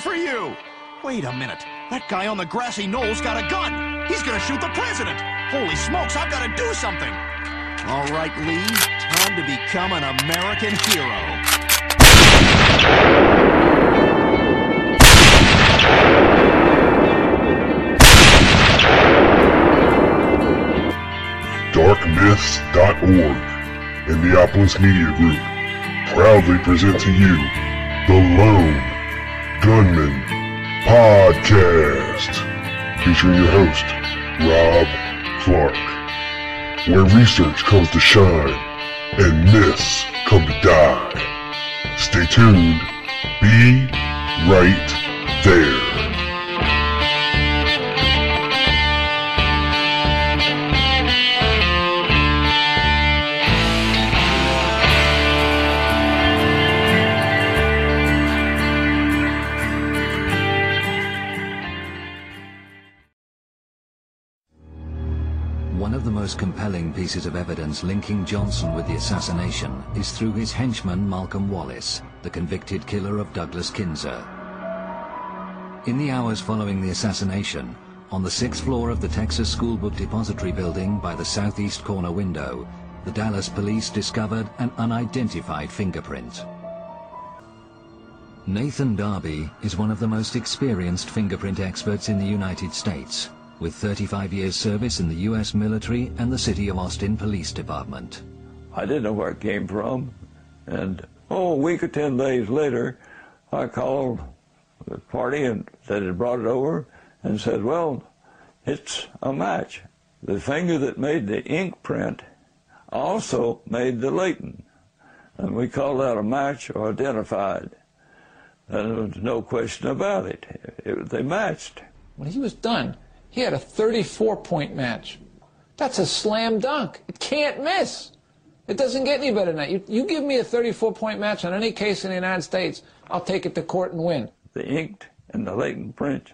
For you! Wait a minute. That guy on the grassy knoll's got a gun. He's gonna shoot the president. Holy smokes, I've gotta do something. All right, Lee, time to become an American hero. darkmyths.org and Neopolis Media Group proudly present to you the Lone Gunman Podcast, featuring your host, Rob Clark, where research comes to shine and myths come to die. Stay tuned. Be right there. Of the most compelling pieces of evidence linking Johnson with the assassination is through his henchman Malcolm Wallace, the convicted killer of Douglas Kinser. In the hours following the assassination, on the sixth floor of the Texas School Book Depository building by the southeast corner window, the Dallas police discovered an unidentified fingerprint. Nathan Darby is one of the most experienced fingerprint experts in the United States, with 35 years service in the U.S. military and the City of Austin Police Department. I didn't know where it came from. And, oh, a week or 10 days later, I called the party and that had brought it over and said, well, it's a match. The finger that made the ink print also made the latent. And we called that a match or identified. And there was no question about it. it they matched. When he was done, he had a 34 point match. That's a slam dunk. It can't miss. It doesn't get any better than that. You, you give me a 34 point match on any case in the United States, I'll take it to court and win. The inked and the latent print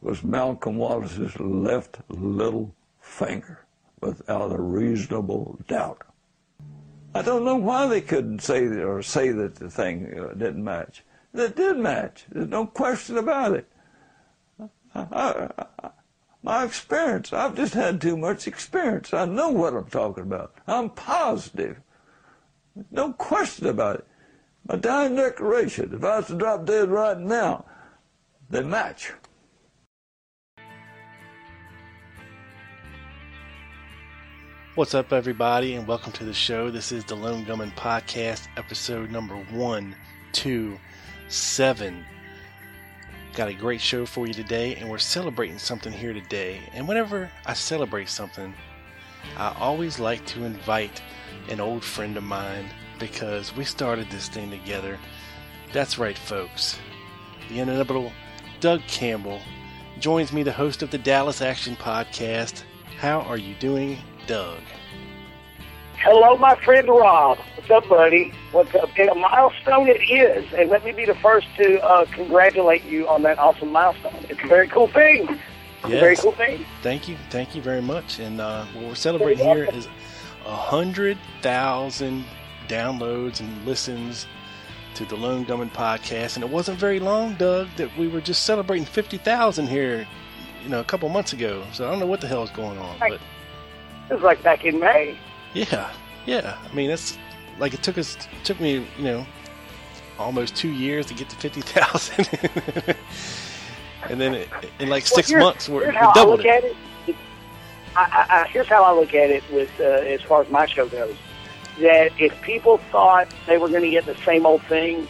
was Malcolm Wallace's left little finger, without a reasonable doubt. I don't know why they couldn't say or say that the thing uh, didn't match. It did match. There's no question about it. I, I, my experience. I've just had too much experience. I know what I'm talking about. I'm positive. No question about it. My dying declaration, if I was to drop dead right now, they match. What's up, everybody, and welcome to the show. This is the Lone Gunman Podcast, episode number 127. Got a great show for you today, and we're celebrating something here today. And whenever I celebrate something, I always like to invite an old friend of mine because we started this thing together. That's right, folks. The inimitable Doug Campbell joins me, the host of the Dallas Action Podcast. How are you doing, Doug? Hello, my friend Rob. What's up, buddy? What's up? And a milestone it is, and let me be the first to uh, congratulate you on that awesome milestone. It's a very cool thing. It's a very cool thing. Thank you, thank you very much. And uh, what we're celebrating here is a hundred thousand downloads and listens to the Lone Gunman podcast. And it wasn't very long, Doug, that we were just celebrating fifty thousand here, you know, a couple months ago. So I don't know what the hell is going on, but It was like back in May. yeah, yeah. I mean, it's like it took us, it took me, you know, almost two years to get to fifty thousand. And then it, in like six here's- months, we're, here's we how I doubled look it. at it. I, I, I, here's how I look at it with uh, as far as my show goes. That if people thought they were going to get the same old thing,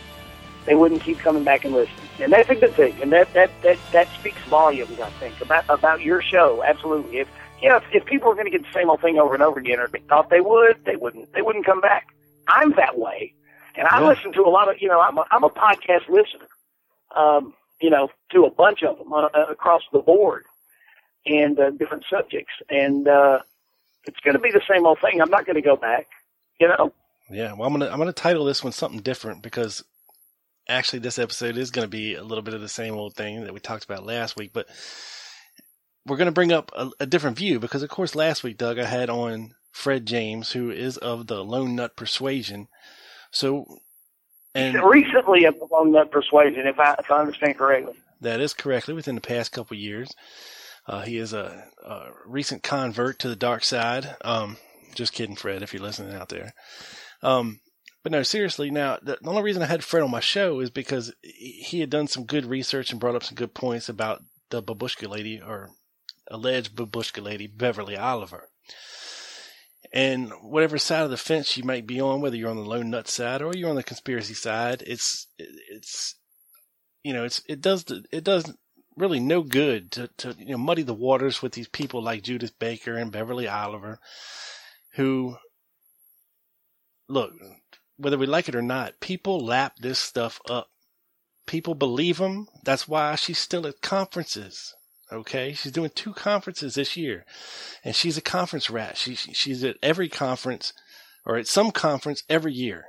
they wouldn't keep coming back and listening, and that's a good thing. And that that that that speaks volumes, I think, about about your show. Absolutely. If Yeah, if, if people were going to get the same old thing over and over again, or they thought they would, they wouldn't. They wouldn't come back. I'm that way, and I Yeah. listen to a lot of. You know, I'm a, I'm a podcast listener. Um, you know, to a bunch of them uh, uh, across the board, and uh, different subjects, and uh, it's going to be the same old thing. I'm not going to go back. You know. Yeah, well, I'm gonna I'm gonna title this one something different because actually this episode is gonna be a little bit of the same old thing that we talked about last week, but we're gonna bring up a, a different view because of course last week, Doug, I had on Fred James, who is of the Lone Nut Persuasion. So, and recently of the Lone Nut Persuasion, if I if I understand correctly. that is correctly within the past couple years. Uh, he is a, a recent convert to the dark side. Um, just kidding, Fred, if you're listening out there. Um, but no, seriously, now, the, only reason I had Fred on my show is because he he had done some good research and brought up some good points about the babushka lady or alleged babushka lady, Beverly Oliver. And whatever side of the fence you might be on, whether you're on the lone nut side or you're on the conspiracy side, it's, it's, you know, it's, it does, it does really no good to, to, you know, muddy the waters with these people like Judyth Baker and Beverly Oliver, who, look, whether we like it or not, people lap this stuff up. People believe them. That's why she's still at conferences. Okay, she's doing two conferences this year, and she's a conference rat. She she's at every conference, or at some conference every year.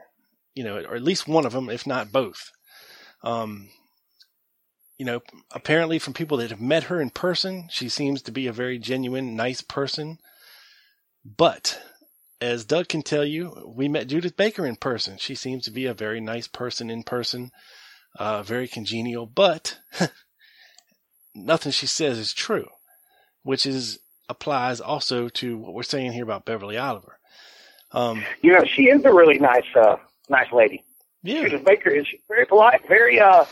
You know, or at least one of them, if not both. Um, you know, apparently from people that have met her in person, she seems to be a very genuine, nice person. But as Doug can tell you, we met Judyth Baker in person. She seems to be a very nice person in person, uh, very congenial, but nothing she says is true, which is applies also to what we're saying here about Beverly Oliver. Um, You know, she is a really nice, uh, nice lady. yeah, Judyth Baker is very polite, very, uh,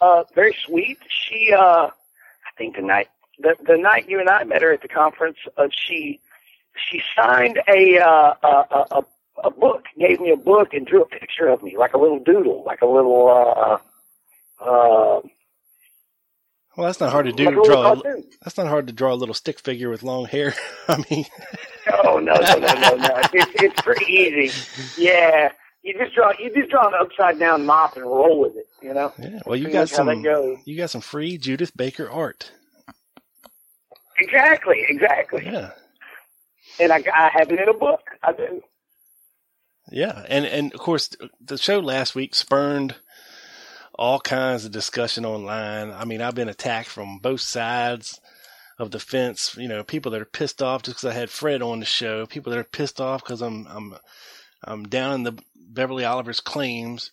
uh, very sweet. She, uh, I think the night, the, the night you and I met her at the conference, uh, she, she signed a, uh, a, a, a, a book, gave me a book and drew a picture of me, like a little doodle, like a little, uh, uh, well, that's not hard to do. like Draw. A, that's not hard to draw a little stick figure with long hair. I mean, No, no, no, no, no, no. It's, it's pretty easy. Yeah. You just draw, you just draw an upside down mop and roll with it, you know? yeah. Well, you got some. You got some free Judyth Baker art. Exactly, exactly. Yeah. And I, I have it in a book. I do. Yeah, and and of course the show last week spurned all kinds of discussion online. I mean, I've been attacked from both sides of the fence. You know, people that are pissed off just because I had Fred on the show. People that are pissed off because I'm I'm I'm down in the Beverly Oliver's claims.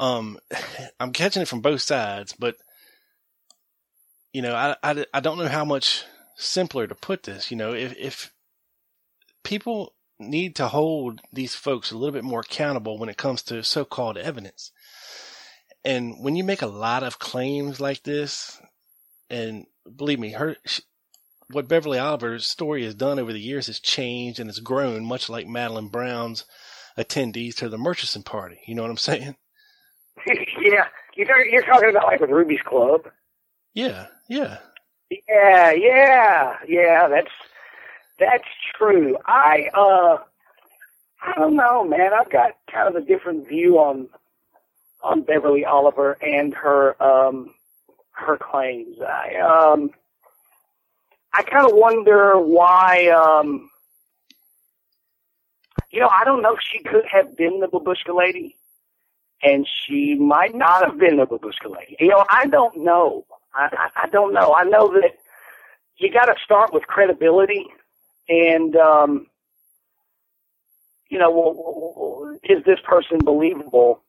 Um, I'm catching it from both sides, but you know, I I, I don't know how much simpler to put this. You know, if if people need to hold these folks a little bit more accountable when it comes to so-called evidence. And when you make a lot of claims like this, and believe me, her sh what Beverly Oliver's story has done over the years has changed and it's grown, much like Madeleine Brown's attendees to the Murchison party. You know what I'm saying? yeah. You're, you're talking about like with Ruby's Club. Yeah, yeah, Yeah, yeah, yeah. That's that's true. I uh, I don't know, man. I've got kind of a different view on on Beverly Oliver and her um her claims. I um I kind of wonder why um you know, I don't know if she could have been the babushka lady and she might not have been the babushka lady. You know, I don't know. I, I, I don't know. I know that you got to start with credibility, and um, you know, well, is this person believable?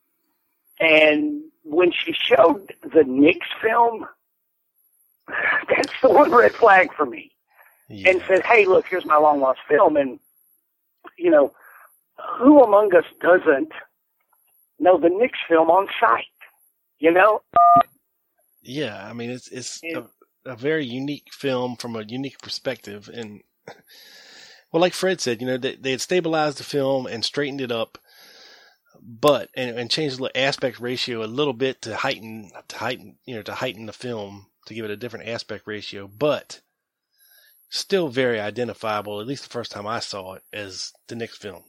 And when she showed the Nix film, that's the one red flag for me. yeah. And said, "Hey, look, here's my long lost film." And you know, who among us doesn't know the Nix film on sight? You know, Yeah, I mean it's it's a, a very unique film from a unique perspective, and well, like Fred said, you know they they had stabilized the film and straightened it up, but and, and changed the aspect ratio a little bit to heighten to heighten you know to heighten the film to give it a different aspect ratio, but still very identifiable, at least the first time I saw it, as the Nix film.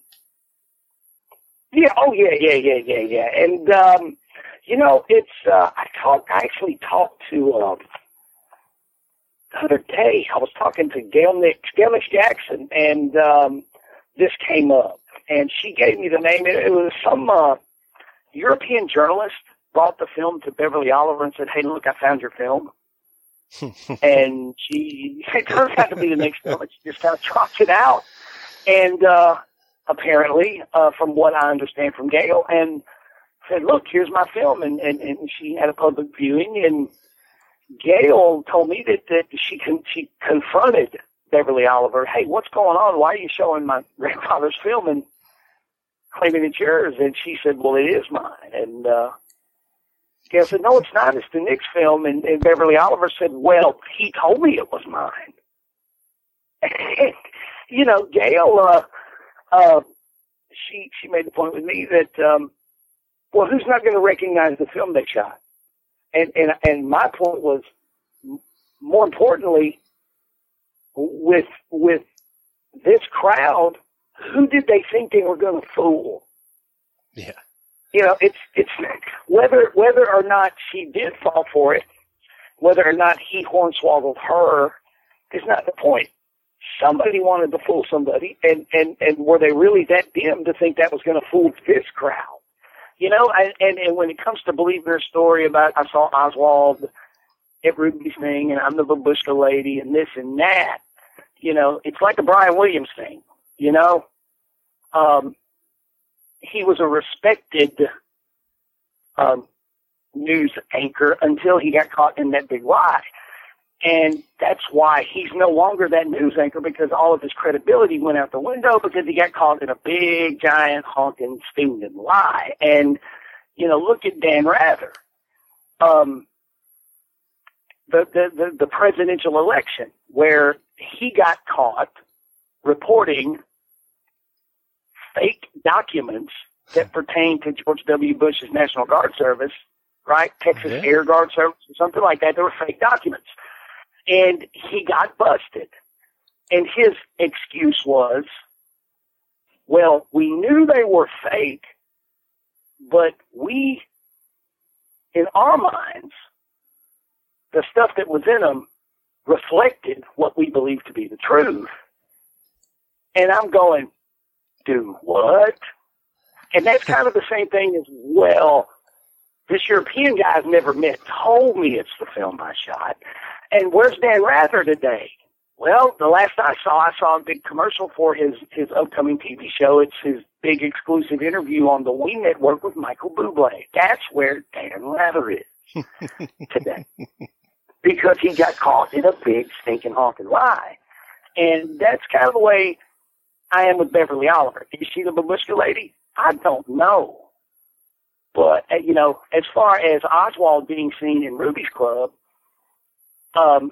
Yeah. Oh, yeah, yeah, yeah, yeah, yeah. And um, you know, it's uh, I talked. I actually talked to um, the other day. I was talking to Gail Nix, Gail Nix Jackson, and um, this came up, and she gave me the name. It, it was some uh, European journalist brought the film to Beverly Oliver and said, "Hey, look, I found your film." and she it turns out to be the Nix film. She just kind of dropped it out, and uh, apparently, uh, from what I understand from Gail, and said, "Look, here's my film," and and, and she had a public viewing, and Gail told me that that she con- she confronted Beverly Oliver, "Hey, what's going on? Why are you showing my grandfather's film and claiming it's yours?" And she said, "Well, it is mine," and uh, Gail said, no, it's not. It's the Nix film. And, and Beverly Oliver said, well, he told me it was mine. You know, Gail, uh, uh, she, she made the point with me that, um, well, who's not going to recognize the film they shot? And, and, and my point was, more importantly, with, with this crowd, who did they think they were going to fool? Yeah you know, it's it's whether whether or not she did fall for it, whether or not he hornswoggled her, is not the point. Somebody wanted to fool somebody, and and and were they really that dim to think that was going to fool this crowd? You know, and, and and when it comes to believe their story about I saw Oswald at Ruby's thing, and I'm the babushka lady, and this and that, you know, it's like the Brian Williams thing. You know, um, he was a respected um, news anchor until he got caught in that big lie. And that's why he's no longer that news anchor because all of his credibility went out the window because he got caught in a big, giant, honking, stinging lie. And, you know, look at Dan Rather. Um, the, the, the, the presidential election where he got caught reporting fake documents that pertain to George W. Bush's National Guard Service, right? Texas yeah. Air Guard Service or something like that. They were fake documents. And he got busted. And his excuse was, well, we knew they were fake, but we, in our minds, the stuff that was in them reflected what we believed to be the truth. And I'm going, do what? And that's kind of the same thing as, well, this European guy I've never met told me it's the film I shot. And where's Dan Rather today? Well, the last I saw, I saw a big commercial for his, his upcoming TV show. It's his big exclusive interview on the We Network with Michael Bublé. That's where Dan Rather is today. because he got caught in a big stinking honking lie. And that's kind of the way I am with Beverly Oliver. Is she the babushka lady? I don't know. But, uh, you know, as far as Oswald being seen in Ruby's Club, um,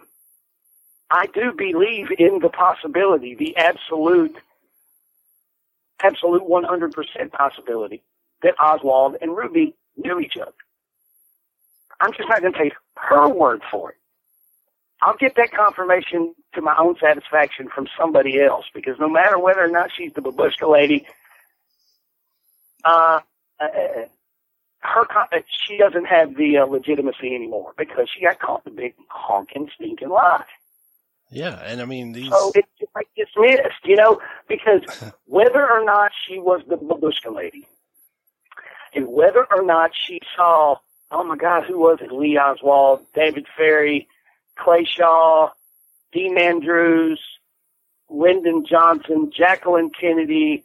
I do believe in the possibility, the absolute, absolute 100% possibility that Oswald and Ruby knew each other. I'm just not going to take her word for it. I'll get that confirmation to my own satisfaction from somebody else because no matter whether or not she's the babushka lady, uh, uh, her uh, she doesn't have the uh, legitimacy anymore because she got caught in the big honking stinking lie. Yeah, and I mean these. So it's like dismissed, you know, because whether or not she was the babushka lady, and whether or not she saw, oh my God, who was it? Lee Oswald, David Ferrie, Clay Shaw, Dean Andrews, Lyndon Johnson, Jacqueline Kennedy,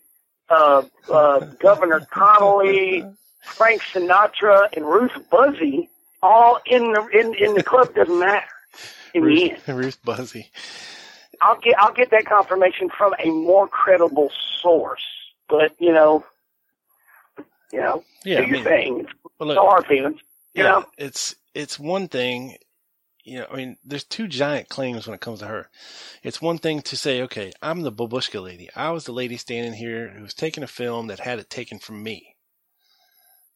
uh, uh, Governor Connolly, Frank Sinatra, and Ruth Buzzi, all in the in, in the club doesn't matter. In Ruth, the end, Ruth Buzzi. I'll get I'll get that confirmation from a more credible source. But you know, you know, yeah, do your I mean, thing. Well, look, so our feelings. You yeah, know, it's it's one thing you know, I mean, there's two giant claims when it comes to her. It's one thing to say, okay, I'm the babushka lady. I was the lady standing here who was taking a film that had it taken from me.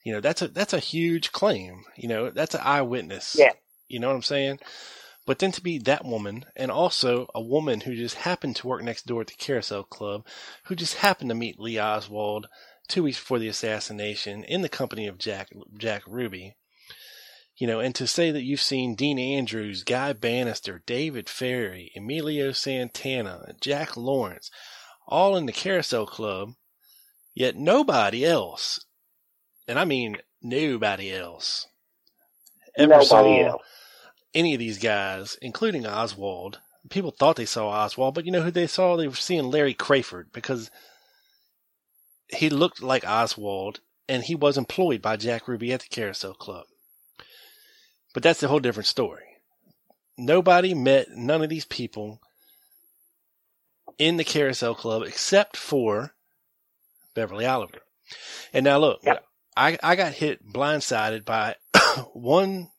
You know, that's a that's a huge claim. You know, that's an eyewitness. Yeah. You know what I'm saying? But then to be that woman, and also a woman who just happened to work next door at the Carousel Club, who just happened to meet Lee Oswald two weeks before the assassination in the company of Jack Jack Ruby. You know, and to say that you've seen Dean Andrews, Guy Banister, David Ferrie, Emilio Santana, Jack Lawrence, all in the Carousel Club, yet nobody else, and I mean nobody else, ever Nobody saw else. any of these guys, including Oswald. People thought they saw Oswald, but you know who they saw? They were seeing Larry Crafard because he looked like Oswald and he was employed by Jack Ruby at the Carousel Club. But that's a whole different story. Nobody met none of these people in the Carousel Club except for Beverly Oliver. And now look, Yep. I, I got hit blindsided by one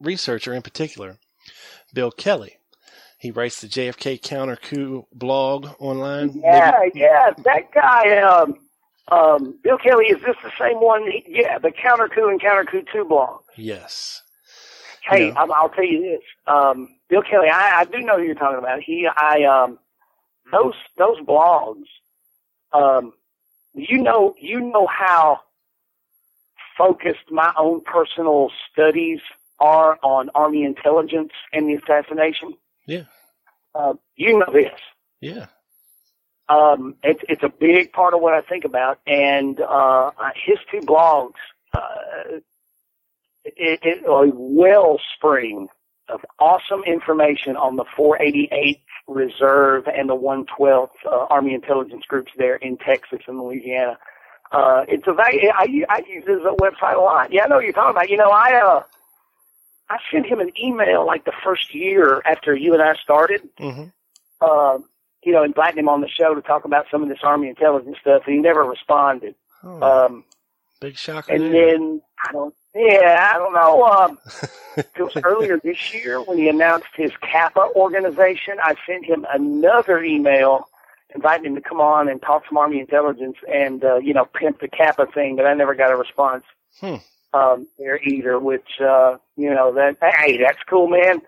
researcher in particular, Bill Kelly. He writes the JFK Counter Coup blog online. Yeah, Maybe- yeah, that guy, um, um, Bill Kelly, is this the same one? He- Yeah, the Counter Coup and Counter Coup 2 blog. Yes. Hey. I'm, I'll tell you this. Um, Bill Kelly, I, I do know who you're talking about. He, I, um, those, those blogs, um, you know, you know how focused my own personal studies are on Army intelligence and the assassination. Yeah. Uh, you know this. Yeah. um, it's it's a big part of what I think about, and uh, his two blogs, uh, it, it a wellspring of awesome information on the 488th Reserve and the 112th uh, Army Intelligence Groups there in Texas and Louisiana. Uh, it's a. I, I use his uh, website a lot. Yeah, I know what you're talking about. You know, I uh, I sent him an email like the first year after you and I started hmm uh, you know, inviting him on the show to talk about some of this Army intelligence stuff, and he never responded. Oh, Um, big shocker. and there. then I don't, yeah, I don't know. Um, it was earlier this year when he announced his CAPA organization. I sent him another email inviting him to come on and talk some Army intelligence and uh, you know pimp the CAPA thing, but I never got a response Hmm. um, there either. Which uh, you know that hey, that's cool, man.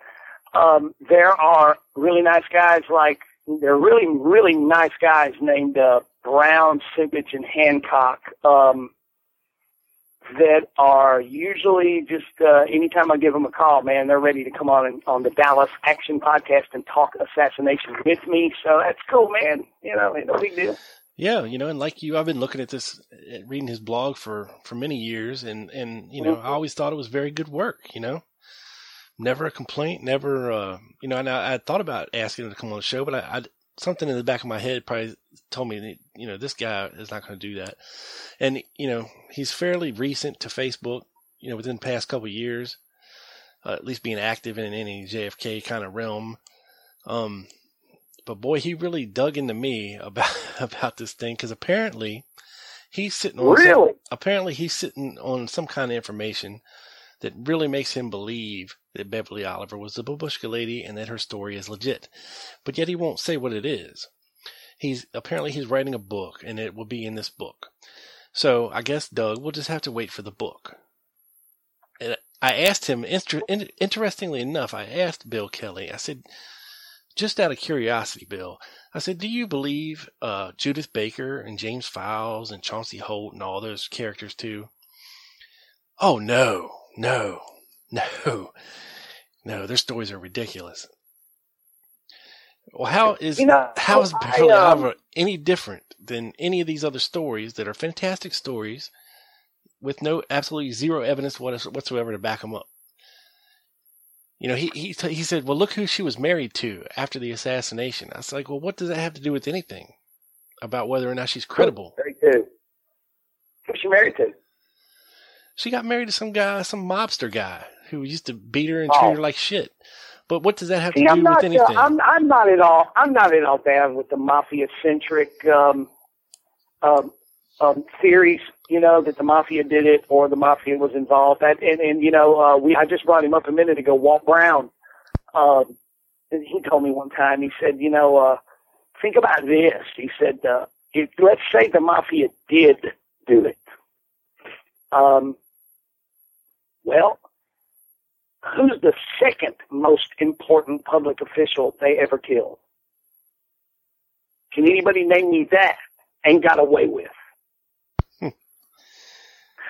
Um, there are really nice guys like there are really really nice guys named uh, Brown, Sipich, and Hancock. Um, that are usually just uh, anytime I give them a call, man, they're ready to come on and, on the Dallas Action Podcast and talk assassination with me. So that's cool, man. You know, no big deal. Yeah, you know, and like you, I've been looking at this, uh, reading his blog for for many years, and and you know, I always thought it was very good work. You know, never a complaint, never, uh, you know, and I, I thought about asking him to come on the show, but I, I something in the back of my head probably told me that you know this guy is not going to do that, and you know, he's fairly recent to Facebook. You know, within the past couple of years, uh, at least being active in any JFK kind of realm. Um, but boy, he really dug into me about about this thing because apparently he's sitting on some- apparently he's sitting on some kind of information that really makes him believe that Beverly Oliver was the Babushka lady and that her story is legit. But yet he won't say what it is. He's apparently he's writing a book and it will be in this book. So I guess Doug, we'll just have to wait for the book. And I asked him, interestingly enough, I asked Bill Kelly, I said, just out of curiosity, Bill, I said, do you believe uh, Judyth Baker and James Files and Chauncey Holt and all those characters too? Oh no, no, no, no! Their stories are ridiculous. Well, how is You know, how is I, Beverly um, any different than any of these other stories that are fantastic stories with no absolutely zero evidence what- whatsoever to back them up? You know, he he he said, "Well, look who she was married to after the assassination." I was like, "Well, what does that have to do with anything about whether or not she's credible?" Very good. Who's she married to? She got married to some guy, some mobster guy who used to beat her and Oh. treat her like shit. But what does that have See, to I'm do not. with anything? Uh, I'm. I'm not at all. I'm not at all bad with the mafia centric um, um, um, theories. You know that the mafia did it or the mafia was involved. That, and and you know uh, we. I just brought him up a minute ago. Walt Brown. Um, and he told me one time. He said, you know, uh, think about this. He said, uh, if, let's say the mafia did do it. Um, well, who's the second most important public official they ever killed? Can anybody name me that and got away with? Hmm.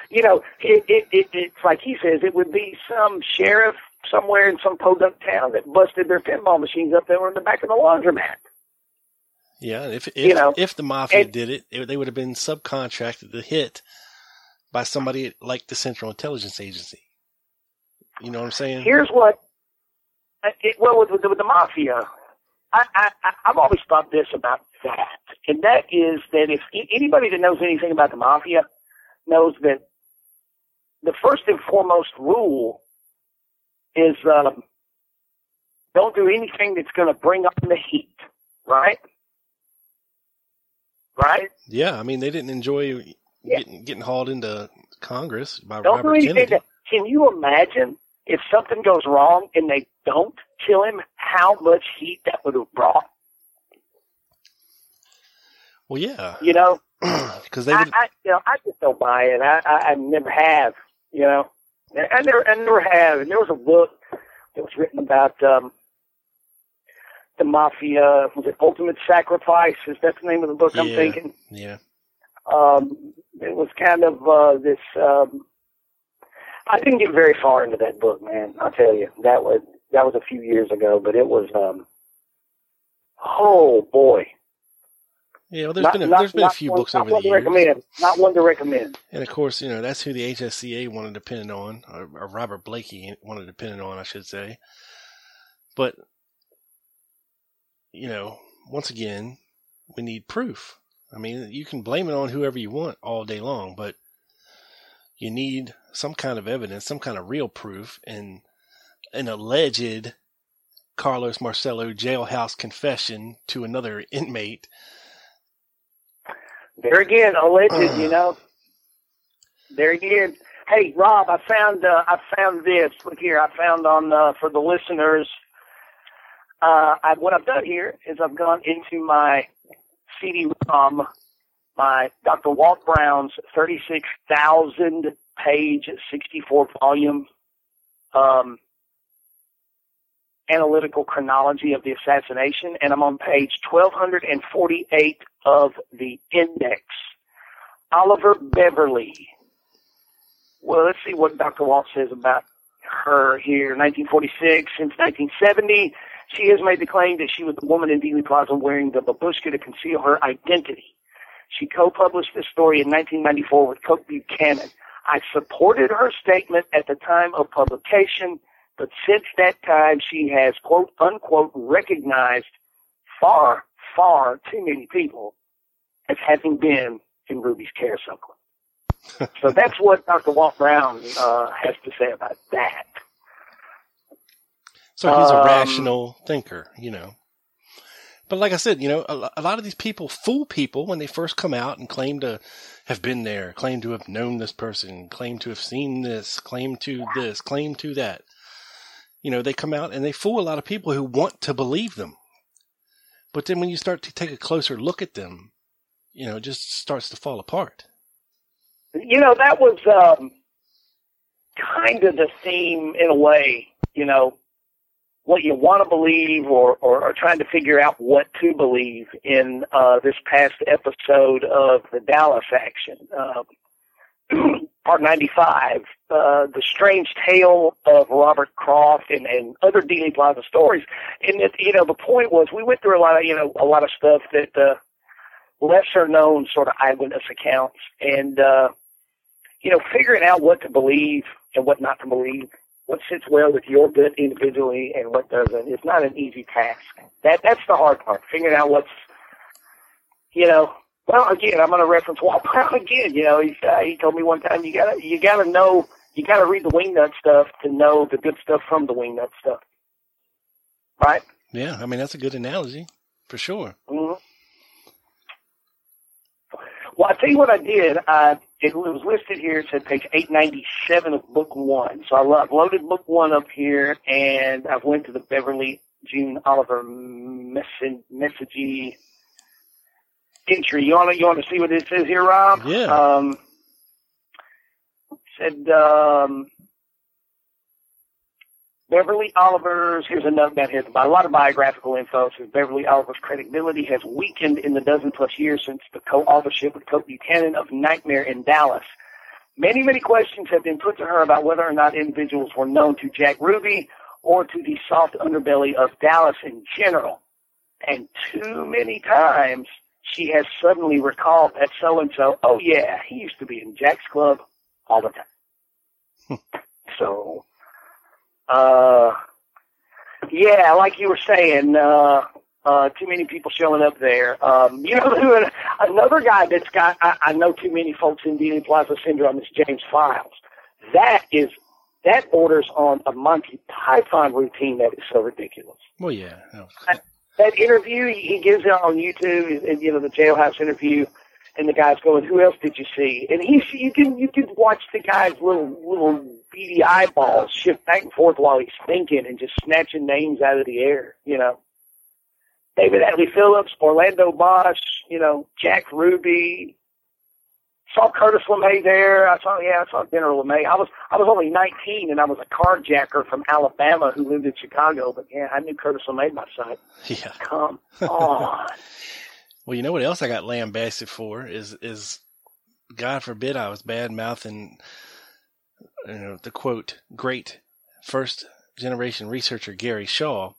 you know, it, it, it, it's like he says, it would be some sheriff somewhere in some podunk town that busted their pinball machines up there in the back of the laundromat. Yeah, if if, You know, if the mafia and- did it, it, they would have been subcontracted the hit by somebody like the Central Intelligence Agency. You know what I'm saying? Here's what, uh, it, well, with, with, the- with the mafia, I, I, I've always thought this about that, and that is that if anybody that knows anything about the mafia knows that the first and foremost rule is um, don't do anything that's going to bring on the heat, right? Right? Yeah, I mean they didn't enjoy Yeah. getting getting hauled into Congress by Don't Robert do anything Kennedy. that. Can you imagine if something goes wrong and they don't kill him? How much heat that would have brought? Well, yeah, You know, because they I. I, you know, I just don't buy it. I, I, I never have. You know, I I never, I never have. And there was a book that was written about um, the mafia. Was it Ultimate Sacrifice? Is that the name of the book? I'm Yeah. thinking. Yeah, Um, it was kind of uh, this. Um, I didn't get very far into that book, man. I'll tell you that was that was a few years ago, but it was. Um, oh boy, yeah. Well, there's Not- been a, not- there's been a few one- books not over one the to years, recommend. Not one to recommend. and of course, you know that's who the HSCA wanted to pin it on, or, or Robert Blakey wanted to pin it on, I should say. But you know, once again, we need proof. I mean, you can blame it on whoever you want all day long, but you need some kind of evidence, some kind of real proof, and an alleged Carlos Marcello jailhouse confession to another inmate. There again, alleged. you know. There again. Hey, Rob, I found uh, I found this. Look here, I found on uh, for the listeners. Uh, I, what I've done here is I've gone into my CD-ROM, my Dr. Walt Brown's 36,000 page, 64 volume um, analytical chronology of the assassination, and I'm on page 1248 of the index. Oliver Beverly. Well, let's see what Dr. Walt says about her here. 1946, since 1970, she has made the claim that she was the woman in Dealey Plaza wearing the babushka to conceal her identity. She co-published this story in 1994 with Coke Buchanan. I supported her statement at the time of publication, but since that time she has quote unquote recognized far, far too many people as having been in Ruby's Carousel. so that's what Dr. Walt Brown uh, has to say about that. So he's a Um, rational thinker, you know. But like I said, you know, a, a lot of these people fool people when they first come out and claim to have been there, claim to have known this person, claim to have seen this, claim to this, claim to that. You know, they come out and they fool a lot of people who want to believe them. But then when you start to take a closer look at them, you know, it just starts to fall apart. You know, that was um, kind of the theme in a way, you know, what you want to believe or, or, or trying to figure out what to believe in uh, this past episode of the Dallas action. Um, part 95, uh, the strange tale of Robert Croft and, and other Dealey Plaza stories. And, it, you know, the point was we went through a lot of, you know, a lot of stuff that, uh, lesser known sort of eyewitness accounts and, uh, you know, figuring out what to believe and what not to believe, what sits well with your gut individually and what doesn't, It's not an easy task. That that's the hard part. Figuring out what's, you know. Well, again, I'm going to reference Walt Brown again. You know, he uh, he told me one time you gotta you gotta know you gotta read the wingnut stuff to know the good stuff from the wingnut stuff. Right. Yeah, I mean, that's a good analogy for sure. hmm Well, I tell you what I did. I, it was listed here. It said page 897 of book one. So I lo- loaded book one up here, and I went to the Beverly June Oliver message messagey entry. You want to you want to see what it says here, Rob? Yeah. Um, said um, Beverly Oliver's, here's a note down here, a lot of biographical info says Beverly Oliver's credibility has weakened in the dozen plus years since the co-authorship with Coke Buchanan of Nightmare in Dallas. Many, many questions have been put to her about whether or not individuals were known to Jack Ruby or to the soft underbelly of Dallas in general. And too many times she has suddenly recalled that so and so, oh yeah, he used to be in Jack's club all the time. so, uh, yeah, like you were saying, uh, uh, too many people showing up there. Um, you know who? Another guy that's got I, I know too many folks in Dealey Plaza syndrome is James Files. That is that borders on a Monty Python routine that is so ridiculous. Well, yeah. That, that interview he gives out on YouTube, you know, the jailhouse interview, and the guy's going, "Who else did you see?" And he, you can you can watch the guy's little little beady eyeballs shift back and forth while he's thinking and just snatching names out of the air, you know. David Atlee Phillips, Orlando Bosch, you know, Jack Ruby. Saw Curtis LeMay there. I saw yeah, I saw Dinner LeMay. I was I was only nineteen and I was a carjacker from Alabama who lived in Chicago, but yeah, I knew Curtis LeMay by sight. Yeah. Come on. well, you know what else I got lambasted for is is God forbid I was bad mouthing you know the quote great first generation researcher Gary Shaw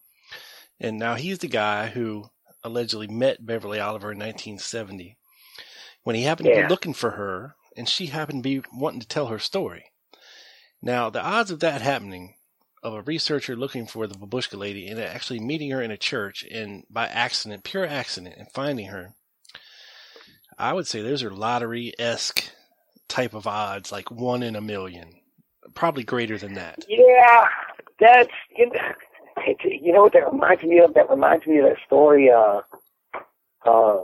and now he's the guy who allegedly met Beverly Oliver in 1970 when he happened yeah. to be looking for her and she happened to be wanting to tell her story. Now, the odds of that happening, of a researcher looking for the babushka lady and actually meeting her in a church and by accident, pure accident, and finding her, I would say those are lottery esque type of odds, like one in a million. Probably greater than that. Yeah, that's you know, you know what that reminds me of? That reminds me of that story. Uh, uh,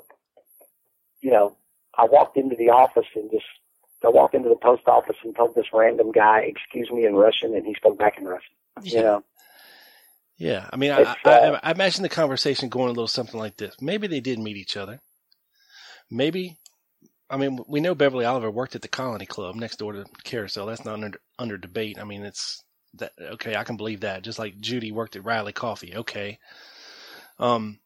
you know, I walked into the office and just I walked into the post office and told this random guy, "Excuse me" in Russian, and he spoke back in Russian. Yeah. You know. Yeah, I mean, I, uh, I, I imagine the conversation going a little something like this. Maybe they did meet each other. Maybe, I mean, we know Beverly Oliver worked at the Colony Club next door to Carousel. That's not under under debate. I mean, it's that okay, I can believe that. Just like Judy worked at Reily Coffee, okay. Um,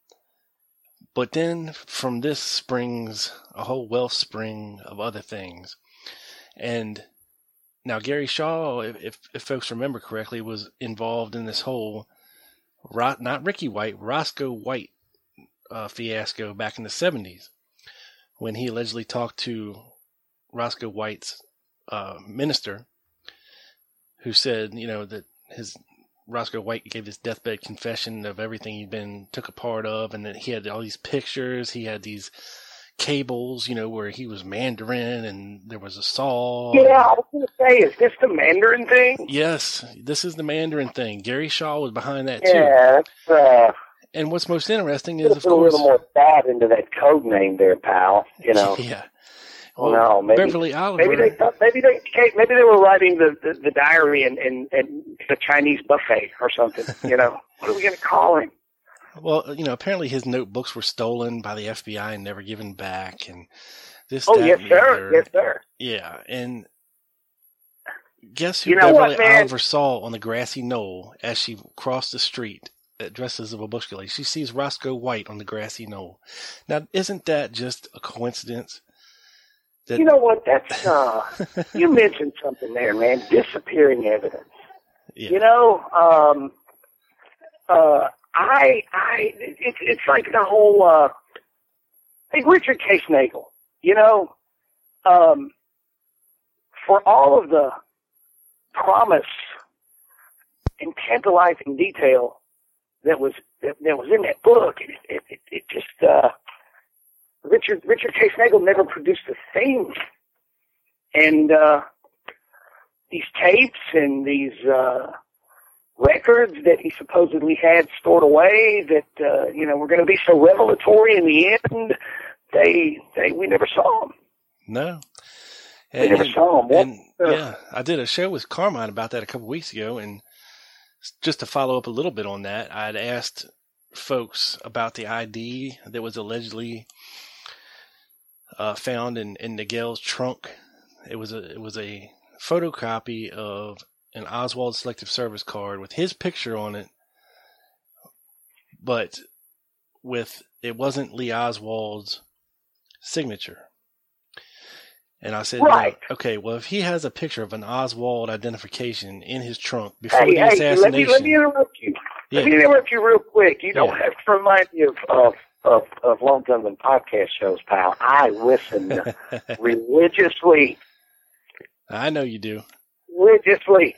but then from this springs a whole wellspring of other things, and now Gary Shaw, if, if, folks remember correctly, was involved in this whole not Ricky White, Roscoe White uh, fiasco back in the seventies, when he allegedly talked to Roscoe White's uh, minister who said, you know, that his Roscoe White gave his deathbed confession of everything he'd been took a part of, and that he had all these pictures. He had these cables, you know, where he was Mandarin, and there was a saw. Yeah, I was going to say, is this the Mandarin thing? Yes, this is the Mandarin thing. Gary Shaw was behind that too. Yeah, uh, and what's most interesting is, of course, a little more thought into that code name there, pal. You know. Yeah. Well, no, maybe, Beverly Oliver. Maybe they thought, maybe they maybe they were writing the, the, the diary and, and, and the Chinese buffet or something. You know, what are we going to call him? Well, you know, apparently his notebooks were stolen by the FBI and never given back, and this. Oh that, yes, sir. Yes, sir. Yeah, and guess who You know Beverly what. Oliver saw on the grassy knoll as she crossed the street, uh, dressed as a babushka lady? She sees Roscoe White on the grassy knoll. Now, isn't that just a coincidence? That, You know what? That's uh, you mentioned something there, man. Disappearing evidence. yeah. You know, um, uh, I, I, it's it's like the whole, uh, like Richard Case Nagell. You know, um, for all of the promise and tantalizing detail that was that, that was in that book, it, it, it, it just uh, Richard Richard Case Nagell never produced a thing, and uh, these tapes and these uh, records that he supposedly had stored away that uh, you know were going to be so revelatory in the end. They they we never saw them. No. We never saw them. And yeah, I did a show with Carmine about that a couple weeks ago, and just to follow up a little bit on that, I'd asked folks about the ID that was allegedly uh, found in in Miguel's trunk. It was a it was a photocopy of an Oswald Selective Service card with his picture on it, but with it wasn't Lee Oswald's signature. And I said, Right. "Well, okay, well, if he has a picture of an Oswald identification in his trunk before Hey, the hey, assassination, let me let me interrupt you. Let me interrupt you real quick. You don't Yeah. have to remind me of of of, of Gunman podcast shows, pal. I listen religiously, I know you do. religiously.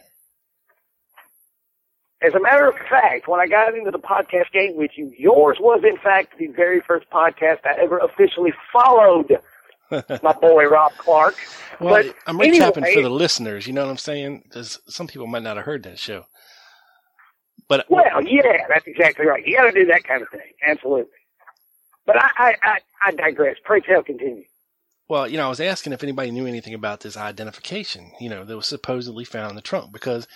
As a matter of fact, when I got into the podcast game with you, yours was in fact the very first podcast I ever officially followed. My boy Rob Clark. Well, but I'm recapping anyway, for the listeners. You know what I'm saying? Because some people might not have heard that show. But Well, yeah, that's exactly right. You got to do that kind of thing. Absolutely. But I, I, I, I digress. Pray tell, continue. Well, you know, I was asking if anybody knew anything about this identification, you know, that was supposedly found in the trunk. Because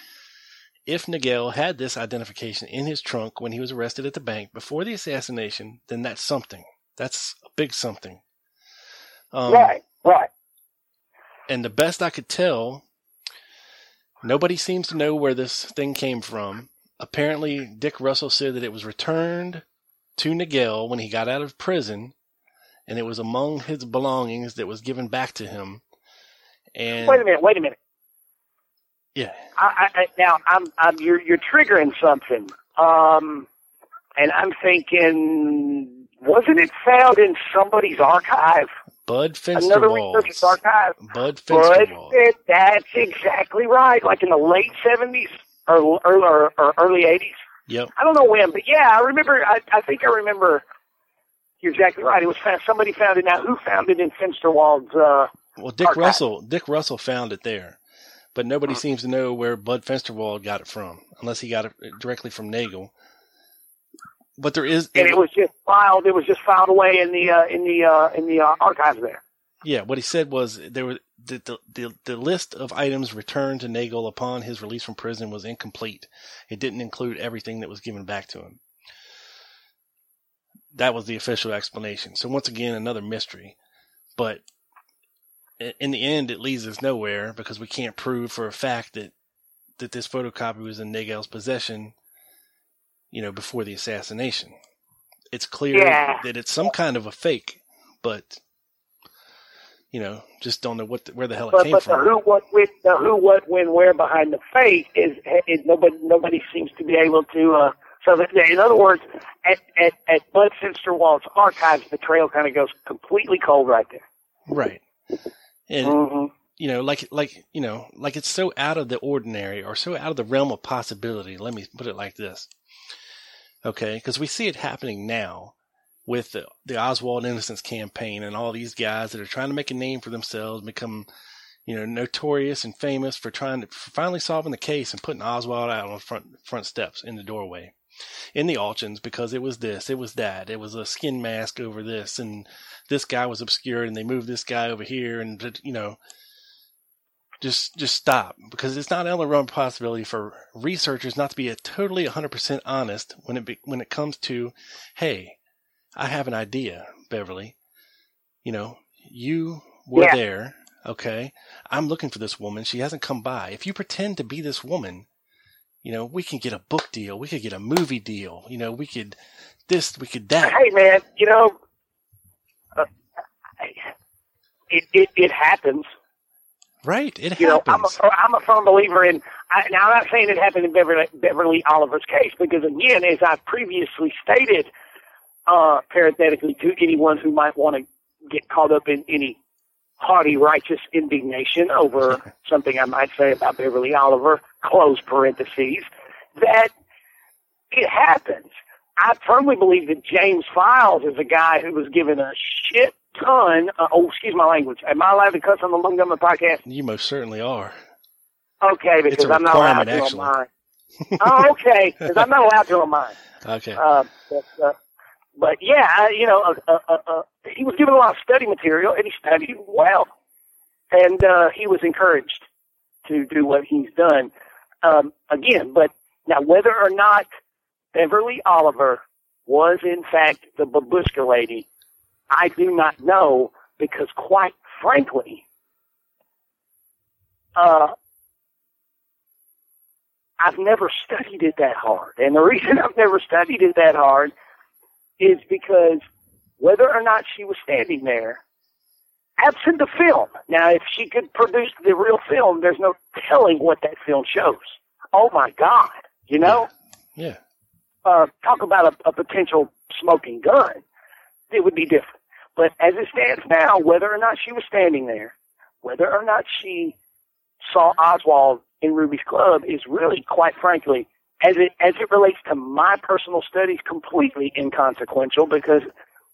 if Nagell had this identification in his trunk when he was arrested at the bank before the assassination, then that's something. That's a big something. Um, right, right. And the best I could tell, nobody seems to know where this thing came from. Apparently, Dick Russell said that it was returned to Nagell when he got out of prison, and it was among his belongings that was given back to him. And Wait a minute. Wait a minute. Yeah, I, I, now, I'm, I'm, you're, you're triggering something. Um, and I'm thinking, wasn't it found in somebody's archive? Bud Fensterwald. Another researcher's archive. Bud Fensterwald. it, that's exactly right. Like in the late 70s or, or, or, or early 80s. Yep. I don't know when, but yeah, I remember. I, I think I remember. You're exactly right. It was found, somebody found it. Now, who found it in Fensterwald's? Uh, Well, Dick archive. Russell, Dick Russell found it there, but nobody seems to know where Bud Fensterwald got it from, unless he got it directly from Nagell. But there is, and it was just filed. It was just filed away in the uh, in the uh, in the uh, archives there. Yeah, what he said was there was the, the the the list of items returned to Nagell upon his release from prison was incomplete. It didn't include everything that was given back to him. That was the official explanation. So once again, another mystery. But in the end, it leads us nowhere because we can't prove for a fact that that this photocopy was in Nagell's possession. You know, before the assassination, it's clear Yeah. that it's some kind of a fake, but you know, just don't know what the, where the hell it But came but from. the who, what, with the who, what, when, where behind the fake is, is nobody nobody seems to be able to. Uh, so that, in other words, at at at Bud Fensterwald's archives, the trail kind of goes completely cold right there. Right. And Mhm. you know, like like you know, like it's so out of the ordinary or so out of the realm of possibility. Let me put it like this. Okay, because we see it happening now with the, the Oswald Innocence campaign and all these guys that are trying to make a name for themselves, become you know notorious and famous for trying to for finally solving the case and putting Oswald out on the front front steps in the doorway in the auctions because it was this, it was that, it was a skin mask over this, and this guy was obscured, and they moved this guy over here, and you know, just just stop because it's not out of the realm of possibility for researchers not to be a totally 100% honest when it be, when it comes to, hey, I have an idea, Beverly. You know, you were Yeah. there, okay? I'm looking for this woman. She hasn't come by. If you pretend to be this woman, you know, we can get a book deal. We could get a movie deal. You know, we could this, we could that. Hey man, you know, uh, it, it it happens. Right? It You know, happens. I'm a I'm a firm believer in. I, now I'm not saying it happened in Beverly, Beverly Oliver's case because again, as I've previously stated, uh, parenthetically to anyone who might want to get caught up in any haughty righteous indignation over something I might say about Beverly Oliver, close parentheses, that it happens. I firmly believe that James Files is a guy who was given a shit ton. Uh, oh, excuse my language. Am I allowed to cuss on the Lung Government podcast? you most certainly are. Okay, because I'm not allowed to on mine. oh, okay, because I'm not allowed to on mine. Okay. Uh, but, uh, but yeah, you know, uh, uh, uh, uh, he was given a lot of study material, and he studied well, and uh, he was encouraged to do what he's done. Um, again, but now whether or not Beverly Oliver was in fact the babushka lady, I do not know because, quite frankly, uh, I've never studied it that hard. And the reason I've never studied it that hard is because whether or not she was standing there, absent the film. Now, if she could produce the real film, there's no telling what that film shows. Oh my God, you know? Yeah. Uh, talk about a, a potential smoking gun. It would be different. But as it stands now, whether or not she was standing there, whether or not she saw Oswald in Ruby's Club is really, quite frankly, as it as it relates to my personal studies, completely inconsequential because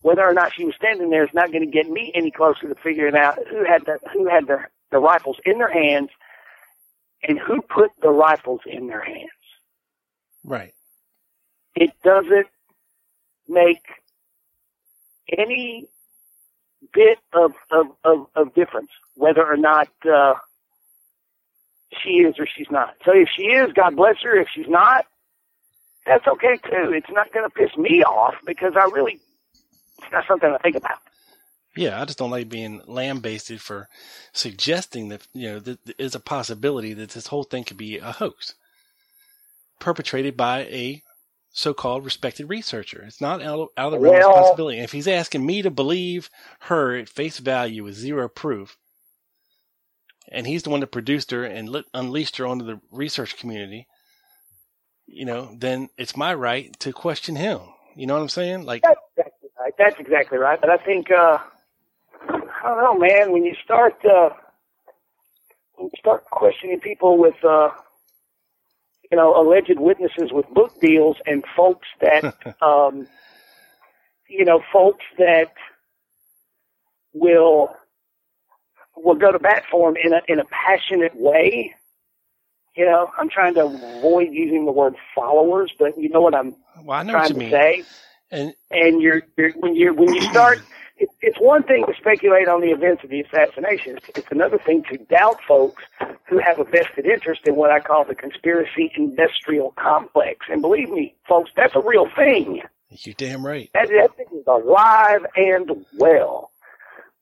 whether or not she was standing there is not going to get me any closer to figuring out who had the who had the the rifles in their hands and who put the rifles in their hands. Right. It doesn't make any bit of of of, of difference whether or not uh, she is or she's not. So if she is, God bless her. If she's not, that's okay too. It's not going to piss me off because I really it's not something I think about. Yeah, I just don't like being lambasted for suggesting that you know that there is a possibility that this whole thing could be a hoax perpetrated by a so-called respected researcher. It's not out of, out of the realm of possibility. And if he's asking me to believe her at face value with zero proof, and he's the one that produced her and lit, unleashed her onto the research community, you know, then it's my right to question him. You know what I'm saying? Like, That's exactly right. That's exactly right. But I think uh, I don't know, man. When you start uh, when you start questioning people with uh, you know alleged witnesses with book deals and folks that um, you know folks that will will go to bat for him in a in a passionate way. You know, I'm trying to avoid using the word followers, but you know what I'm well, I know trying to mean. say And and you're, you're when you when you start it, it's one thing to speculate on the events of the assassination it's, it's another thing to doubt folks who have a vested interest in what I call the conspiracy industrial complex and believe me folks that's a real thing you're damn right. that, that thing is alive and well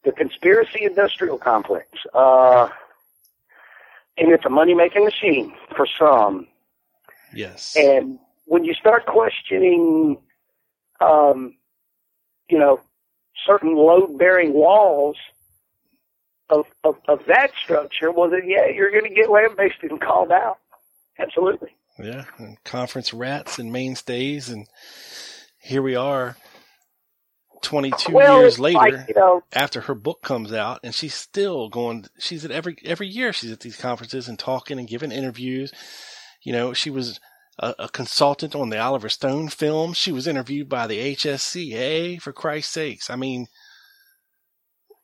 the conspiracy industrial complex uh and it's a money making machine for some Yes. and when you start questioning, um, you know, certain load bearing walls of, of, of that structure, well, then, yeah, you're going to get lambasted and called out. Absolutely. Yeah, and conference rats and mainstays, and here we are, 22 Well, years later, like, you know- after her book comes out, and she's still going. She's at every every year. She's at these conferences and talking and giving interviews. You know, she was a, a consultant on the Oliver Stone film. She was interviewed by the HSCA. For Christ's sakes, I mean,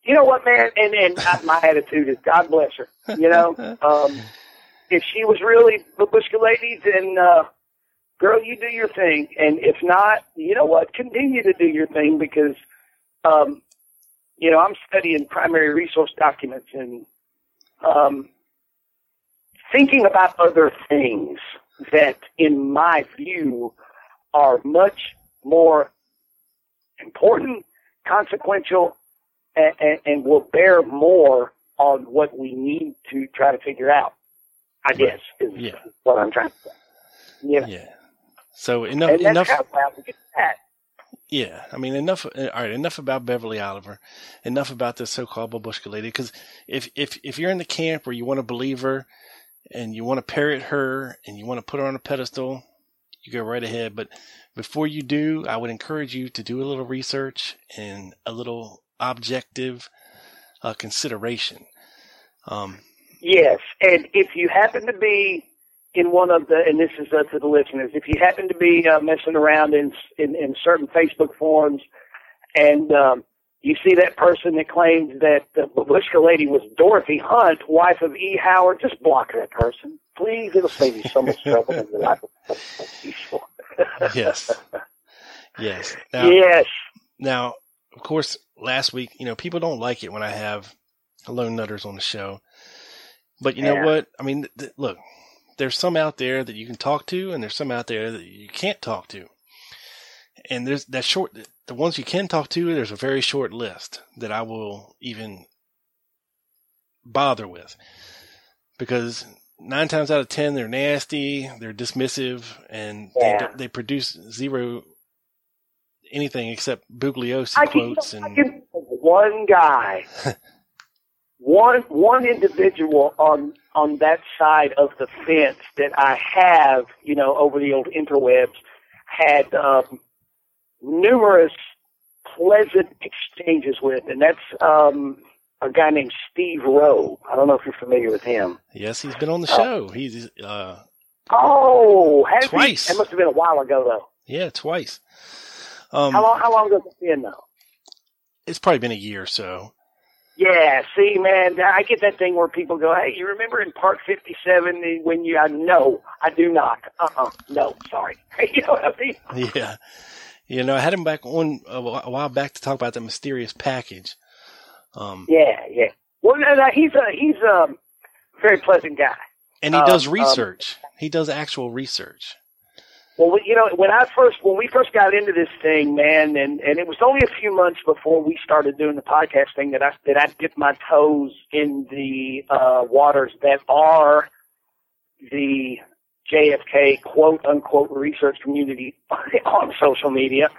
You know what, man? And, and my attitude is God bless her. You know, um, if she was really the Babushka lady, then, uh, girl, you do your thing. And if not, you know what? Continue to do your thing because, um, you know, I'm studying primary resource documents and, um, thinking about other things that, in my view, are much more important, consequential, and, and, and will bear more on what we need to try to figure out. I guess is Yeah. what I'm trying to say. Yeah. yeah. So enough. and enough. how proud we get that. Yeah, I mean enough. uh, All right, enough about Beverly Oliver. Enough about this so-called babushka lady. Because if if if you're in the camp where you want to believe her, and you want to parrot her, and you want to put her on a pedestal, you go right ahead. But before you do, I would encourage you to do a little research and a little objective uh, consideration. Um, Yes, and if you happen to be in one of the, and this is uh, to the listeners, if you happen to be uh, messing around in, in in certain Facebook forums, and um, you see that person that claims that the Babushka lady was Dorothy Hunt, wife of E. Howard, just block that person, please. It'll save you so much trouble in your life. yes, yes. Now, yes. Now, of course, last week, you know, people don't like it when I have lone nutters on the show. But you know what? I mean, th- look, there's some out there that you can talk to, and there's some out there that you can't talk to. And there's that short, the ones you can talk to, there's a very short list that I will even bother with. Because nine times out of ten they're nasty, they're dismissive, and Yeah. they, they produce zero anything except Bugliosi I quotes I and one guy, one one individual on on that side of the fence that I have, you know, over the old interwebs, had um, numerous pleasant exchanges with, and that's um, a guy named Steve Rowe. I don't know if you're familiar with him. yes, he's been on the show. He's uh Oh, has Twice. He? It must have been a while ago, though. yeah twice. Um, How long? How long ago has it been, though? it's probably been a year or so. Yeah, see, man, I get that thing where people go, "Hey, you remember in Part Fifty-Seven when you?" I no, I do not. Uh, uh no, sorry. you know what I mean? Yeah. You know, I had him back on a while back to talk about that mysterious package. Um, Yeah, yeah. Well, no, no, he's a he's a very pleasant guy. and he Um, does um, research. he does actual research. Well, we- you know, when I first when we first got into this thing, man, and and it was only a few months before we started doing the podcast thing that I that I dipped my toes in the uh, waters that are the JFK quote unquote research community on social media,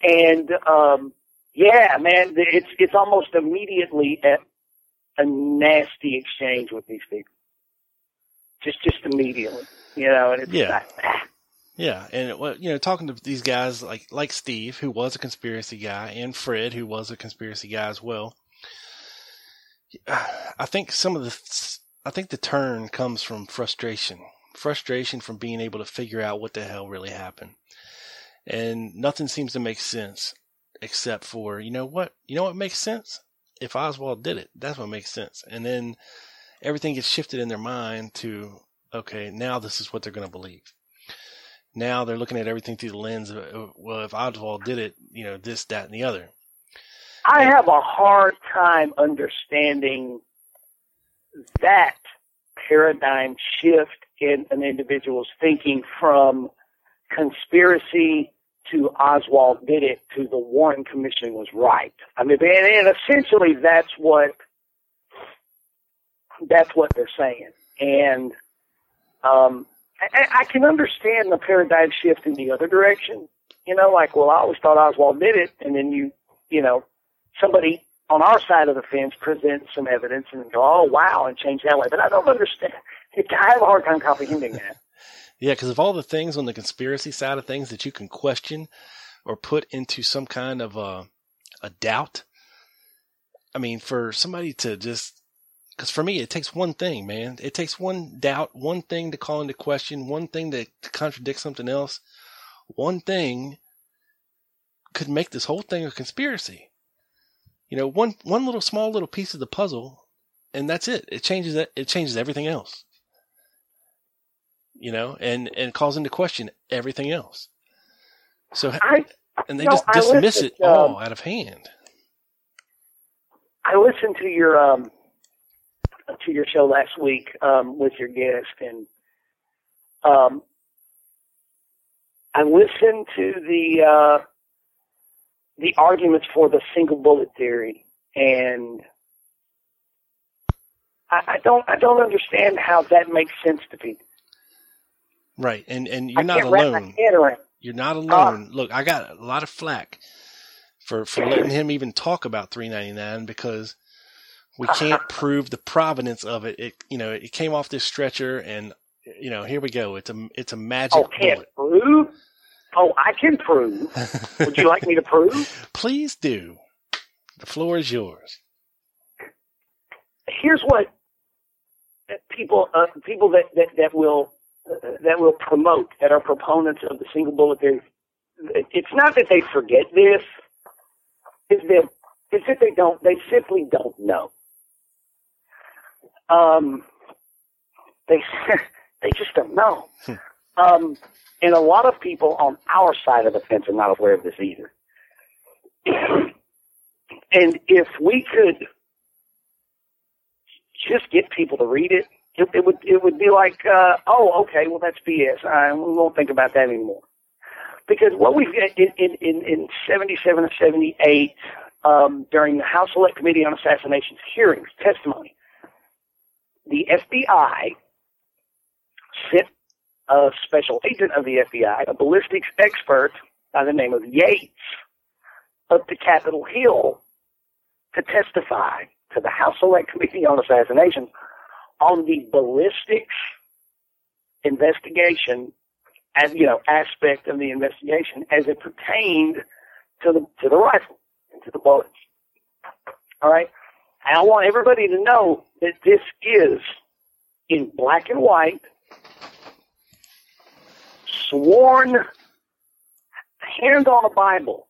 and um, yeah, man, it's it's almost immediately a, a nasty exchange with these people, just just immediately, you know, and it's Yeah. like, ah. Yeah, and you know, talking to these guys like like Steve, who was a conspiracy guy, and Fred, who was a conspiracy guy as well. I think some of the, I think the turn comes from frustration, frustration from being able to figure out what the hell really happened, and nothing seems to make sense except for you know what, you know what makes sense? If Oswald did it, that's what makes sense, and then everything gets shifted in their mind to okay, now this is what they're going to believe now they're looking at everything through the lens of, well, if Oswald did it, you know, this, that, and the other. I have a hard time understanding that paradigm shift in an individual's thinking from conspiracy to Oswald did it to the Warren Commission was right. I mean, and, and essentially that's what that's what they're saying, and um, I, I can understand the paradigm shift in the other direction. You know, like, well, I always thought Oswald did it, and then you, you know, somebody on our side of the fence presents some evidence and go, oh, wow, and change that way. But I don't understand. I have a hard time comprehending that. Yeah, because of all the things on the conspiracy side of things that you can question or put into some kind of a, a doubt, I mean, for somebody to just, because for me, it takes one thing, man. It takes one doubt, one thing to call into question, one thing to, to contradict something else. One thing could make this whole thing a conspiracy. You know, one one little small little piece of the puzzle, and that's it. It changes it. It changes everything else. You know, and and calls into question everything else. So, I, and they know, just dismiss it all um, out of hand. I listened to your um to your show last week um with your guest and um I listened to the uh the arguments for the single bullet theory and I, I don't I don't understand how that makes sense to people. Right, and and you're not wrap my alone. You're not alone. Look, I got a lot of flack for for letting him even talk about 399 because we can't prove the provenance of it. It you know it came off this stretcher, and you know here we go. It's a it's a magic Oh, can't bullet. prove? Oh, I can prove. Would you like me to prove? Please do. The floor is yours. here's what people uh, people that that that will uh, that will promote that are proponents of the single bullet theory. It's not that they forget this. It's that it's that they don't. They simply don't know. Um, they they just don't know. Um, and a lot of people on our side of the fence are not aware of this either. and if we could just get people to read it, it, it would it would be like, uh, oh, okay, well that's BS. Uh, we won't think about that anymore. Because what we've in in in, in seventy seven or seventy eight um, during the House Select Committee on Assassinations hearings testimony, the FBI sent a special agent of the FBI, a ballistics expert by the name of Yates, up to Capitol Hill to testify to the House Select Committee on Assassination on the ballistics investigation as you know aspect of the investigation as it pertained to the to the rifle and to the bullets. All right. And I want everybody to know that this is in black and white, sworn, hand on a Bible,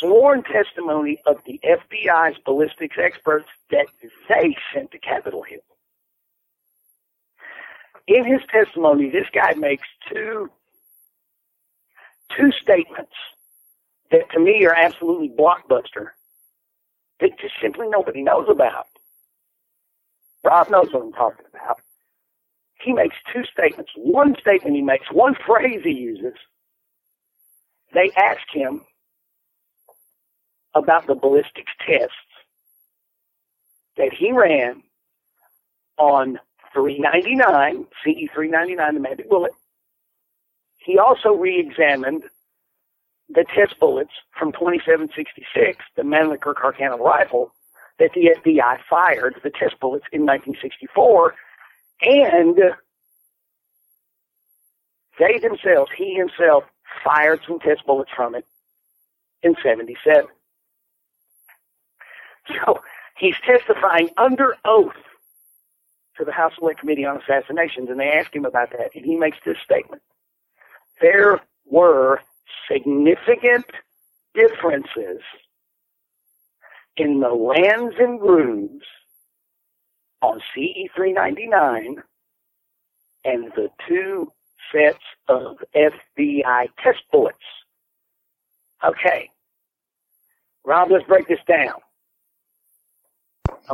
sworn testimony of the FBI's ballistics experts that they sent to Capitol Hill. In his testimony, this guy makes two two statements that to me are absolutely blockbuster that just simply nobody knows about. Rob knows what I'm talking about. He makes two statements. One statement he makes, one phrase he uses. They ask him about the ballistics tests that he ran on 399, CE 399, the magic bullet. He also re-examined the test bullets from 2766, the Mannlicher Carcano rifle, that the FBI fired, the test bullets in 1964, and they themselves, he himself, fired some test bullets from it in 77. So he's testifying under oath to the House Select Committee on Assassinations, and they ask him about that, and he makes this statement. There were significant differences in the lands and grooves on CE 399 and the two sets of FBI test bullets. Okay. Rob, let's break this down.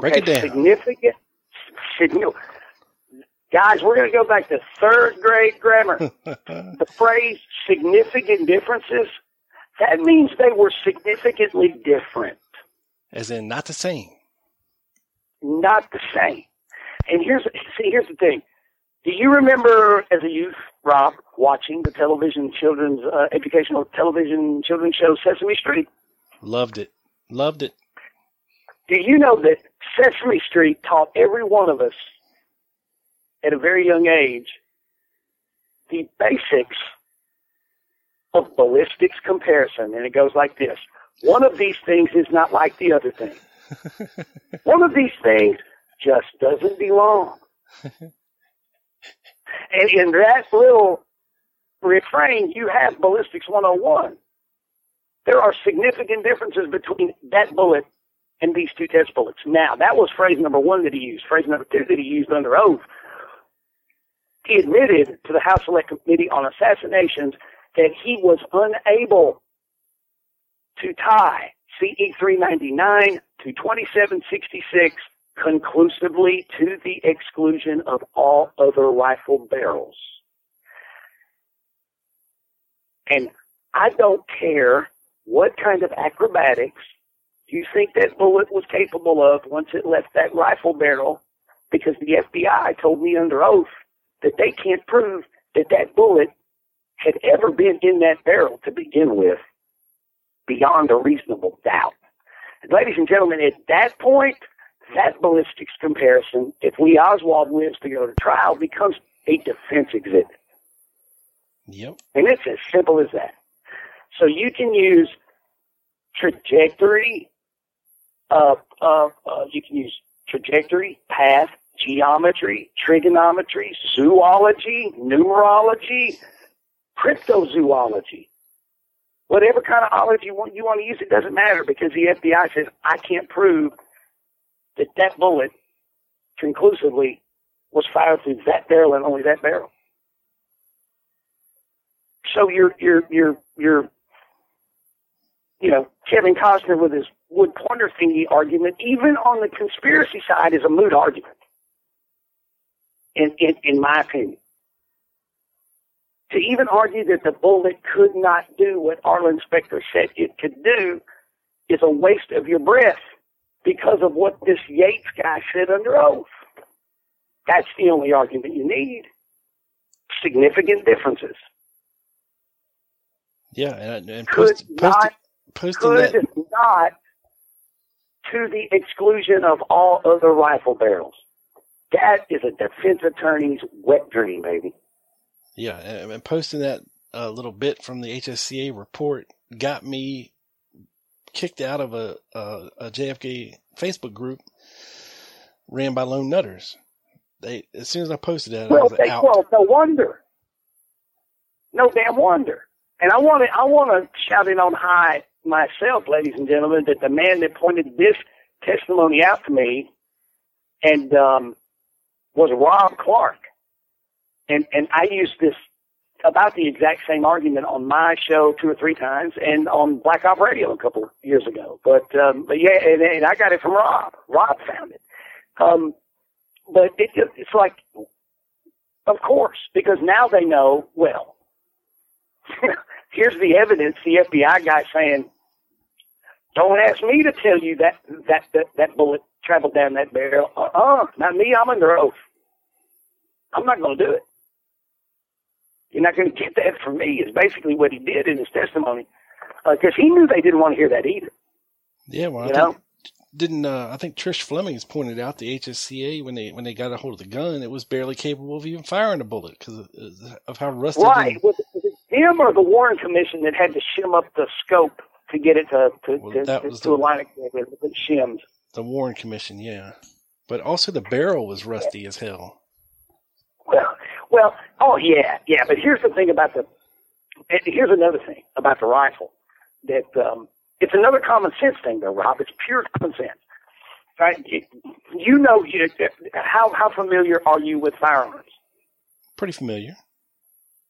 Break it down. Significant, significant. Guys, we're going to go back to third grade grammar. the phrase significant differences, that means they were significantly different, As in, not the same. not the same. And here's, see, here's the thing. Do you remember as a youth, Rob, watching the television children's, uh, educational television children's show Sesame Street? Loved it. Loved it. Do you know that Sesame Street taught every one of us at a very young age the basics of ballistics comparison? And it goes like this. One of these things is not like the other thing. one of these things just doesn't belong. and in that little refrain, you have ballistics 101. There are significant differences between that bullet and these two test bullets. Now, that was phrase number one that he used. Phrase number two that he used under oath. He admitted to the House Select Committee on Assassinations that he was unable to tie CE 399 to 2766 conclusively to the exclusion of all other rifle barrels. And I don't care what kind of acrobatics you think that bullet was capable of once it left that rifle barrel, because the FBI told me under oath that they can't prove that that bullet had ever been in that barrel to begin with beyond a reasonable doubt. And ladies and gentlemen, at that point, that ballistics comparison, if Lee Oswald lives to go to trial, becomes a defense exhibit. Yep. And it's as simple as that. So you can use trajectory, uh, uh, uh, you can use trajectory, path, geometry, trigonometry, zoology, numerology, cryptozoology. Whatever kind of ology you want, you want to use, it doesn't matter because the FBI says, I can't prove that that bullet conclusively was fired through that barrel and only that barrel. So you're, you're, you're, you're, you know, Kevin Costner with his wood pointer thingy argument, even on the conspiracy side, is a moot argument. In, in, in my opinion. To even argue that the bullet could not do what Arlen Specter said it could do is a waste of your breath because of what this Yates guy said under oath. That's the only argument you need. Significant differences. Yeah, and, and Could post, post, not, posting could that. not, to the exclusion of all other rifle barrels. That is a defense attorney's wet dream, baby. Yeah, and, posting that uh, little bit from the HSCA report got me kicked out of a, a, a JFK Facebook group ran by lone nutters. They as soon as I posted that, I Well, was they, out. well, no wonder. No damn wonder. And I want to, I want to shout it on high myself, ladies and gentlemen, that the man that pointed this testimony out to me and um, was Rob Clark. And and I used this about the exact same argument on my show two or three times and on Black Op Radio a couple of years ago. But um, but yeah, and, and I got it from Rob. Rob found it. Um, but it, it, it's like, of course, because now they know. Well, here's the evidence. The FBI guy saying, "Don't ask me to tell you that that that, that bullet traveled down that barrel. Uh, uh not me. I'm under oath. I'm not going to do it. You're not going to get that from me." Is basically what he did in his testimony, because he knew they didn't want to hear that either. Yeah, well, I You think, didn't uh, I think Trish Fleming's pointed out the HSCA when they when they got a hold of the gun, it was barely capable of even firing a bullet because of, of how rusted. Right. and- Was it, was it him or the Warren Commission that had to shim up the scope to get it to to, Well, to, to, the- align it with shims? the Warren Commission, yeah, but also the barrel was rusty as hell. Well, well, oh yeah, yeah. But here's the thing about the. Here's another thing about the rifle that um, it's another common sense thing, though, Rob. It's pure common sense, right? You, you know, you, how how familiar are you with firearms? Pretty familiar.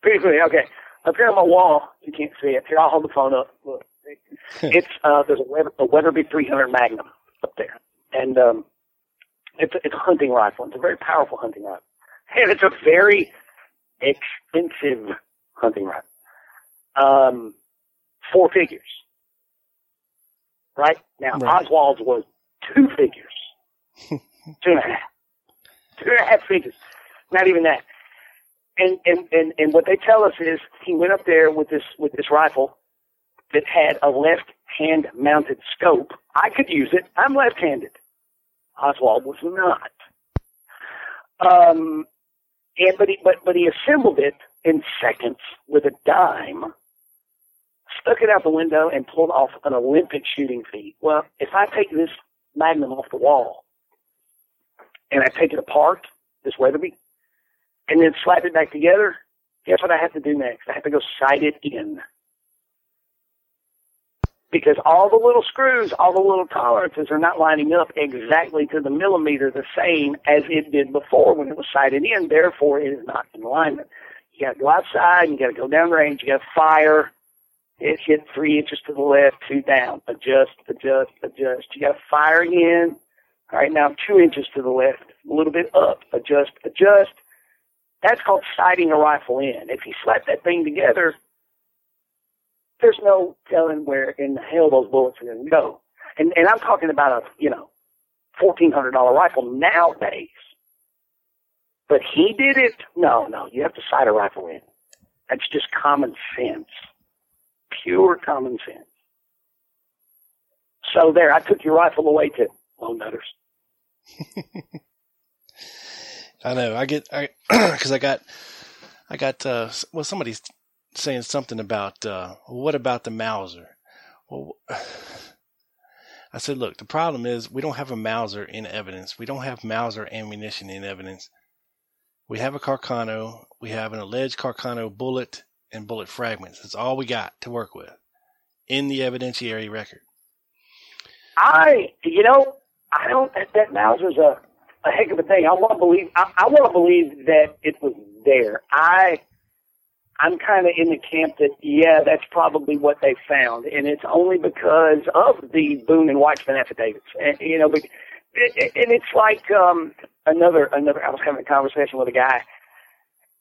Pretty familiar. Okay, up here on my wall, you can't see it. Here, I'll hold the phone up. Look, it's uh, there's a, Weather, a Weatherby 300 Magnum up there, and um, it's a, it's a hunting rifle. It's a very powerful hunting rifle, and it's a very expensive hunting rifle. Um, four figures, right? Now Right. Oswald's was two figures, two and a half, two and a half figures. Not even that. And, and and and what they tell us is he went up there with this with this rifle that had a left hand mounted scope. I could use it. I'm left handed. Oswald was not. Um, and but he but but he assembled it in seconds with a dime, stuck it out the window, and pulled off an Olympic shooting feat. Well, if I take this Magnum off the wall and I take it apart, this Weatherby, and then slap it back together, guess what I have to do next? I have to go sight it in. Because all the little screws, all the little tolerances are not lining up exactly to the millimeter the same as it did before when it was sighted in. Therefore, it is not in alignment. You got to go outside. You got to go down range. You got to fire. It hit three inches to the left, two down. Adjust, adjust, adjust. You got to fire again. All right, now two inches to the left, a little bit up. Adjust, adjust. That's called sighting a rifle in. If you slap that thing together, there's no telling where in the hell those bullets are going to go. And and I'm talking about a you know fourteen hundred dollar rifle nowadays. But he did it. No, no, you have to sight a rifle in. That's just common sense, pure common sense. So there, I took your rifle away to lone nutters. I know. I get I because I got I got uh well somebody's saying something about uh what about the Mauser? Well, I said, look, the problem is we don't have a Mauser in evidence. We don't have Mauser ammunition in evidence. We have a Carcano. We have an alleged Carcano bullet and bullet fragments. That's all we got to work with in the evidentiary record. I, you know, I don't. That, Mauser's a a heck of a thing. I want to believe. I, I want to believe that it was there. I, I'm kind of in the camp that yeah, that's probably what they found, and it's only because of the Boone and Weitzman affidavits. And, you know, but, and it's like um another another. I was having a conversation with a guy.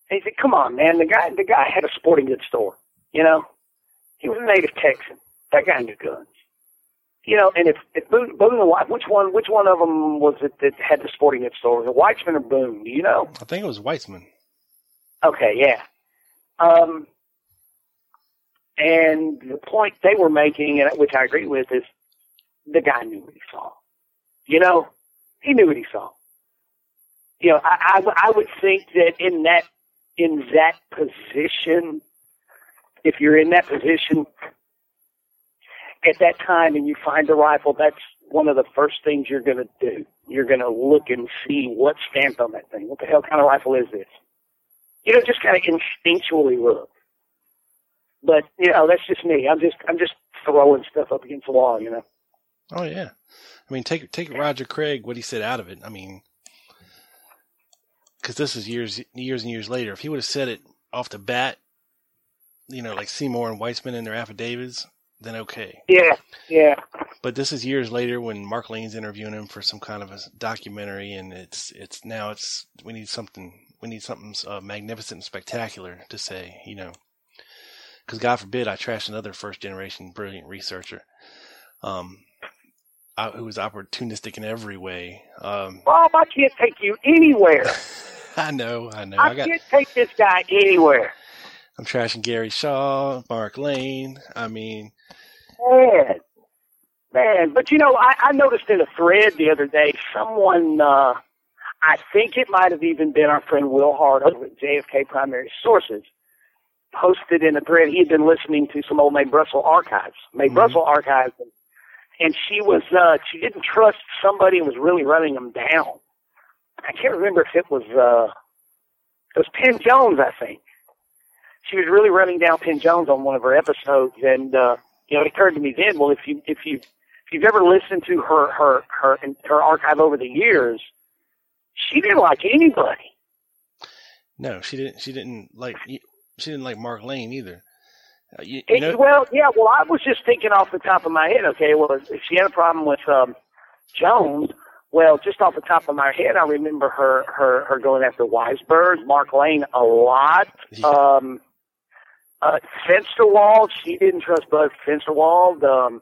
And he said, "Come on, man. The guy the guy had a sporting goods store. You know, he was a native Texan. That guy knew guns." you know, and if if Boone, Boone and White, which one which one of them was it that had the sporting goods store? Was it Weitzman or Boone? Do you know? I think it was Weitzman. Okay, yeah. Um, and the point they were making, and which I agree with, is the guy knew what he saw. You know, he knew what he saw. You know, I, I, I would think that in that in that position, if you're in that position at that time and you find a rifle, that's one of the first things you're going to do. You're going to look and see what's stamped on that thing. What the hell kind of rifle is this? You know, just kind of instinctually look. But you know, that's just me. I'm just I'm just throwing stuff up against the wall. You know. Oh yeah, I mean, take take Roger Craig what he said out of it. I mean, because this is years years and years later. If he would have said it off the bat, you know, like Seymour and Weitzman in their affidavits, then okay. Yeah, yeah. But this is years later when Mark Lane's interviewing him for some kind of a documentary, and it's it's now it's we need something we need something uh, magnificent and spectacular to say, you know because God forbid I trash another first generation brilliant researcher, um, who was opportunistic in every way. Um, Bob, I can't take you anywhere. I know, I know. I, I got, can't take this guy anywhere. I'm trashing Gary Shaw, Mark Lane. I mean, man, man. But you know, I, I noticed in a thread the other day, someone. uh I think it might have even been our friend Will Hart over at JFK Primary Sources posted in a thread he had been listening to some old Mae Brussell archives, Mae mm-hmm. Brussell archives, and, and she was uh, she didn't trust somebody and was really running them down. I can't remember if it was uh, it was Penn Jones, I think. She was really running down Penn Jones on one of her episodes, and uh, you know it occurred to me then, well, if you if you if you've ever listened to her her her her archive over the years, she didn't like anybody. No, she didn't. She didn't like she didn't like Mark Lane either. Uh, you, you know, well, yeah. Well, I was just thinking off the top of my head. Okay, well, if she had a problem with um, Jones, well, just off the top of my head, I remember her her her going after Weisberg, Mark Lane a lot. Yeah. Um, uh, Fensterwald, she didn't trust Bud Fensterwald. Um,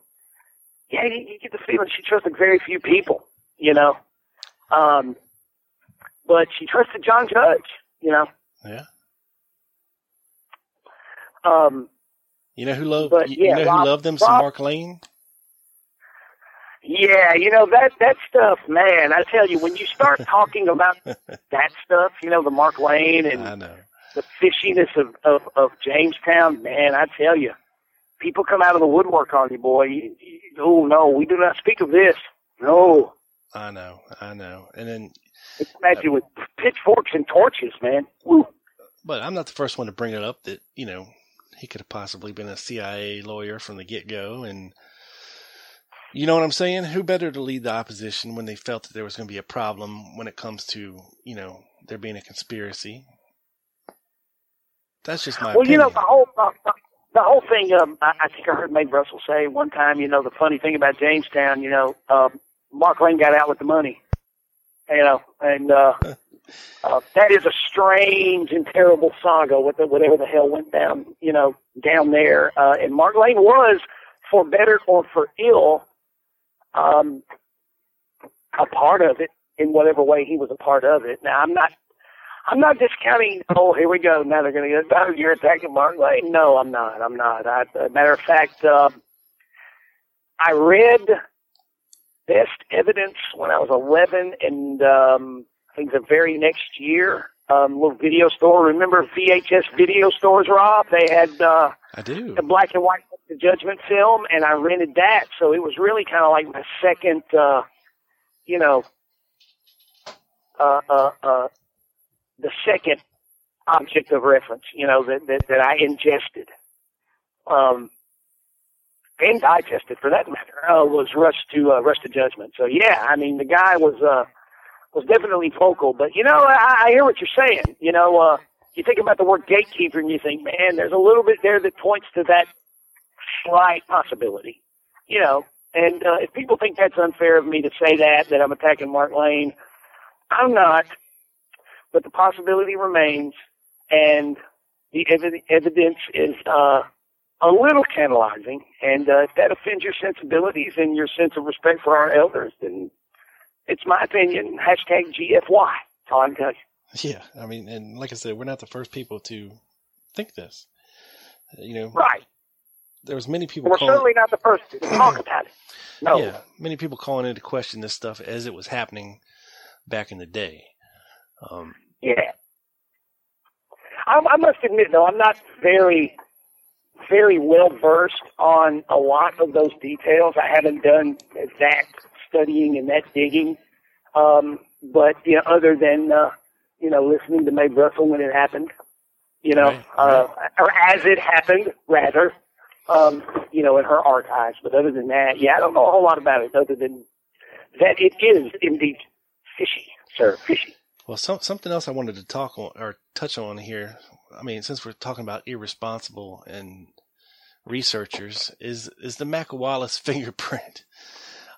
yeah, you, you get the feeling she trusted very few people. You know, um, but she trusted John Judge. You know. Yeah. Um, you know who loved but, you, yeah, you know Rob, who loved them? Rob, some Mark Lane. Yeah, you know that that stuff, man. I tell you, when you start talking about that stuff, you know the Mark Lane and the fishiness of, of of Jamestown, man. I tell you, people come out of the woodwork on you, boy. You, you, oh no, we do not speak of this. No. I know, I know, and then imagine with pitchforks and torches, man. Woo. But I'm not the first one to bring it up that you know he could have possibly been a CIA lawyer from the get go. And you know what I'm saying? Who better to lead the opposition when they felt that there was going to be a problem when it comes to, you know, there being a conspiracy? That's just my well, opinion. you know, the whole, uh, the whole thing, um, I, I think I heard Mae Brussell say one time, you know, the funny thing about Jamestown, you know, um, Mark Lane got out with the money, you know, and, uh, Uh, that is a strange and terrible saga with the, whatever the hell went down, you know, down there. Uh, and Mark Lane was, for better or for ill, um, a part of it in whatever way he was a part of it. Now, I'm not, I'm not discounting. Oh, here we go. Now they're going to get. Oh, you're attacking Mark Lane. No, I'm not. I'm not. I, matter of fact, uh, I read Best Evidence when I was 11, and um, I think the very next year, um, little video store. Remember VHS video stores, Rob? They had uh, I do the black and white the Judgment film, and I rented that. So it was really kind of like my second, uh, you know, uh, uh, uh, the second object of reference, you know, that that, that I ingested. Um, and digested for that matter, uh, was Rush to uh, Rush to Judgment. So yeah, I mean the guy was uh, was definitely vocal. But you know, I, I hear what you're saying. You know, uh, you think about the word gatekeeper and you think, man, there's a little bit there that points to that slight possibility. You know, and uh, if people think that's unfair of me to say that, that I'm attacking Mark Lane, I'm not. But the possibility remains, and the ev- evidence is uh, a little tantalizing. And uh, if that offends your sensibilities and your sense of respect for our elders, then it's my opinion. Hashtag GFY. That's all I can tell you. Yeah, I mean, and like I said, we're not the first people to think this. You know, Right. there was many people. We're calling, certainly not the first to talk about it. No. Yeah, many people calling into question this stuff as it was happening back in the day. Um, Yeah. I, I must admit, though, I'm not very, very well versed on a lot of those details. I haven't done that studying and that digging. Um, but you know, other than uh, you know, listening to Mae Brussell when it happened, you know, Right, uh, or as it happened, rather, um, you know, in her archives. But other than that, yeah, I don't know a whole lot about it, other than that it is indeed fishy, sir, fishy. Well, some, something else I wanted to talk on or touch on here. I mean, since we're talking about irresponsible and researchers, is is the Mac Wallace fingerprint?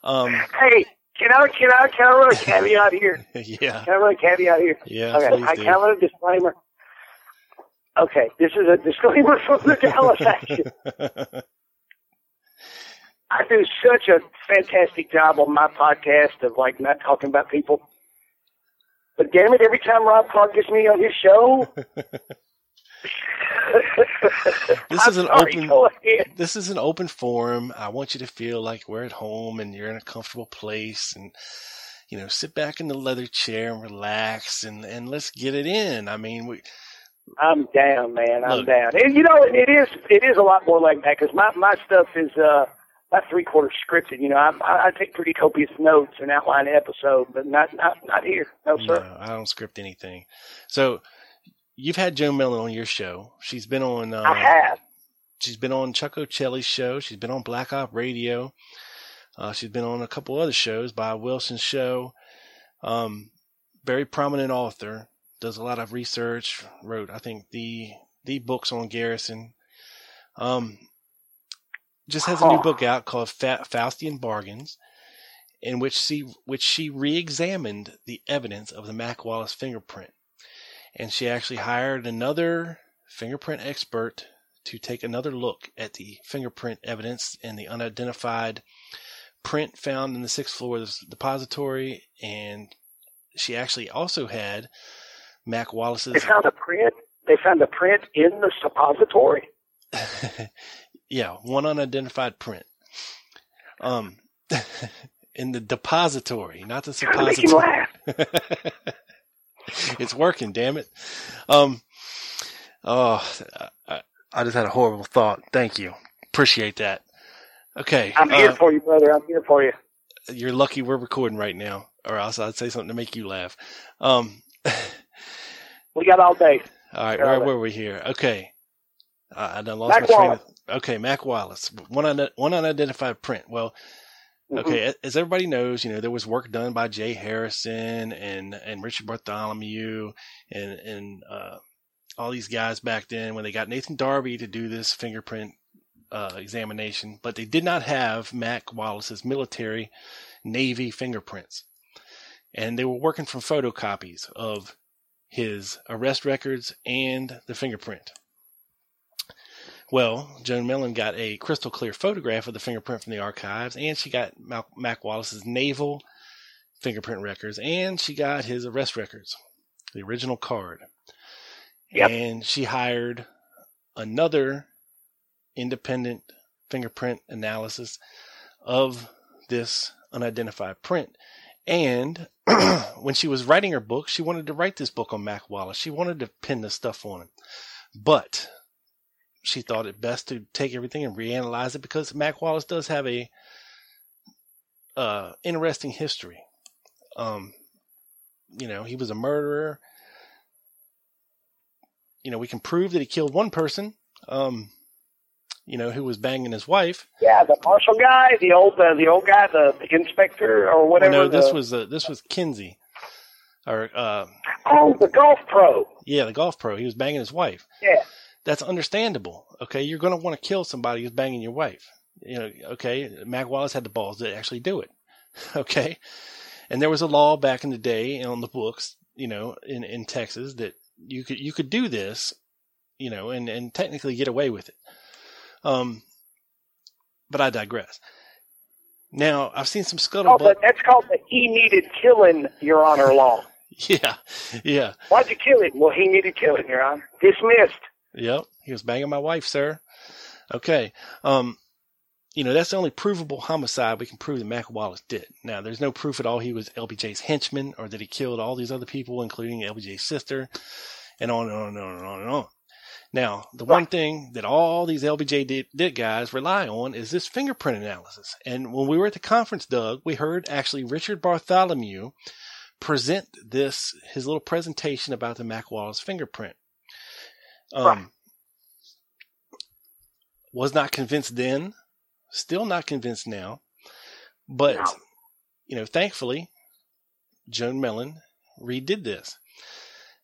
Um, Hey, can I can I can I run a caveat here? yeah, Can I run a caveat here? yeah, Okay, I can I run a disclaimer. Okay, this is a disclaimer from the Dallas Action. I do such a fantastic job on my podcast of like not talking about people. But damn it, every time Rob Clark gets me on his show, This is an sorry, open- this is an open forum. I want you to feel like we're at home and you're in a comfortable place and you know, sit back in the leather chair and relax and and let's get it in. I mean, we I'm down, man. I'm Look. down. And you know, it is it is a lot more like that because my my stuff is uh about three quarters scripted. You know, I, I I take pretty copious notes and outline the episode, but not not not here. No, sir. no, I don't script anything. So you've had Joan Mellen on your show. She's been on uh, I have. she's been on Chuck Ochelli's show. She's been on Black Op Radio. Uh, she's been on a couple other shows, Bob Wilson's show. Um, very prominent author. Does a lot of research. Wrote, I think, the the books on Garrison. Um, just has a new book out called Fa- Faustian Bargains, in which she which she re-examined the evidence of the Mac Wallace fingerprint, and she actually hired another fingerprint expert to take another look at the fingerprint evidence and the unidentified print found in the sixth floor of this depository. And she actually also had Mac Wallace's. They found a print. They found a print in the suppository. yeah, one unidentified print. Um, in the depository, not the Gotta make him suppository. it's working, damn it. Um, oh, I, I just had a horrible thought. Thank you. Appreciate that. Okay. I'm here uh, for you, brother. I'm here for you. you're lucky we're recording right now, or else I'd say something to make you laugh. Um, We got all day. all right, where were we here? Okay. Uh, I done lost Mac my train Wallace. of, okay, Mac Wallace. One, one unidentified print. Well, Mhm. Okay, as everybody knows, you know there was work done by Jay Harrison and and Richard Bartholomew and and uh, all these guys back then when they got Nathan Darby to do this fingerprint uh, examination, but they did not have Mac Wallace's military Navy fingerprints, and they were working from photocopies of his arrest records and the fingerprint. Well, Joan Mellen got a crystal clear photograph of the fingerprint from the archives, and she got Mac Wallace's naval fingerprint records, and she got his arrest records, the original card. Yep. And she hired another independent fingerprint analysis of this unidentified print. And when she was writing her book, she wanted to write this book on Mac Wallace. She wanted to pin this stuff on him. But she thought it best to take everything and reanalyze it because Mac Wallace does have a uh, interesting history. Um, you know, he was a murderer. You know, we can prove that he killed one person. Um, you know, who was banging his wife. Yeah, the marshal guy, the old uh, the old guy, the, the inspector or whatever. no, this the- was uh, this was Kinser, or uh, oh the golf pro. yeah, the golf pro. He was banging his wife. Yeah. That's understandable. Okay, you're going to want to kill somebody who's banging your wife. You know, okay. Mac Wallace had the balls to actually do it. Okay, and there was a law back in the day on the books, you know, in in Texas that you could you could do this, you know, and and technically get away with it. Um, but I digress. Now I've seen some Oh, scuttlebutt. but that's called the he needed killing, Your Honor law. Yeah, yeah, Why'd you kill him? Well, he needed killing, Your Honor. Dismissed. Yep. He was banging my wife, sir. Okay. Um, you know that's the only provable homicide we can prove that Mac Wallace did. Now, there's no proof at all he was LBJ's henchman or that he killed all these other people, including LBJ's sister, and on and on and on and on and on. Now, the one thing that all these LBJ did, did guys rely on is this fingerprint analysis. And when we were at the conference, Doug, we heard actually Richard Bartholomew present this his little presentation about the Mac Wallace fingerprint. Um, Right. Was not convinced then, still not convinced now, but No. you know, thankfully, Joan Mellen redid this.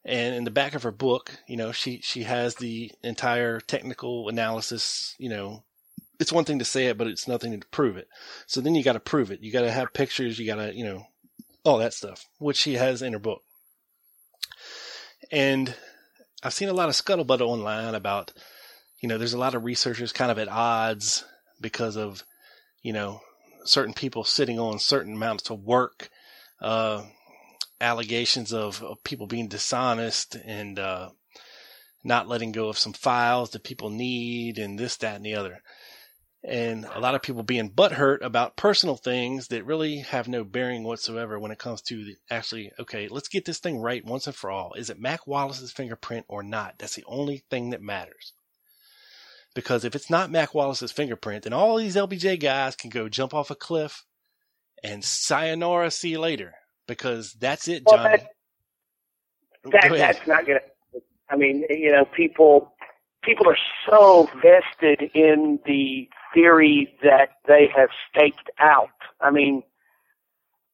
And in the back of her book, you know, she she has the entire technical analysis. You know, it's one thing to say it, but it's nothing to prove it. So then you got to prove it. You got to have pictures. You got to, you know, all that stuff, which she has in her book. And I've seen a lot of scuttlebutt online about, you know, there's a lot of researchers kind of at odds because of, you know, certain people sitting on certain amounts of work, uh, allegations of, of people being dishonest and, uh, not letting go of some files that people need and this, that, and the other. And a lot of people being butthurt about personal things that really have no bearing whatsoever when it comes to the, actually, okay, let's get this thing right once and for all. Is it Mac Wallace's fingerprint or not? That's the only thing that matters. Because if it's not Mac Wallace's fingerprint, then all these LBJ guys can go jump off a cliff and sayonara, see you later. Because that's it, Well, Johnny. That, that's not gonna. I mean, you know, people people are so vested in the theory that they have staked out. I mean,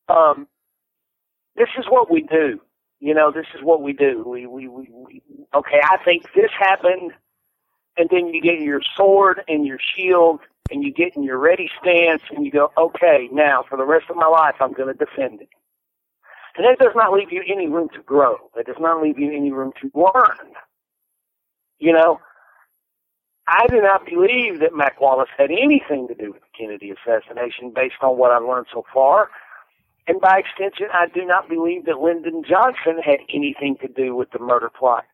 um, this is what we do. You know, this is what we do. We, we, we, we okay, I think this happened, and then you get your sword and your shield, and you get in your ready stance, and you go, okay, now for the rest of my life, I'm going to defend it. And that does not leave you any room to grow. That does not leave you any room to learn. You know, I do not believe that Mac Wallace had anything to do with the Kennedy assassination based on what I've learned so far. And by extension, I do not believe that Lyndon Johnson had anything to do with the murder plot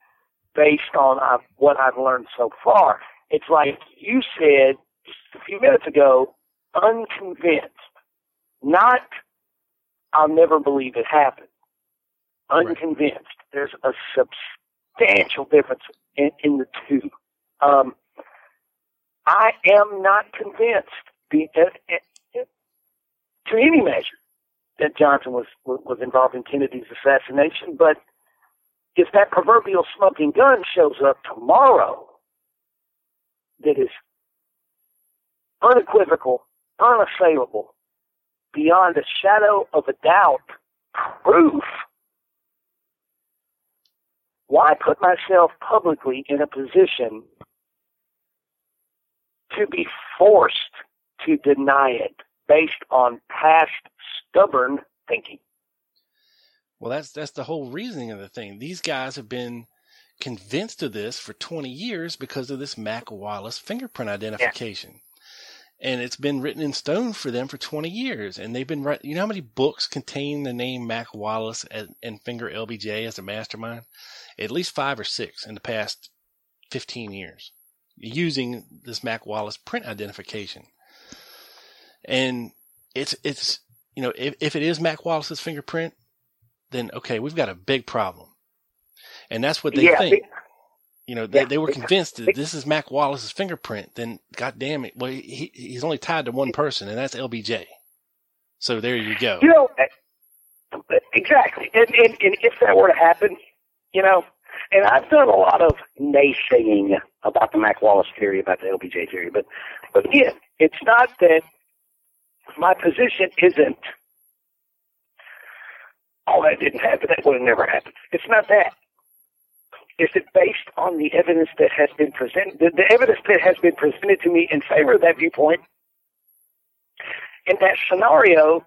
based on uh, what I've learned so far. It's like you said just a few minutes ago, unconvinced. Not, I'll never believe it happened. Unconvinced. There's a substantial difference in, in the two. Um, I am not convinced uh, uh, to any measure that Johnson was was involved in Kennedy's assassination, but if that proverbial smoking gun shows up tomorrow, that is unequivocal, unassailable, beyond a shadow of a doubt, proof. Why put myself publicly in a position to be forced to deny it based on past stubborn thinking? Well, that's that's the whole reasoning of the thing. These guys have been convinced of this for 20 years because of this Mac Wallace fingerprint identification. And it's been written in stone for them for 20 years. And they've been, you know how many books contain the name Mac Wallace and, and Finger LBJ as a mastermind? At least five or six in the past 15 years using this Mac Wallace print identification. And it's, it's, you know, if, if it is Mac Wallace's fingerprint, then okay, we've got a big problem. And that's what they Yeah, think. You know, they, Yeah, they were convinced that this is Mac Wallace's fingerprint. Then, God damn it, well, he, he's only tied to one person, and that's LBJ. So there you go. You know, uh, exactly. And, and, and if that were to happen, you know, and I've done a lot of naysaying about the Mac Wallace theory, about the LBJ theory, but, but again, it's not that my position isn't, oh, that didn't happen, that would have never happened. It's not that. Is it based on the evidence that has been presented, the, the evidence that has been presented to me in favor of that viewpoint? And that scenario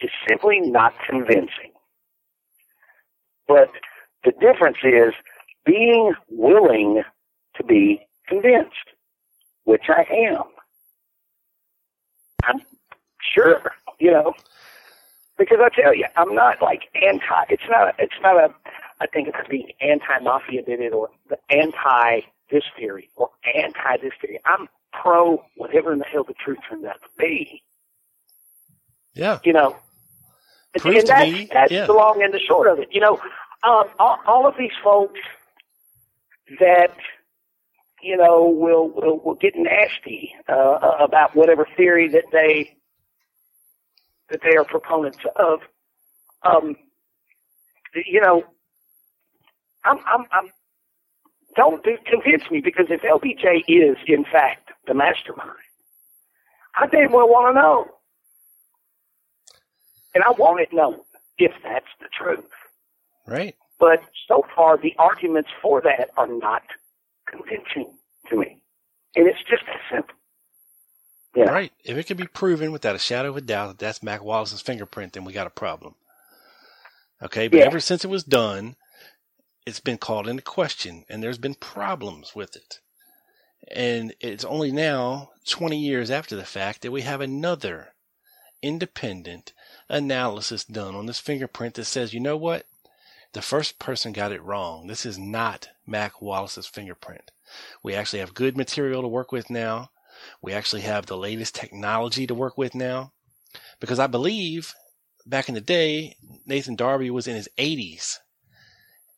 is simply not convincing. But the difference is being willing to be convinced. which I am. I'm sure, you know, because I tell you, I'm not like anti. It's not. It's not a. I think it's being anti-mafia did it or the anti this theory or anti this theory. I'm pro whatever in the hell the truth turns out to be. Yeah. You know, Proves and that's, me, that's yeah. the long and the short of it. You know, um, all, all of these folks that you know will will, will get nasty uh, about whatever theory that they that they are proponents of. Um, you know, I'm I'm I'm don't do, convince me because if LBJ is in fact the mastermind, I damn well want to know. And I want it known if that's the truth. Right. But so far, the arguments for that are not convincing to me. And it's just that simple. Yeah. Right. If it can be proven without a shadow of a doubt that that's Mac Wallace's fingerprint, then we got a problem. Okay. But Yeah. ever since it was done, it's been called into question and there's been problems with it. And it's only now, 20 years after the fact, that we have another independent analysis done on this fingerprint that says, you know what? The first person got it wrong. This is not Mac Wallace's fingerprint. We actually have good material to work with now. We actually have the latest technology to work with now. Because I believe back in the day, Nathan Darby was in his 80s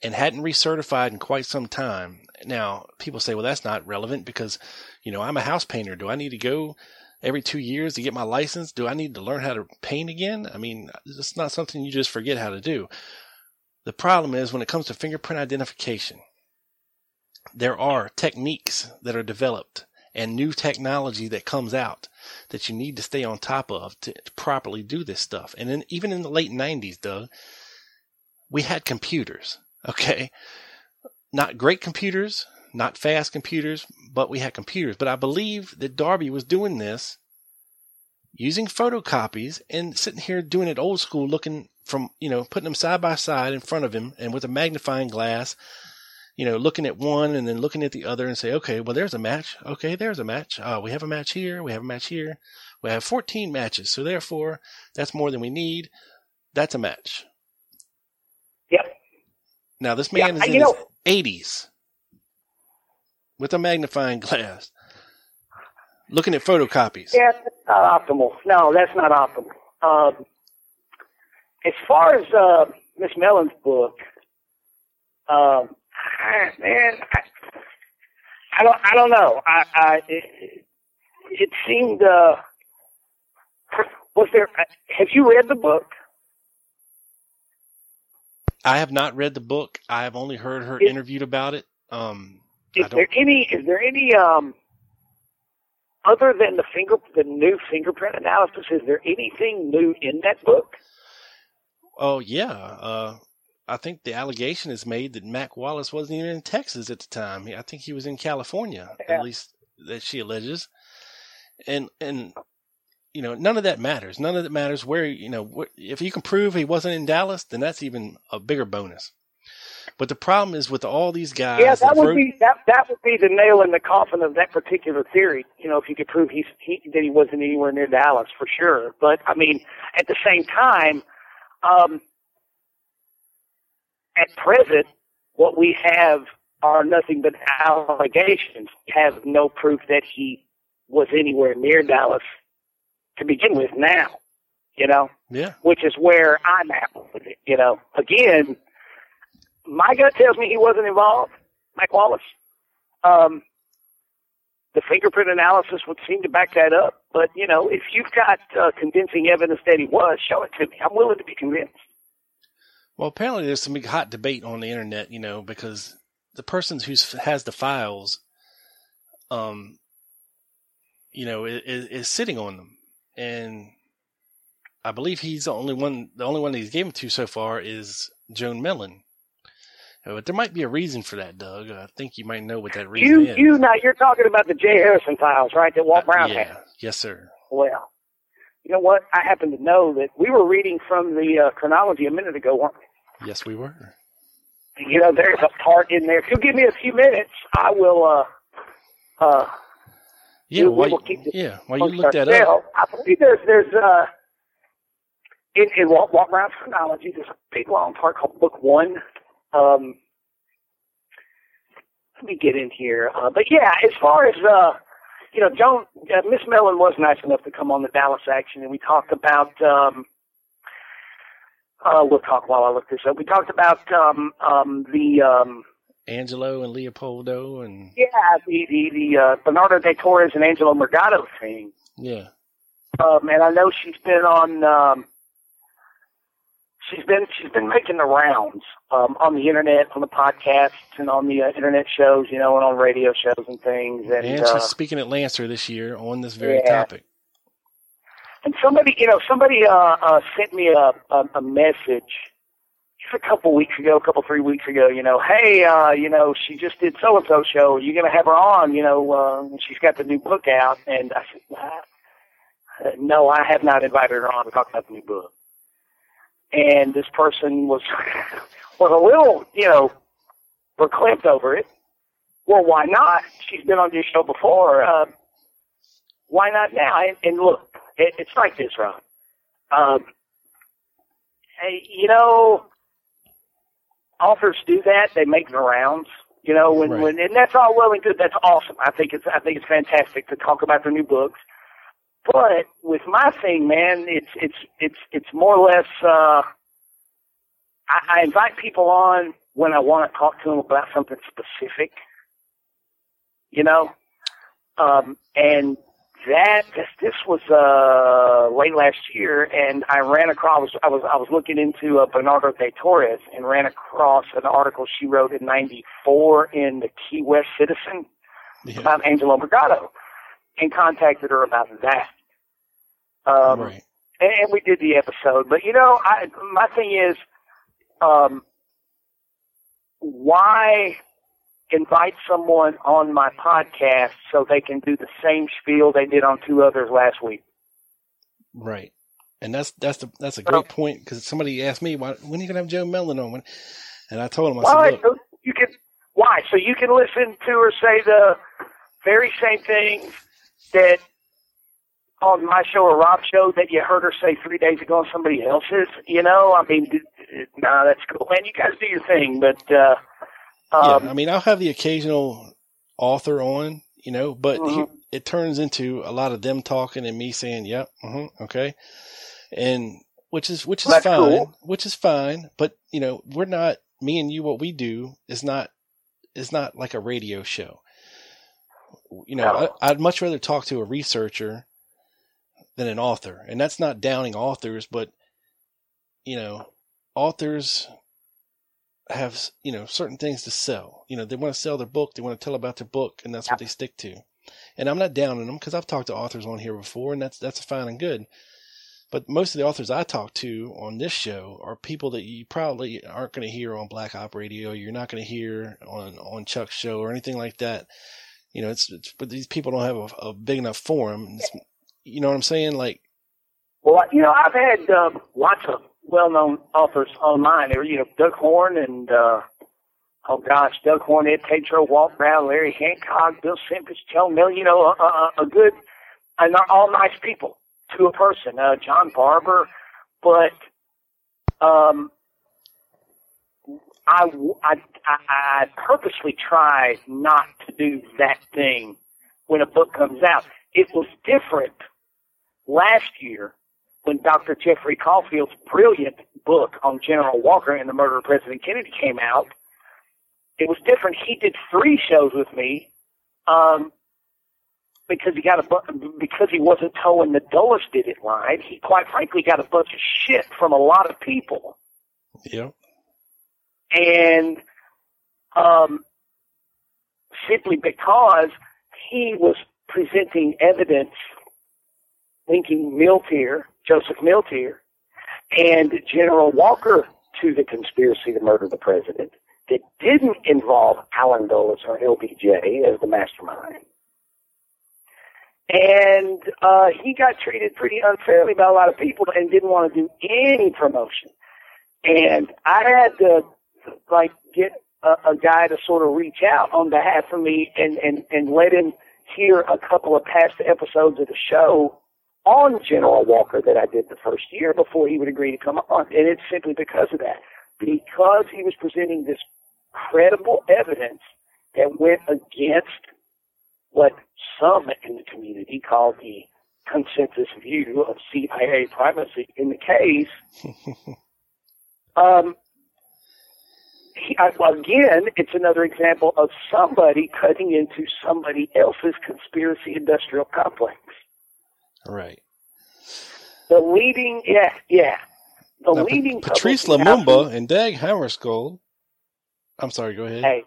and hadn't recertified in quite some time. Now, people say, well, that's not relevant because, you know, I'm a house painter. Do I need to go every two years to get my license? Do I need to learn how to paint again? I mean, it's not something you just forget how to do. The problem is when it comes to fingerprint identification, there are techniques that are developed and new technology that comes out that you need to stay on top of to, properly do this stuff. And then even in the late 90s, Doug, we had computers, okay? Not great computers, not fast computers, but we had computers. But I believe that Darby was doing this using photocopies and sitting here doing it old school, looking from, you know, putting them side by side in front of him and with a magnifying glass, you know, looking at one and then looking at the other and say, okay, well, there's a match. Okay, there's a match. Uh, we have a match here. We have a match here. We have 14 matches. So therefore, that's more than we need. That's a match. Yep. Now, this Yeah, man is in his know- 80s with a magnifying glass looking at photocopies. Yeah, that's not optimal. No, that's not optimal. Um, as far as uh, Miss Mellen's book, um, I, man, I, I don't, I don't know. I, I it, it seemed. Uh, was there? Have you read the book? I have not read the book. I have only heard her Is- interviewed about it. Um, Is there any? Is there any? Um, other than the finger, the new fingerprint analysis, is there anything new in that book? Oh yeah. Uh, I think the allegation is made that Mac Wallace wasn't even in Texas at the time. I think he was in California, Yeah. at least that she alleges. And and you know none of that matters. None of that matters. Where you know if you can prove he wasn't in Dallas, then that's even a bigger bonus. But the problem is with all these guys. Yeah, that would be that that would be the nail in the coffin of that particular theory. You know, if you could prove he's he, that he wasn't anywhere near Dallas for sure. But I mean, at the same time, um, at present, what we have are nothing but allegations. We have no proof that he was anywhere near Dallas to begin with. Now, you know, Yeah. which is where I'm at with it. You know, again, my gut tells me he wasn't involved, Mike Wallace. Um, the fingerprint analysis would seem to back that up. But you know, if you've got uh, convincing evidence that he was, show it to me. I'm willing to be convinced. Well, apparently there's some big hot debate on the internet, you know, because the person who has the files, um, you know, is, is sitting on them, and I believe he's the only one. The only one that he's given to so far is Joan Mellen. But there might be a reason for that, Doug. I think you might know what that reason You, is. you now you're talking about the Jay Harrison files, right? That Walt Uh, Brown yeah. had. Yes, sir. Well, you know what? I happen to know that we were reading from the uh, chronology a minute ago, weren't we? Yes, we were. you know, there's a part in there. If you'll give me a few minutes, I will uh, uh, Yeah, while will you, yeah, while you look that up. I believe there's there's uh in, in walk, walk around chronology. There's a big long part called Book One. Um, let me get in here. Uh, but yeah, as far as uh, you know, Joan uh, Miss Mellen was nice enough to come on the Dallas action, and we talked about. Um, uh, we'll talk while I look this up. We talked about um, um, the um, Angelo and Leopoldo and yeah the the, the uh, Bernardo de Torres and Angelo Murgado thing. yeah, Um, and I know she's been on. Um, she's been she's been making the rounds um, on the internet, on the podcasts, and on the uh, internet shows, you know, and on radio shows and things. And, and uh, she's speaking at Lancer this year on this very Yeah. topic. and somebody, you know, somebody uh, uh, sent me a, a a message just a couple weeks ago, a couple three weeks ago. You know, hey, uh, you know, she just did so and so show. Are you going to have her on? You know, uh, she's got the new book out, and I said, uh, no, I have not invited her on to talk about the new book. And this person was was a little, you know, verklempt over it. Well, why not? She's been on your show before. Uh, why not now? And, and look, it, it's like this, Ron. Um, hey, you know, authors do that. They make the rounds. You know, when Right. when and that's all well and good. That's awesome. I think it's I think it's fantastic to talk about their new books. But with my thing, man, it's it's it's it's more or less. uh I, I invite people on when I want to talk to them about something specific. You know, um, and that this, this was uh late last year, and I ran across. I was I was looking into uh, Bernardo de Torres and ran across an article she wrote in '94 in the Key West Citizen Yeah, about Angelo Murgado, and contacted her about that. Um, right. and, and we did the episode. But you know, I my thing is, um, why invite someone on my podcast so they can do the same spiel they did on two others last week? Right. And that's that's the that's a great point because somebody asked me why when are you gonna have Joe Mellen on, when, and I told him I Why said, look, you can why so you can listen to her say the very same things that on my show or Rob's show that you heard her say three days ago on somebody else's. You know, I mean, nah, that's cool, man. You guys do your thing, but uh, um, yeah, I mean I'll have the occasional author on, you know, but Mhm. he, it turns into a lot of them talking and me saying, "Yep, uh okay," and which is which is fine, cool. which is fine, but you know we're not me and you. What we do is not is not like a radio show. You know, No. I, I'd much rather talk to a researcher than an author, and that's not downing authors, but you know, authors have you know certain things to sell. You know, they want to sell their book, they want to tell about their book, and that's what they stick to. And I'm not downing them because I've talked to authors on here before, and that's that's fine and good. But most of the authors I talk to on this show are people that you probably aren't going to hear on Black Op Radio. You're not going to hear on on Chuck's show or anything like that. You know, it's, it's but these people don't have a, a big enough forum. It's, you know what I'm saying? Like, well, you know, I've had um, lots of well-known authors on mine. There, you know, Doug Horne and uh, oh gosh, Doug Horne, Ed Tatro, Walt Brown, Larry Hancock, Bill Simpkins, Joe Mill. You know, a, a, a good, and they're all nice people to a person. Uh, John Barber, but um, I, I, I purposely try not to do that thing when a book comes out. It was different last year when Dr. Jeffrey Caufield's brilliant book on General Walker and the murder of President Kennedy came out. It was different. He did three shows with me, um, because he got a bu- because he wasn't towing the dullest did it line. He quite frankly got a bunch of shit from a lot of people know, and um, simply because he was presenting evidence linking Milteer, Joseph Milteer, and General Walker to the conspiracy to murder the president that didn't involve Alan Dulles or LBJ as the mastermind. And uh, he got treated pretty unfairly by a lot of people and didn't want to do any promotion. And I had to like get a, a guy to sort of reach out on behalf of me and and and let him hear a couple of past episodes of the show on General Walker that I did the first year before he would agree to come on. And it's simply because of that. Because he was presenting this credible evidence that went against what some in the community called the consensus view of CIA primacy in the case. um, he, again, it's another example of somebody cutting into somebody else's conspiracy industrial complex. Right. The leading, yeah, yeah. The Now, leading Pa- Patrice Lumumba and Dag Hammarskjöld. I'm sorry. Go ahead. Hey,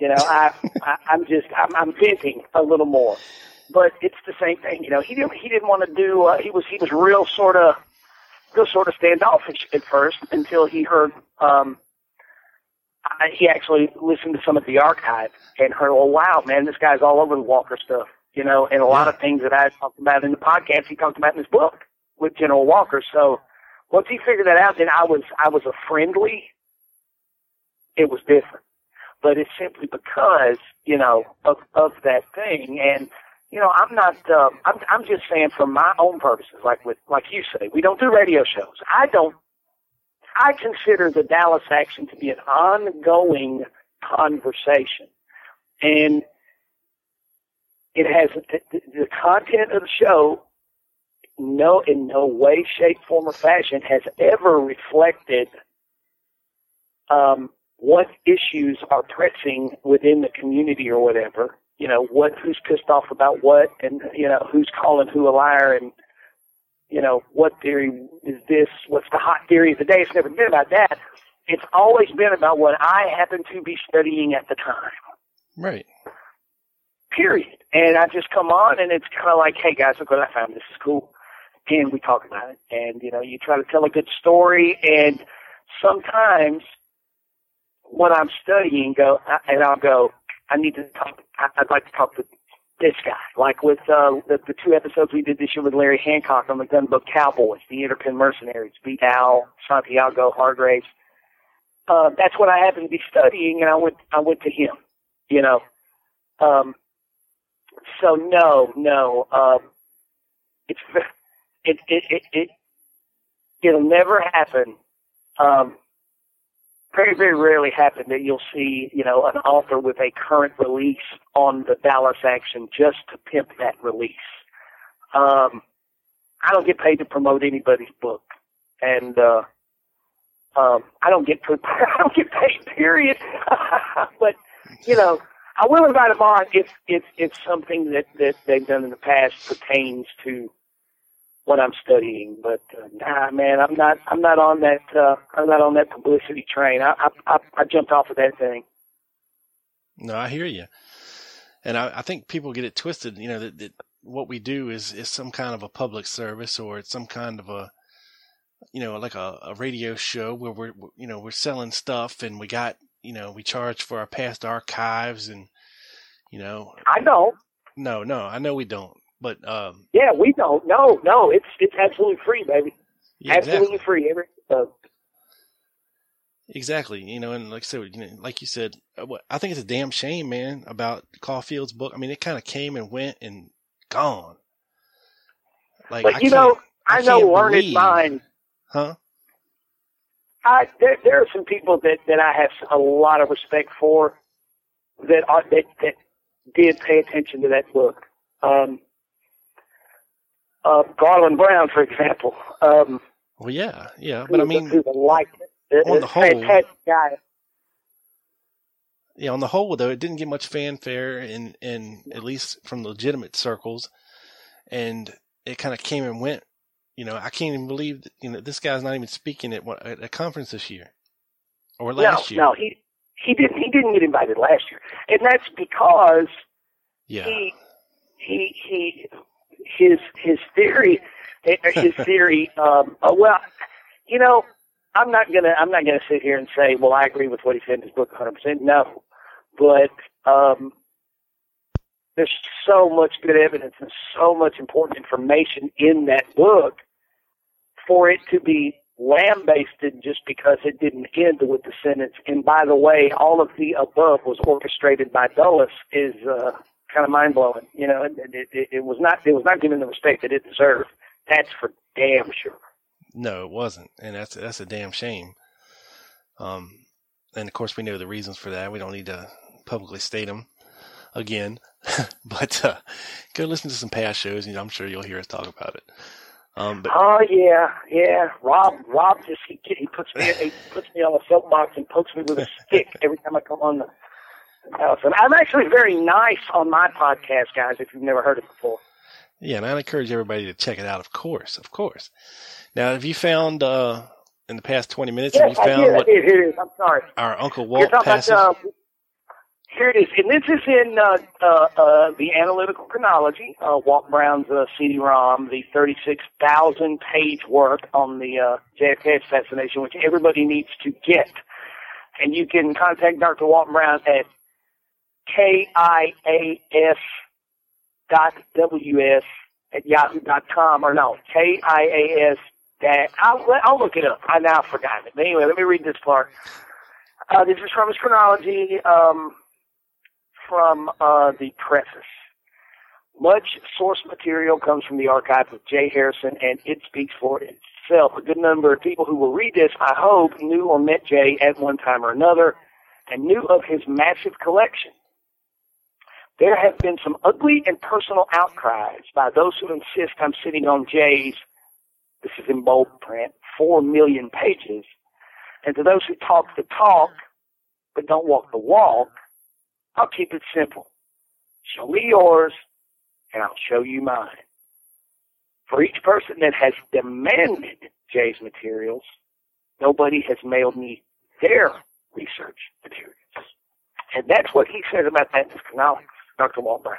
you know, I, I I'm just I'm, I'm venting a little more, but it's the same thing. You know, he didn't he didn't want to do. Uh, he was he was real sort of real sort of standoffish at first until he heard. um I, he actually listened to some of the archive and heard, oh wow, man, this guy's all over the Walker stuff. You know, and a lot of things that I talked about in the podcast, he talked about in his book with General Walker. So once he figured that out, then I was I was a friendly. It was different. But it's simply because you know of of that thing. And you know i'm not um i'm i'm just saying for my own purposes like with like you say we don't do radio shows. I don't i consider the dallas action to be an ongoing conversation. And it has the, content of the show no in no way shape form or fashion has ever reflected um what issues are pressing within the community or whatever. You know, what who's pissed off about what, and you know who's calling who a liar, and you know what theory is this? What's the hot theory of the day? It's never been about that. It's always been about what I happen to be studying at the time. Right. Period. And I just come on, and it's kind of like, hey guys, look what I found. This is cool, and we talk about it. And you know, you try to tell a good story, and sometimes when I'm studying, go and I'll go. I need to talk. I'd like to talk to this guy. Like with uh, the, the two episodes we did this year with Larry Hancock on the Gun Book Cowboys, the Interpen Mercenaries, beat Al, Santiago, Hargraves. Uh, that's what I happened to be studying, and I went. I went to him. You know. Um, so no, no. Um, it's it it it it it'll never happen. Um, very, very rarely happen that you'll see, you know, an author with a current release on the Dallas action just to pimp that release. Um, I don't get paid to promote anybody's book, and uh, um, I don't get I don't get paid. Period. but you know, I will invite them on if if if something that that they've done in the past pertains to what I'm studying. But uh, nah, man, I'm not. I'm not on that. Uh, I'm not on that publicity train. I, I I I jumped off of that thing. No, I hear you, and I, I think people get it twisted. You know that, that what we do is is some kind of a public service, or it's some kind of a, you know, like a, a radio show where we're you know we're selling stuff, and we got you know we charge for our past archives, and you know. I don't. No, no, I know we don't, but um, Yeah, we don't. No, no, it's it's absolutely free, baby. yeah, absolutely exactly. free. Every uh, Exactly, you know, and like I said, you know, like you said, uh, I think it's a damn shame, man, about Caufield's book. I mean, it kind of came and went and gone. Like, but I you know, I, know can't learned believe- mind. huh? I there there are some people that that I have a lot of respect for that are that that did pay attention to that book. Um, uh, Garland Brown, for example. Um, Well, yeah, yeah, but I mean, like on the whole- guy. yeah, on the whole, though, it didn't get much fanfare in in at least from legitimate circles, and it kind of came and went. You know, I can't even believe that, you know this guy's not even speaking at what at a conference this year or last no, year. no, he he didn't he didn't get invited last year, and that's because yeah, he he he his his theory his theory um uh, well you know i'm not gonna i'm not gonna sit here and say well i agree with what he said in his book 100% no. But um there's so much good evidence and so much important information in that book for it to be lambasted just because it didn't end with the sentence and by the way all of the above was orchestrated by dulles is uh kind of mind blowing. You know, it, it, it, was not it was not given the respect that it deserved. That's for damn sure. No, it wasn't, and that's that's a damn shame. Um, and of course we know the reasons for that. We don't need to publicly state them again, but uh, go listen to some past shows, and I'm sure you'll hear us talk about it. Um, but Oh yeah, yeah. Rob, Rob just he, he puts me he puts me on a soapbox and pokes me with a stick every time I come on the house. And I'm actually very nice on my podcast, guys. If you've never heard it before. yeah, and I encourage everybody to check it out. Of course, of course. Now, have you found uh, in the past 20 minutes? have Yes, you I found. I did, here it is. I'm sorry. our Uncle Walt passes? about, uh, here it is, and this is in uh, uh, uh, the analytical chronology. Uh, Walt Brown's uh, CD-ROM, the 36,000-page work on the uh, JFK assassination, which everybody needs to get. And you can contact Dr. Walt Brown at kias dot ws at yahoo dot com or no kias that I'll I'll look it up. I now forgot it. But anyway, let me read this part. Uh, this is from his chronology um, from uh, the preface. Much source material comes from the archive of Jay Harrison, and it speaks for itself. A good number of people who will read this, I hope, knew or met Jay at one time or another, and knew of his massive collection. There have been some ugly and personal outcries by those who insist I'm sitting on Jay's, this is in bold print, four million pages, and to those who talk the talk but don't walk the walk, I'll keep it simple. Show me yours, and I'll show you mine. For each person that has demanded Jay's materials, nobody has mailed me their research materials. And that's what he says about that in Dr. Walt Brown.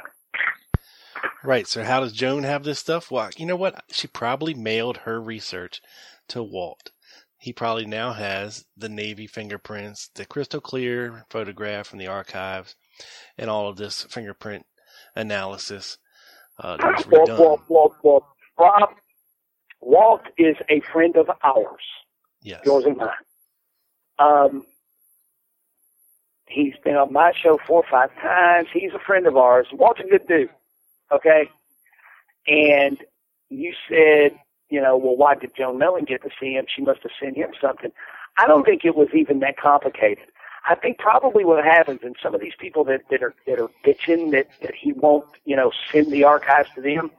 Right. So how does Joan have this stuff? Well, you know what? She probably mailed her research to Walt. He probably now has the Navy fingerprints, the crystal clear photograph from the archives, and all of this fingerprint analysis uh, that was Walt, redone. Walt, Walt, Walt. Rob, Walt is a friend of ours, Yes. yours and mine. Um, he's been on my show four or five times. He's a friend of ours. Walt's a good dude, okay? And you said, you know, well, why did Joan Mellen get to see him? She must have sent him something. I don't think it was even that complicated. I think probably what happens, and some of these people that, that are that are bitching that, that he won't, you know, send the archives to them.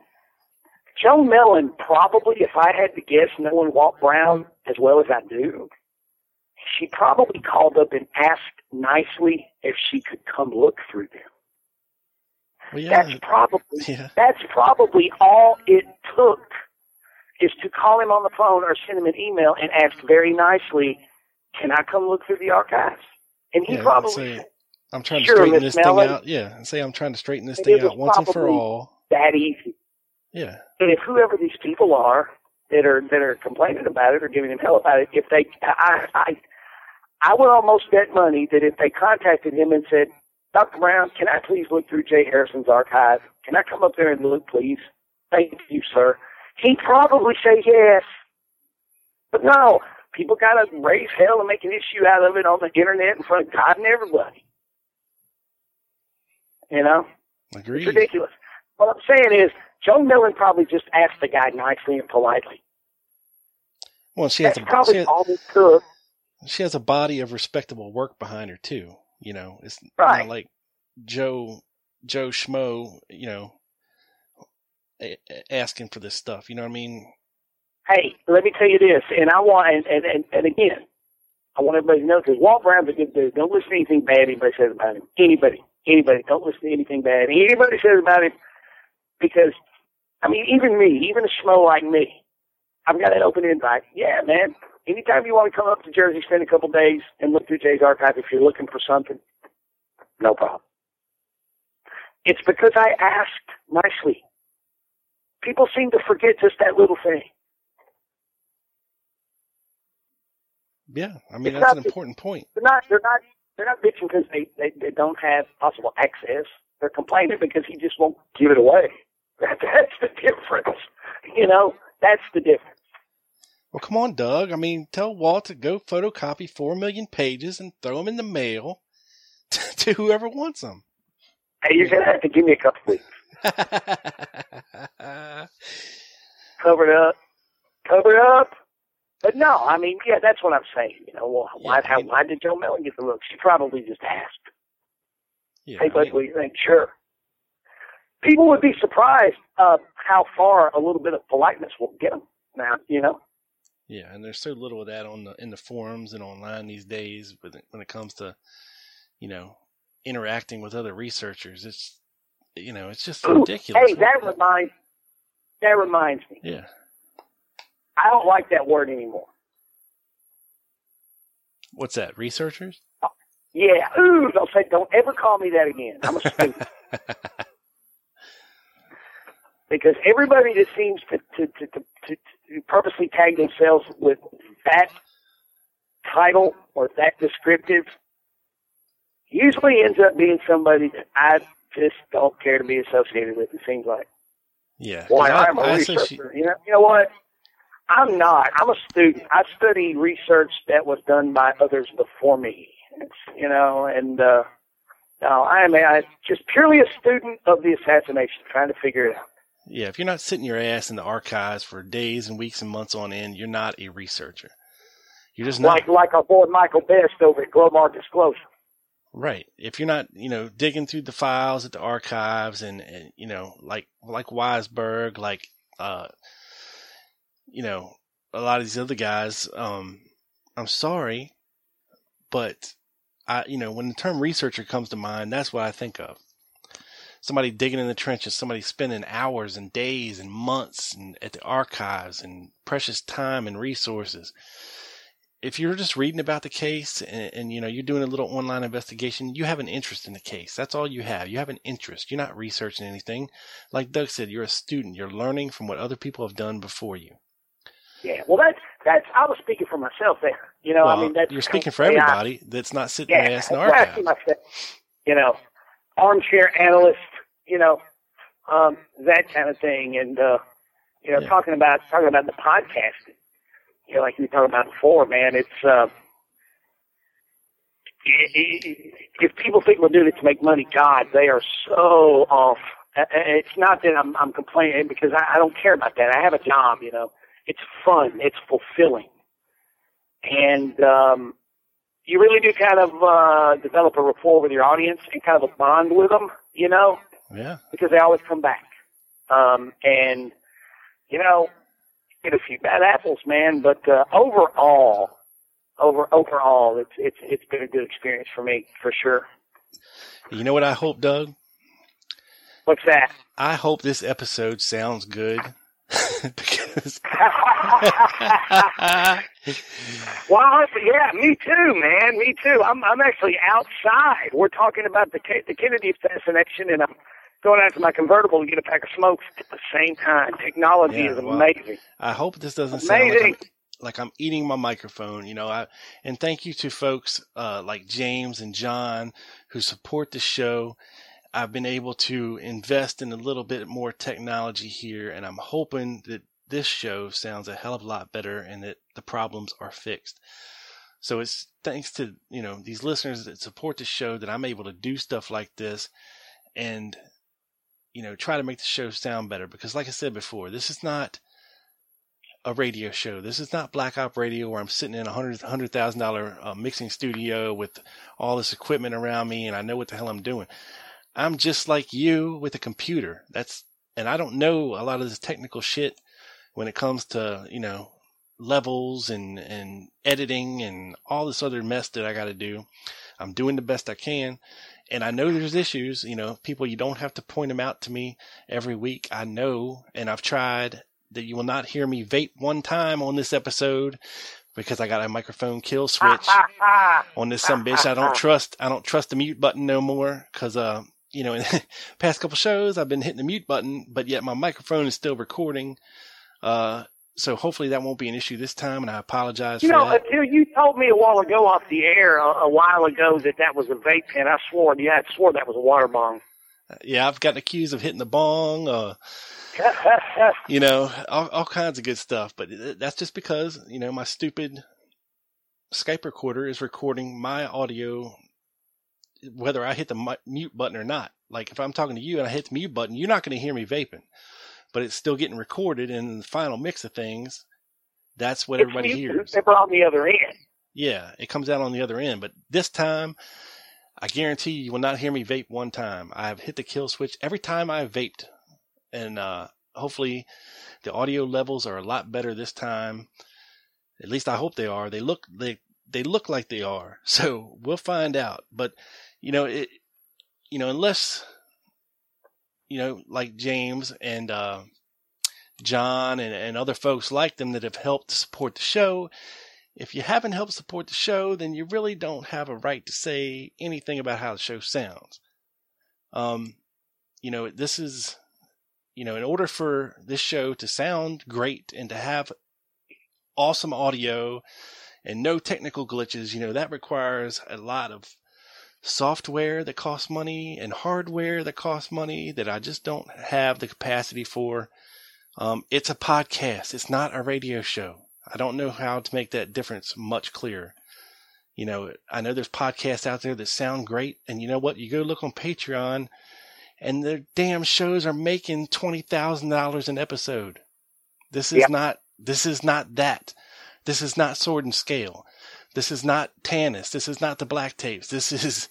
Joan Mellen probably, if I had to guess, knowing Walt Brown as well as I do, she probably called up and asked nicely if she could come look through them. Well, yeah. That's probably Yeah. that's probably all it took is to call him on the phone or send him an email and ask very nicely, "Can I come look through the archives?" And he Yeah, probably say, I'm trying to Sure, straighten Miss this Mellen. thing out. Yeah. And say I'm trying to straighten this thing out once and for all. that easy. Yeah. And if whoever these people are that are that are complaining about it or giving him hell about it, if they, I, I, I would almost bet money that if they contacted him and said, Dr. Brown, can I please look through Jay Harrison's archive? Can I come up there and look, please? Thank you, sir. He'd probably say yes. But no, people got to raise hell and make an issue out of it on the internet in front of God and everybody. You know? Agreed. It's ridiculous. What I'm saying is, Joe Mellen probably just asked the guy nicely and politely. Well, she has That's a probably she has, all it took. she has a body of respectable work behind her too. You know, it's Right. not like Joe Joe Schmo. You know, asking for this stuff. You know what I mean? Hey, let me tell you this, and I want, and, and, and, and again, I want everybody to know because Walt Brown's a good dude. Don't listen to anything bad anybody says about him. Anybody, anybody, don't listen to anything bad anybody says about him because, I mean, even me, even a schmo like me, I've got an open invite. Yeah, man. Anytime you want to come up to Jersey, spend a couple days and look through Jay's archive if you're looking for something, no problem. It's because I asked nicely. People seem to forget just that little thing. Yeah, I mean It's that's an important point. They're not. They're not. They're not bitching because they, they they don't have possible access. They're complaining because he just won't give it away. That, that's the difference. You know, that's the difference. Well, come on, Doug. I mean, tell Walt to go photocopy four million pages and throw them in the mail to whoever wants them. Hey, you're gonna have to give me a couple weeks. Covered up, covered up. But no, I mean, yeah, that's what I'm saying. You know, well, why, Yeah, I how, why did Joe Mellen get the look? She probably just asked. yeah, Hey, Bud, what do you think? Sure. People would be surprised uh, how far a little bit of politeness will get them now. You know. Yeah, and there's so little of that on the in the forums and online these days. But when it comes to, you know, interacting with other researchers, it's you know, it's just Ooh, ridiculous. Hey, that reminds that reminds me. yeah, I don't like that word anymore. what's that? Researchers? Uh, yeah, ooh, don't say, don't ever call me that again. I'm a student. because everybody that seems to, to, to, to, to, purposely tag themselves with that title or that descriptive usually ends up being somebody that I just don't care to be associated with, it seems like. Yeah. Why, I'm a I researcher. You know, you know what? I'm not. I'm a student. I study research that was done by others before me. It's, you know, and uh, no, I am a, just purely a student of the assassination, trying to figure it out. Yeah, if you're not sitting your ass in the archives for days and weeks and months on end, you're not a researcher. You're just not Like like our boy Michael Best over at Glomar Disclosure. right. If you're not, you know, digging through the files at the archives and, and you know, like like Weisberg, like uh, you know, a lot of these other guys. Um, I'm sorry, but I, you know, when the term researcher comes to mind, that's what I think of. Somebody digging in the trenches, somebody spending hours and days and months and at the archives and precious time and resources. If you're just reading about the case and, and you know you're doing a little online investigation, you have an interest in the case. That's all you have. You have an interest. You're not researching anything. Like Doug said, you're a student. You're learning from what other people have done before you. Yeah, well, that's that's. I was speaking for myself there. You know, well, I mean, that's you're speaking for way I- everybody that's not sitting Yeah, ass in the that's what I archive. see myself. You know, armchair analyst. You know, um, that kind of thing, and uh, you know, Yeah. talking about talking about the podcasting. You know, like you were talking about before, man. It's uh, if people think we're doing it to make money, God, they are so off. It's not that I'm, I'm complaining because I, I don't care about that. I have a job, you know. It's fun. It's fulfilling, and um, you really do kind of uh, develop a rapport with your audience and kind of a bond with them, you know, Yeah. because they always come back. Um, and you know, get a few bad apples, man. But uh, overall, over overall, it's it's it's been a good experience for me for sure. You know what I hope, Doug? What's that? I hope this episode sounds good because Well, yeah, me too, man. Me too. I'm I'm actually outside. We're talking about the the Kennedy assassination, and I'm going out to my convertible to get a pack of smokes at the same time. Technology Yeah, is well, amazing. I hope this doesn't sound like I'm, like I'm eating my microphone. You know, I and thank you to folks uh, like James and John who support the show. I've been able to invest in a little bit more technology here, and I'm hoping that this show sounds a hell of a lot better and that the problems are fixed. So it's thanks to you know these listeners that support the show that I'm able to do stuff like this and you know try to make the show sound better because like I said before, this is not a radio show. This is not Black Op Radio where I'm sitting in a hundred hundred thousand uh, mixing studio with all this equipment around me and I know what the hell I'm doing. I'm just like you with a computer. That's and I don't know a lot of this technical shit when it comes to you know levels and and editing and all this other mess that I got to do. I'm doing the best I can. And I know there's issues, you know, people, you don't have to point them out to me every week. I know, and I've tried that you will not hear me vape one time on this episode because I got a microphone kill switch on this some bitch. I don't trust, I don't trust the mute button no more because, uh, you know, in the past couple shows, I've been hitting the mute button, but yet my microphone is still recording. Uh, so hopefully that won't be an issue this time, and I apologize You for know, that. until you told me a while ago off the air a, a while ago that that was a vape pen, I swore. Yeah, I swore that was a water bong. Yeah, I've gotten accused of hitting the bong, uh, you know, all, all kinds of good stuff. But that's just because, you know, my stupid Skype recorder is recording my audio, whether I hit the mute button or not. Like if I'm talking to you and I hit the mute button, you're not going to hear me vaping, but it's still getting recorded. And in the final mix of things, that's what It's everybody muted, hears. They're on the other end. Yeah, it comes out on the other end. But this time, I guarantee you will not hear me vape one time. I have hit the kill switch every time I've vaped. And uh, hopefully the audio levels are a lot better this time. At least I hope they are. They look they they look like they are. So we'll find out. But you know, it you know, unless you know, like James and uh John and, and other folks like them that have helped support the show, if you haven't helped support the show, then you really don't have a right to say anything about how the show sounds. Um, you know, this is, you know, in order for this show to sound great and to have awesome audio and no technical glitches, you know, that requires a lot of software that costs money and hardware that costs money that I just don't have the capacity for. Um, it's a podcast. It's not a radio show. I don't know how to make that difference much clearer. You know, I know there's podcasts out there that sound great, and you know what? You go look on Patreon, and their damn shows are making twenty thousand dollars an episode. This is Yep. not. This is not that. This is not Sword and Scale. This is not Tanis. This is not the Black Tapes. This is.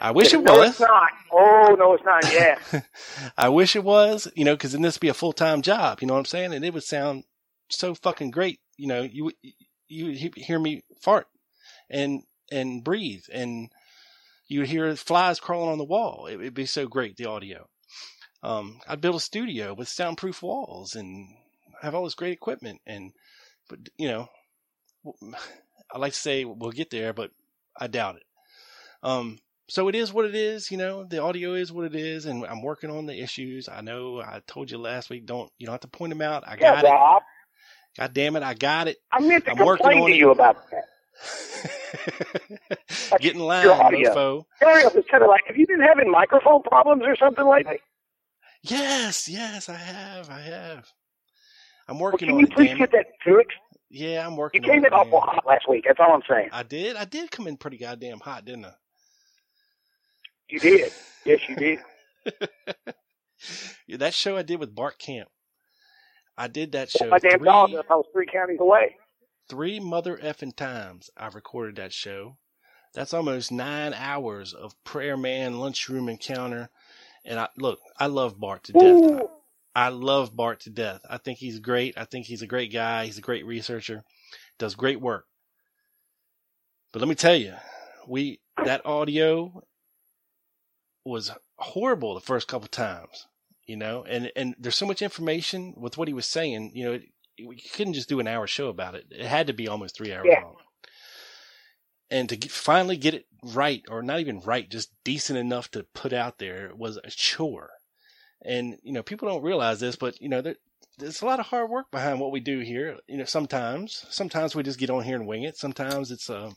I wish it no, was. it's not. Oh, no, it's not. Yeah. I wish it was, you know, because then this would be a full time job. You know what I'm saying? And it would sound so fucking great. You know, you you would hear me fart and and breathe, and you would hear flies crawling on the wall. It would be so great the audio. Um, I'd build a studio with soundproof walls and have all this great equipment. And but you know, I like to say we'll get there, but I doubt it. Um, so it is what it is, you know, the audio is what it is, and I'm working on the issues. I know I told you last week, don't, you don't have to point them out. I yeah, got it. Rob. God damn it, I got it. I meant to I'm working complain on to it. you about that. Get in line, your audio. mofo. Ariel, it's kind of like, have you been having microphone problems or something lately? Yes, yes, I have, I have. I'm Well, working can on you it, please get it. that fixed? Yeah, I'm working. You came in it. awful hot last week. That's all I'm saying. I did, I did come in pretty goddamn hot, didn't I? You did. Yes, you did. That show I did with Bart Kamp. I did that show My damn three, dog I was three counties away. three mother effing times. I recorded that show. That's almost nine hours of prayer man lunchroom encounter. And I look, I love Bart to death. Ooh. I love Bart to death. I think he's great. I think he's a great guy. He's a great researcher. Does great work. But let me tell you, we that audio was horrible the first couple times, you know, and and there's so much information with what he was saying, you know, it, you couldn't just do an hour show about it. It had to be almost three hours Yeah. long. And to get, finally get it right, or not even right, just decent enough to put out there was a chore. And you know, people don't realize this, but you know, there, there's a lot of hard work behind what we do here. You know, sometimes, sometimes we just get on here and wing it. Sometimes it's uh,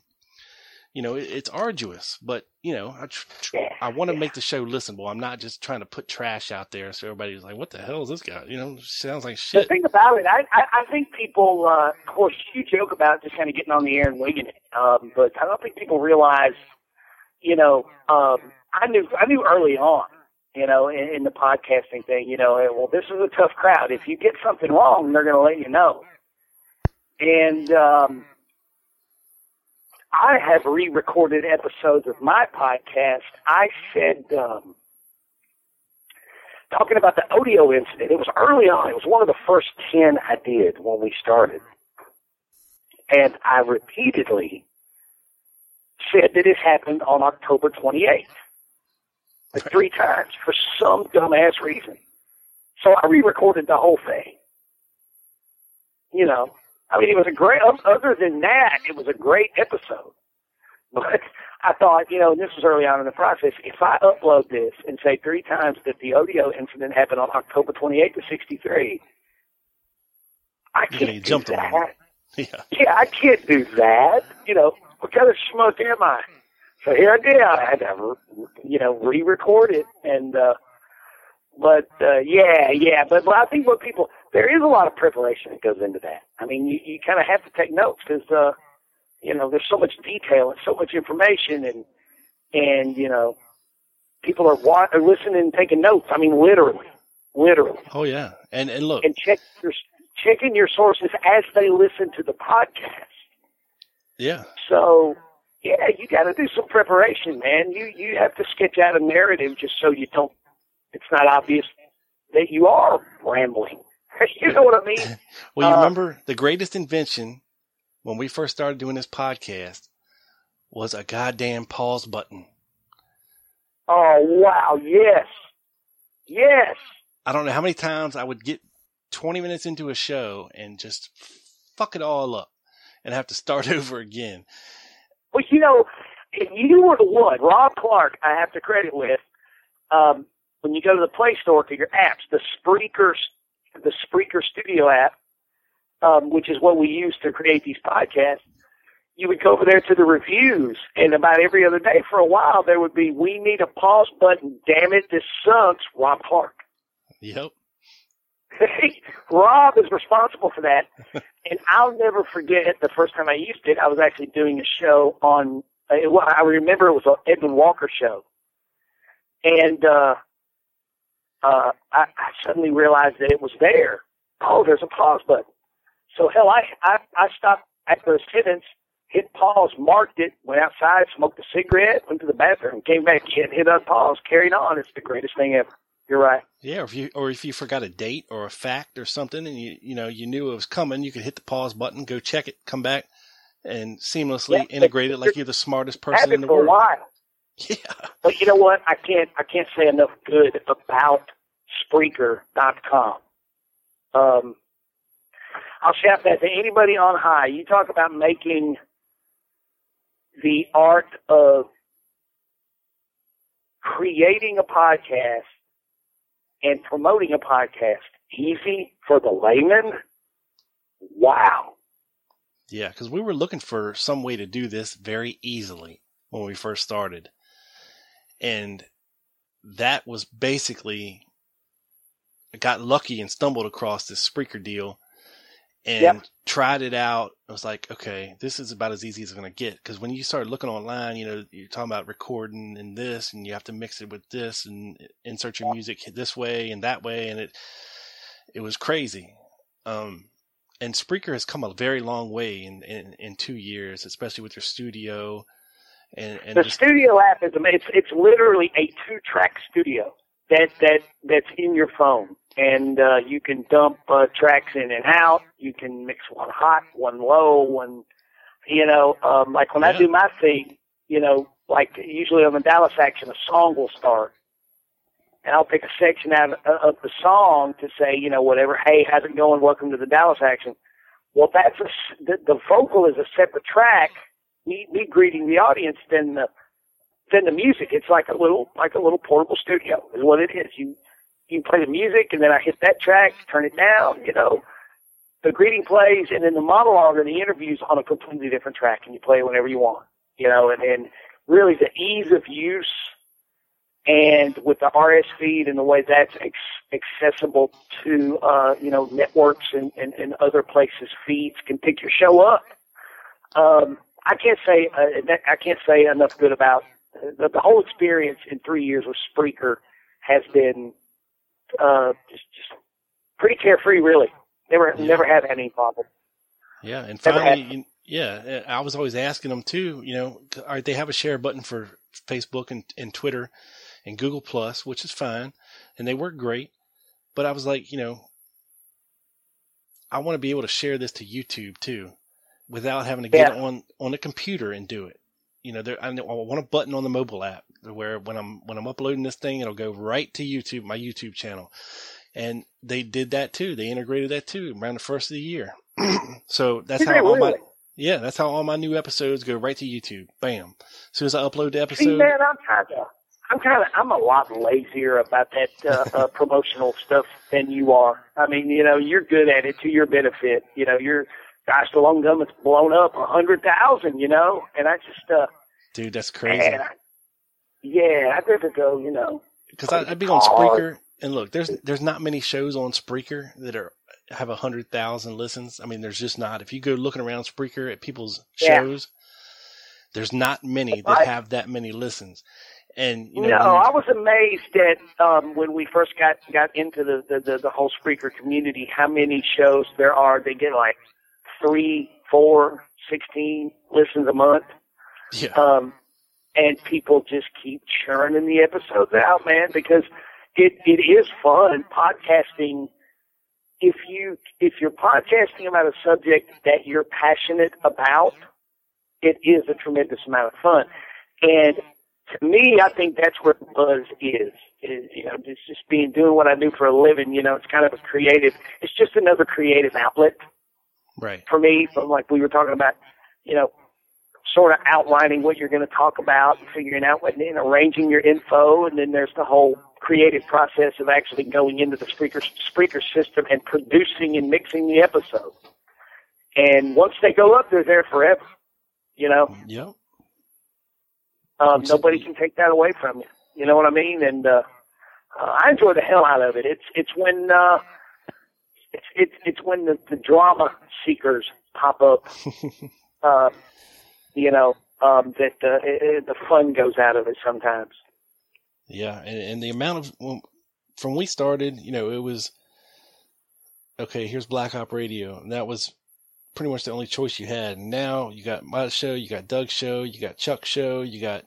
you know, it, it's arduous. But you know, I tr- tr- I want to make the show listenable. I'm not just trying to put trash out there so everybody's like, "What the hell is this guy?" You know, sounds like shit. The thing about it, I, I, I think people, uh, of course, you joke about just kind of getting on the air and winging it, um, but I don't think people realize, you know, um, I knew, I knew early on, you know, in, in the podcasting thing, you know, well, this is a tough crowd. If you get something wrong, they're going to let you know. And um, I have re-recorded episodes of my podcast. I said. Um, talking about the audio incident. It was early on. It was one of the first 10 I did when we started. And I repeatedly said that it happened on October 28th. Like three times for some dumbass reason. So I re-recorded the whole thing. You know, I mean, it was a great, other than that, it was a great episode. But I thought, you know, and this was early on in the process, if I upload this and say three times that the audio incident happened on October 28th of 63, I can't gonna do that. Yeah. Yeah, I can't do that. You know, what kind of schmuck am I? So here I did. I had to, you know, re-record it, and uh, but uh, yeah, yeah. But, but I think what people there is a lot of preparation that goes into that. I mean, you you kind of have to take notes because uh, you know there's so much detail and so much information, and and you know, people are, wa- are listening and taking notes. I mean, literally, literally. Oh yeah, and and look, and check your checking your sources as they listen to the podcast. yeah, So, yeah, you got to do some preparation, man. You you have to sketch out a narrative just so you don't. It's not obvious that you are rambling. you know what I mean? Well, you Uh, remember the greatest invention when we first started doing this podcast was a goddamn pause button. Oh wow! Yes, yes. I don't know how many times I would get 20 minutes into a show and just fuck it all up and have to start over again. Well, you know, if you were the one, Rob Clark, I have to credit with, um, when you go to the Play Store to your apps, the Spreaker, the Spreaker Studio app, um, which is what we use to create these podcasts, you would go over there to the reviews, and about every other day for a while there would be, "We need a pause button." Damn it, this sucks, Rob Clark. Yep. Rob is responsible for that. and I'll never forget the first time I used it. I was actually doing a show on, uh, it, wa- I remember it was an Edwin Walker show. And, uh, uh, I, I suddenly realized that it was there. Oh, there's a pause button. So hell, I, I, I stopped at the sentence, hit pause, marked it, went outside, smoked a cigarette, went to the bathroom, came back in, hit unpause, carried on. It's the greatest thing ever. You're right. Yeah, or if you or if you forgot a date or a fact or something and you you know you knew it was coming, you could hit the pause button, go check it, come back and seamlessly Yeah, integrate it like you're- the smartest person in the for a world. while. Yeah. But you know what? I can't I can't say enough good about Spreaker.com. Um, I'll shout that to anybody on high. You talk about making the art of creating a podcast and promoting a podcast easy for the layman. Wow. Yeah, because we were looking for some way to do this very easily when we first started. And that was basically I got lucky and stumbled across this Spreaker deal and Yep. tried it out. I was like, okay, this is about as easy as it's going to get. Because when you start looking online, you know, you're talking about recording and this, and you have to mix it with this and insert your music this way and that way. And it, it was crazy. Um, and Spreaker has come a very long way in, in, in two years, especially with your studio and, and the just, studio app is it's it's literally a two track studio that that that's in your phone. And uh you can dump uh tracks in and out. You can mix one hot one low one you know um like when i do my thing you know like usually on the dallas action a song will start. And i'll pick a section out of, of the song to say you know whatever hey how's it going? Welcome to the dallas action. Well that's a the, the vocal is a separate track me, me greeting the audience than the than the music. It's like a little like a little portable studio is what it is. You you play the music and then I hit that track, turn it down, you know. The greeting plays and then the monologue or the interviews on a completely different track and you play it whenever you want. You know, and, and really the ease of use and with the RSS feed and the way that's ex- accessible to uh, you know networks and, and, and other places feeds can pick your show up. Um, I can't say uh, that- I can't say enough good about the, the whole experience in three years with Spreaker has been uh, just just pretty carefree, really. Never never had any problem. Yeah, and Never finally, you- yeah, I was always asking them too. You know, all right, they have a share button for Facebook and, and Twitter and Google Plus, which is fine, and they work great. But I was like, you know, I want to be able to share this to YouTube too, without having to get Yeah. on on a computer and do it. You know, there I, know- I want a button on the mobile app where when I'm when I'm uploading this thing, it'll go right to YouTube, my YouTube channel. And they did that too. They integrated that too around the first of the year. so that's how all my yeah, that's how all my new episodes go right to YouTube. Bam. As soon as I upload the See, episode, man, I'm kind of, I'm kind of, I'm a lot lazier about that uh, uh, promotional stuff than you are. I mean, you know, you're good at it to your benefit. You know, your gosh, the long gum has blown up a hundred thousand. You know, and I just, uh, dude, that's crazy. I, yeah, I'd rather go. You know, Because I'd be on Spreaker, and look, there's there's not many shows on Spreaker that are have a hundred thousand listens. I mean, there's just not. If you go looking around Spreaker at people's Yeah. shows, there's not many that Right. have that many listens. And you know, no, I was amazed at um, when we first got got into the, the the the whole Spreaker community. How many shows there are? They get like three, four, sixteen listens a month. yeah, um, and people just keep churning the episodes out, man, because it it is fun podcasting. If you if you're podcasting about a subject that you're passionate about, it is a tremendous amount of fun. And to me, I think that's where the buzz is. Is you know, just just being doing what I do for a living. You know, it's kind of a creative. It's just another creative outlet right. for me. From like we were talking about, you know, sort of outlining what you're going to talk about, and figuring out what, and arranging your info, and then there's the whole creative process of actually going into the Spreaker Spreaker system and producing and mixing the episode. And once they go up, they're there forever. You know, Yep. um, nobody can take that away from you. You know what I mean? And uh, uh, I enjoy the hell out of it. It's it's when uh, it's it's it's when the, the drama seekers pop up. uh, you know um, that uh, it, the fun goes out of it sometimes. Yeah, and, and the amount of well, from we started, you know, it was okay. Here's Black Op Radio, and that was pretty much the only choice you had. And now you got my show, you got Doug's show, you got Chuck's show, you got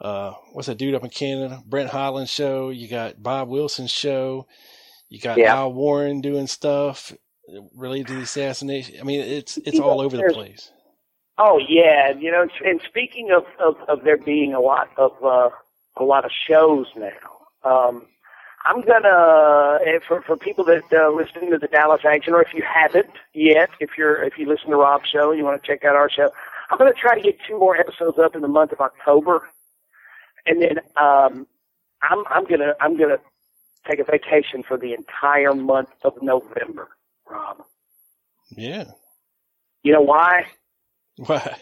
uh, what's that dude up in Canada, Brent Holland show, you got Bob Wilson's show, you got Yeah. Al Warren doing stuff related to the assassination. I mean, it's it's all over the place. Oh yeah, you know. And speaking of of, of there being a lot of uh, a lot of shows now, um, I'm gonna for for people that uh, listen to the Dallas Action, or if you haven't yet, if you're if you listen to Rob's show and you want to check out our show, I'm gonna try to get two more episodes up in the month of October, and then um, I'm I'm gonna I'm gonna take a vacation for the entire month of November, Rob. Yeah. You know why? Why?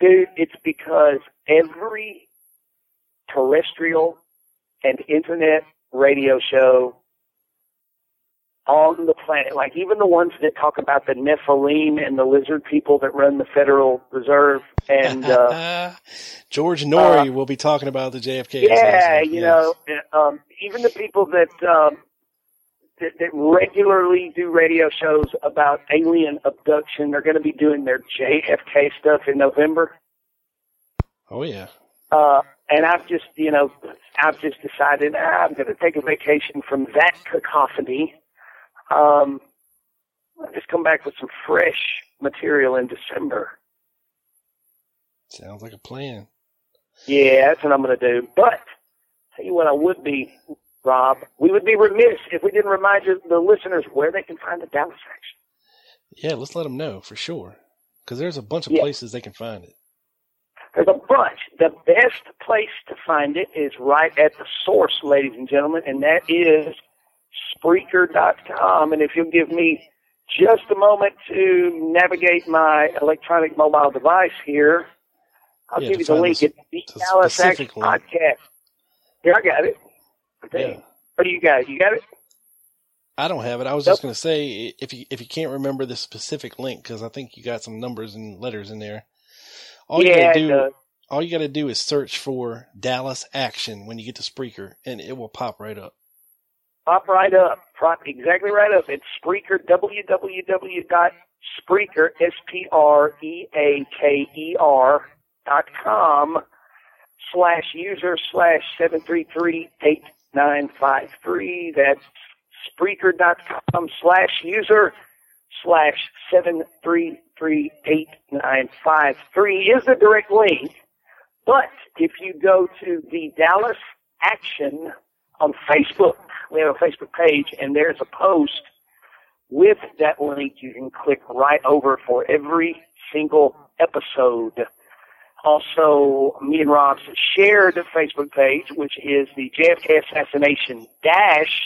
Dude, it's because every terrestrial and internet radio show on the planet, like even the ones that talk about the Nephilim and the lizard people that run the Federal Reserve and uh George Noory will be talking about the JFK. yeah, you Yes. know, um even the people that um that, that regularly do radio shows about alien abduction, they're going to be doing their JFK stuff in November. Oh yeah. Uh, and I've just, you know, I've just decided ah, I'm going to take a vacation from that cacophony. Um, I'll just come back with some fresh material in December. Sounds like a plan. Yeah, that's what I'm going to do. But tell you what, I would be, Rob. We would be remiss if we didn't remind you, the listeners where they can find the Dallas action. Yeah, let's let them know for sure. Because there's a bunch of Yeah. places they can find it. There's a bunch. The best place to find it is right at the source, ladies and gentlemen, and that is Spreaker.com. And if you'll give me just a moment to navigate my electronic mobile device here, I'll Yeah, give you the link. It's the Dallas Action. Podcast. Here, I got it. Yeah. What do you got? You got it? I don't have it. I was just going to say if you if you can't remember the specific link because I think you got some numbers and letters in there. All you gotta do all you got to do is search for Dallas Action when you get to Spreaker, and it will pop right up. Pop right up. Pop exactly right up. It's Spreaker, www.spreaker, S-P-R-E-A-K-E-R dot com slash user slash 733-8953. That's com slash user slash 733-8953 is the direct link. But if you go to the Dallas Action on Facebook, we have a Facebook page, and there's a post with that link. You can click right over for every single episode. Also, me and Rob's shared Facebook page, which is the JFK Assassination Dash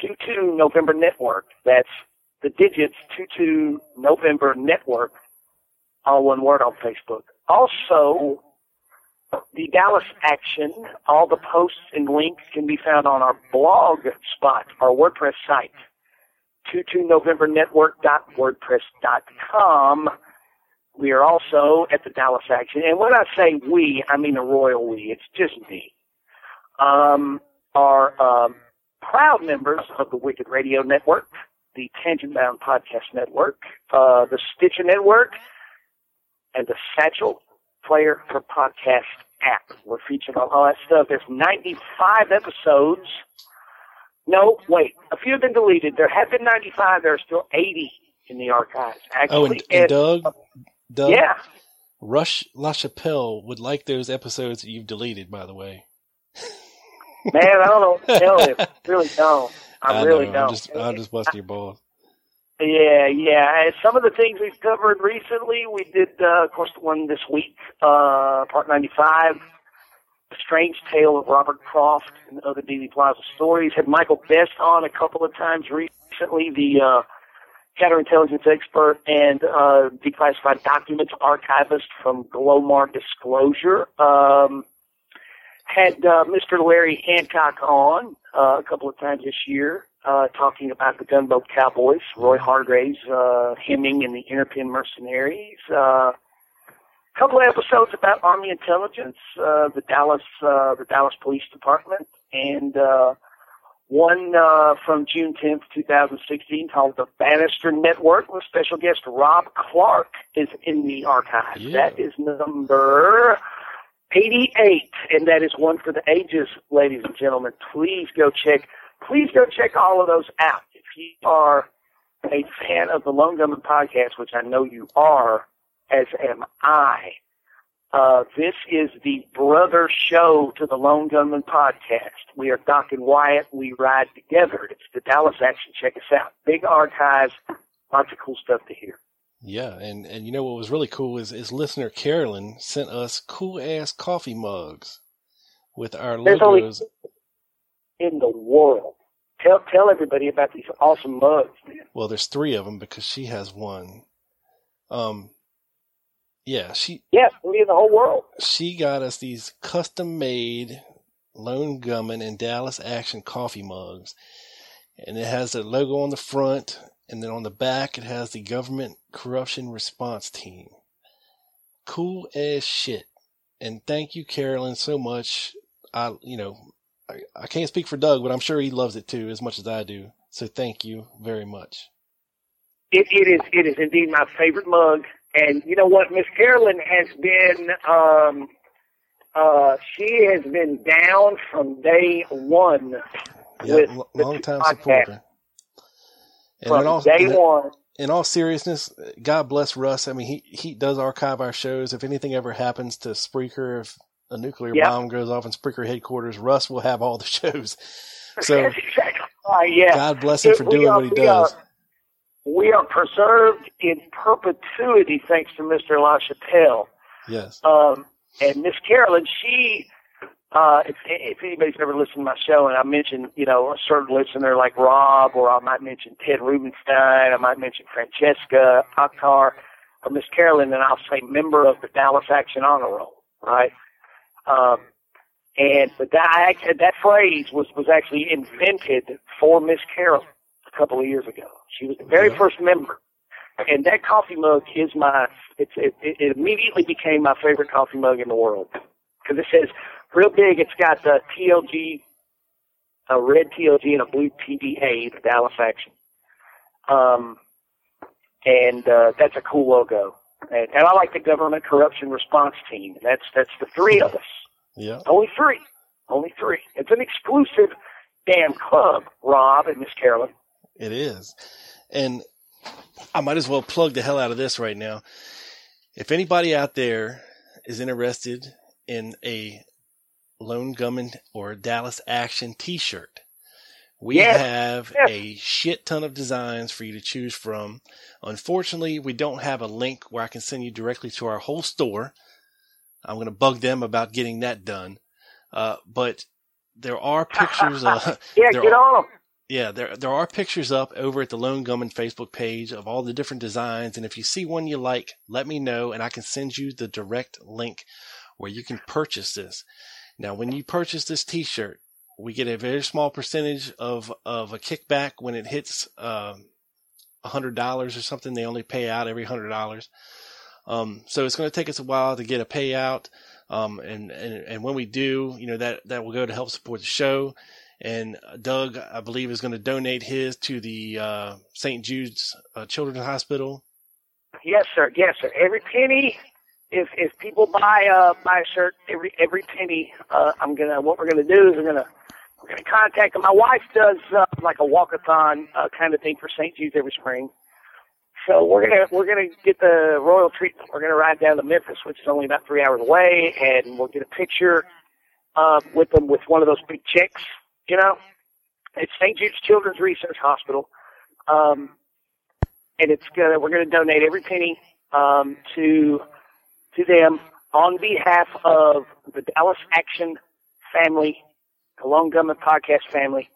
22 November Network. That's the digits 22 November Network, all one word on Facebook. Also, the Dallas Action, all the posts and links can be found on our blog spot, our WordPress site, 22novembernetwork.wordpress.com. We are also at the Dallas Action, and when I say we, I mean the royal we. It's just me. Um, are um, proud members of the Wicked Radio Network, the Tangent Bound Podcast Network, uh, the Stitcher Network, and the Satchel Player for Podcast app. We're featured on all that stuff. There's 95 episodes. No, wait. A few have been deleted. There have been 95. There are still 80 in the archives. Actually, Oh, and, and Doug, Doug, yeah. Russ La LaChapelle would like those episodes that you've deleted, by the way. Man, I don't know. Tell him. Really don't. I, really know, don't. I'm just, I'm just busting your balls. Yeah, yeah. Some of the things we've covered recently, we did, uh, of course, the one this week, uh, part 95, The Strange Tale of Robert Croft and Other Dealey Plaza Stories. Had Michael Best on a couple of times recently, the, uh, counterintelligence expert and, uh, declassified documents archivist from Glomar Disclosure. Um, had, uh, Mr. Larry Hancock on, uh, a couple of times this year uh, talking about the Gunboat Cowboys, Roy Hargraves, uh, Hemming and the Interpen Mercenaries. Uh, a couple of episodes about Army intelligence, uh, the Dallas, uh, the Dallas Police Department, and uh, one uh, from June 10th, 2016, called the Banister Network, with special guest Rob Clark is in the archive. Yeah. That is number 88, and that is one for the ages, ladies and gentlemen. Please go check please go check all of those out. If you are a fan of the Lone Gunman podcast, which I know you are, as am I, uh, this is the brother show to the Lone Gunman podcast. We are Doc and Wyatt. We ride together. It's the Dallas Action. Check us out. Big archives. Lots of cool stuff to hear. Yeah, and, and you know what was really cool is, is listener Carolyn sent us cool ass coffee mugs with our There's only logos. In the world. Tell tell everybody about these awesome mugs, man. Well, there's three of them because she has one. Um, yeah, she Yeah, three in the whole world. she got us these custom made Lone Gunman and Dallas Action coffee mugs. And it has a logo on the front, and then on the back it has the Government Corruption Response Team. Cool as shit. And thank you, Carolyn, so much. I, you know, I, I can't speak for Doug, but I'm sure he loves it too as much as I do. So thank you very much. It, it is it is indeed my favorite mug. And you know what? Miss Carolyn has been um uh she has been down from day one Yeah, with l- long time podcast. supporter. And From in all, day in- one. in all seriousness, God bless Russ. I mean, he, he does archive our shows. If anything ever happens to Spreaker, if a nuclear Yeah. bomb goes off in Spreaker headquarters, Russ will have all the shows. So right, yeah. God bless him It- for doing are- what he we are- does. we are preserved in perpetuity thanks to Mr. LaChapelle. Yes. Um, and Miss Carolyn, she, uh, if, if anybody's ever listened to my show and I mention, you know, a certain listener like Rob, or I might mention Ted Rubenstein, I might mention Francesca Akhtar, or Miss Carolyn, and I'll say member of the Dallas Action Honor Roll, right? Um, and but that, that phrase was, was actually invented for Miss Carolyn a couple of years ago. She was the very Yeah. first member. And that coffee mug is my, it's, it, it immediately became my favorite coffee mug in the world. Cause it says, real big, it's got the TLG, a red TLG and a blue TDA, the Dallas Action. Um, and, uh, that's a cool logo. And, and I like the government corruption response team. That's, that's the three of us. Yeah. Only three. Only three. It's an exclusive damn club, Rob and Miss Carolyn. It is. And I might as well plug the hell out of this right now. If anybody out there is interested in a Lone Gunman or Dallas Action t-shirt, we Yes, have yes. a shit ton of designs for you to choose from. Unfortunately, we don't have a link where I can send you directly to our whole store. I'm going to bug them about getting that done. Uh, but there are pictures of, Yeah, get are- on 'em. yeah, there there are pictures up over at the Lone Gunman Facebook page of all the different designs, and if you see one you like, let me know, and I can send you the direct link where you can purchase this. Now, when you purchase this T-shirt, we get a very small percentage of of a kickback when it hits um, a hundred dollars or something. They only pay out every hundred dollars. Um, so it's going to take us a while to get a payout. Um, and, and, and when we do, you know, that, that will go to help support the show. And Doug, I believe, is going to donate his to the uh, St. Jude's uh, Children's Hospital. Yes, sir. Yes, sir. Every penny, if if people buy uh buy a shirt, every every penny, uh, I'm gonna what we're gonna do is we're gonna we're gonna contact them. My wife does uh, like a walkathon uh, kind of thing for St. Jude's every spring. So we're gonna we're gonna get the royal treatment. We're gonna ride down to Memphis, which is only about three hours away, and we'll get a picture uh, with them with one of those big chicks. You know, it's St. Jude's Children's Research Hospital, um, and it's gonna we're gonna donate every penny um, to to them on behalf of the Dallas Action family, the Lone Gunman podcast family,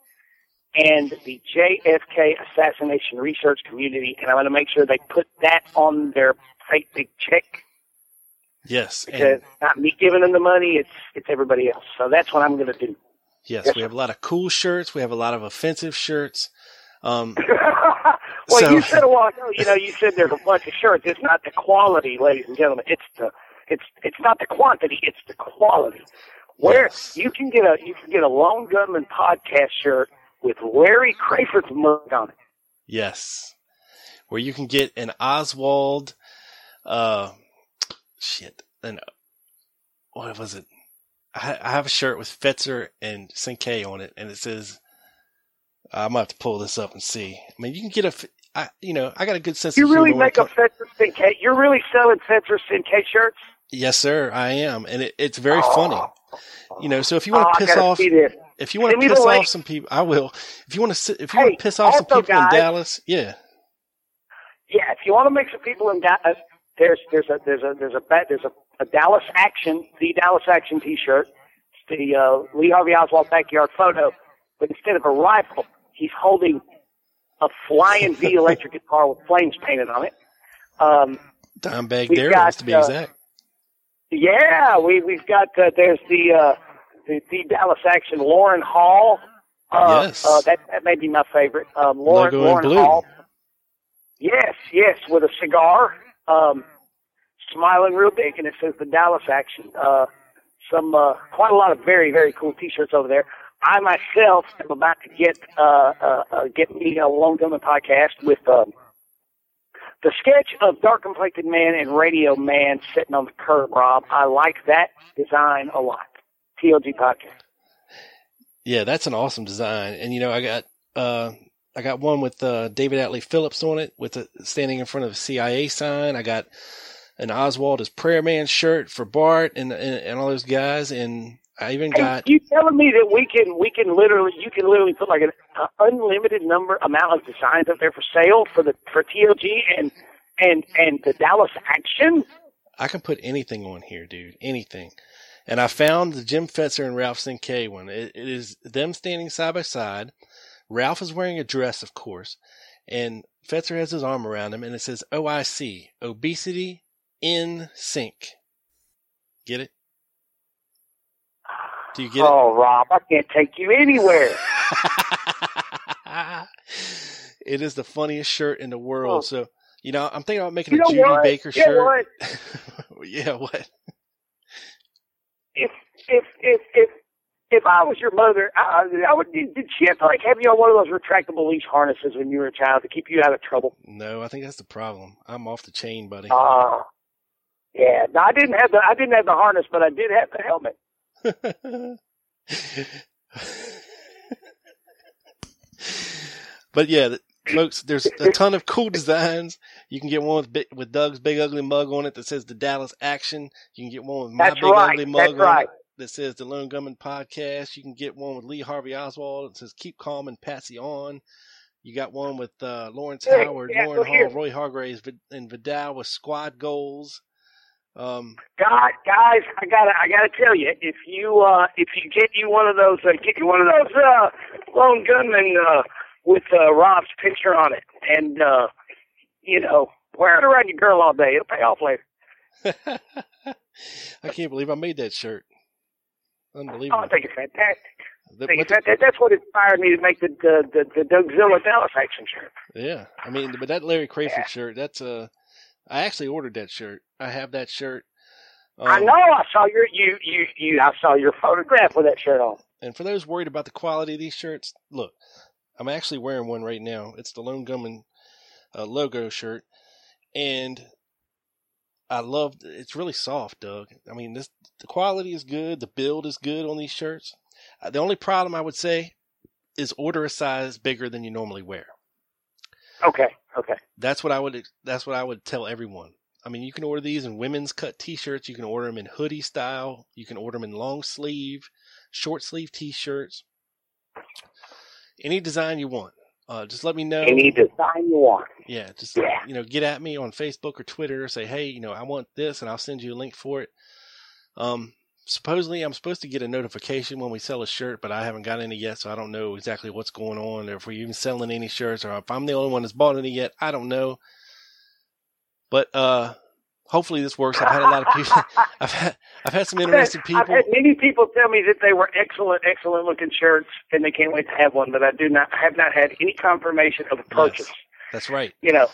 and the JFK assassination research community. And I want to make sure they put that on their fake big check. Yes. Because not me giving them the money, it's it's everybody else. So that's what I'm going to do. Yes, Yes, we have a lot of cool shirts. We have a lot of offensive shirts. Um, well, So- you said a while ago, you know, you said there's a bunch of shirts. It's not the quality, ladies and gentlemen. It's the it's it's not the quantity, it's the quality. Where Yes. you can get a you can get a Lone Gunman podcast shirt with Larry Crafard's mug on it. yes, where you can get an Oswald, uh, shit, and what was it? I, I have a shirt with Fetzer and Cinque on it, and it says, I'm gonna have to pull this up and see. I mean, you can get a, I, you know, I got a good sense You of really humor when it make a Fetzer Cinque. You're really selling Fetzer Cinque shirts. Yes, sir, I am, and it, it's very funny. You know, so if you want Oh, to I piss off, if you want Send to piss off some people, I will. If you want to, if you Hey, want to piss off some people in Dallas, yeah, Yeah, if you want to make some people in Dallas, there's there's a there's a there's a there's a, a Dallas Action, the Dallas Action T-shirt. It's the uh, Lee Harvey Oswald backyard photo, but instead of a rifle, he's holding a flying V electric guitar with flames painted on it. Um, Dimebag We've got, to be uh, exact. yeah, we we've got uh, there's the uh, the, the Dallas Action Loran Hall. Uh, Yes. uh, that that may be my favorite. Um, Lauren Logo in Lauren blue. Hall. Yes, yes, with a cigar, um, smiling real big, and it says the Dallas Action. Uh, some uh, quite a lot of very very cool T-shirts over there. I myself am about to get uh, uh, uh, get me a Lone Gunman podcast with um, the sketch of dark complected man and radio man sitting on the curb. Rob, I like that design a lot. TLG podcast. Yeah, that's an awesome design. And you know, I got uh I got one with uh David Atlee Phillips on it with a standing in front of a CIA sign. I got an Oswald as prayer man shirt for Bart and and, and all those guys and I even got you telling me that we can we can literally you can literally put like an uh, unlimited number amount of designs up there for sale for the for TLG and and and the Dallas Action? I can put anything on here, dude. Anything. And I found the Jim Fetzer and Ralph Cinque one. It, it is them standing side by side. Ralph is wearing a dress, of course, and Fetzer has his arm around him, and it says OIC, obesity in sync. Get it? Do you get Oh, Rob, I can't take you anywhere. it? it is the funniest shirt in the world. Oh. So, you know, I'm thinking about making You a Judy what? Baker You shirt. what? yeah, what? If if if if if I was your mother, I, I would. Did she have to like have you on one of those retractable leash harnesses when you were a child to keep you out of trouble? No, I think that's the problem. I'm off the chain, buddy. Ah, yeah. No, I didn't have the I didn't have the harness, but I did have the helmet. but yeah, folks, there's a ton of cool designs. You can get one with with Doug's big ugly mug on it that says the Dallas Action. You can get one with my That's big right. ugly That's mug on right. it that says the Lone Gunman Podcast. You can get one with Lee Harvey Oswald that says Keep Calm and Patsy On. You got one with uh, Lawrence Howard, yeah, Loran so here- Hall, Roy Hargraves, and Vidal with squad goals. Um, God, guys, I gotta, I gotta tell you, if you, uh, if you get you one of those, uh, get you one of those, uh, lone gunmen, uh, with, uh, Rob's picture on it, and, uh, you know, wear it around your girl all day. It'll pay off later. I can't believe I made that shirt. Oh, Unbelievable. I think it's fantastic. The- I think it's fantastic. That's what inspired me to make the, the, the, the Dougzilla Dallas action shirt. Yeah, I mean, but that Larry Crafard shirt, that's uh, I actually ordered that shirt. I have that shirt. I Um, know. I saw your you you you. I saw your photograph with that shirt on. And for those worried about the quality of these shirts, look, I'm actually wearing one right now. It's the Lone Gunman uh, logo shirt, and I love. It's really soft, Doug. I mean, this the quality is good. The build is good on these shirts. Uh, the only problem I would say is order a size bigger than you normally wear. Okay. Okay. That's what I would. That's what I would tell everyone. I mean, you can order these in women's cut T-shirts. You can order them in hoodie style. You can order them in long sleeve, short sleeve T-shirts. Any design you want. Uh, just let me know. Any design you want. Yeah, just Yeah. you know, get at me on Facebook or Twitter. Say, hey, you know, I want this, and I'll send you a link for it. Um, supposedly, I'm supposed to get a notification when we sell a shirt, but I haven't got any yet, so I don't know exactly what's going on, or if we're even selling any shirts, or if I'm the only one that's bought any yet. I don't know. But uh, hopefully, this works. I've had a lot of people. I've had I've had some interested people. I've had many people tell me that they were excellent, excellent looking shirts, and they can't wait to have one. But I do not, I have not had any confirmation of a purchase. Yes, that's right. You know,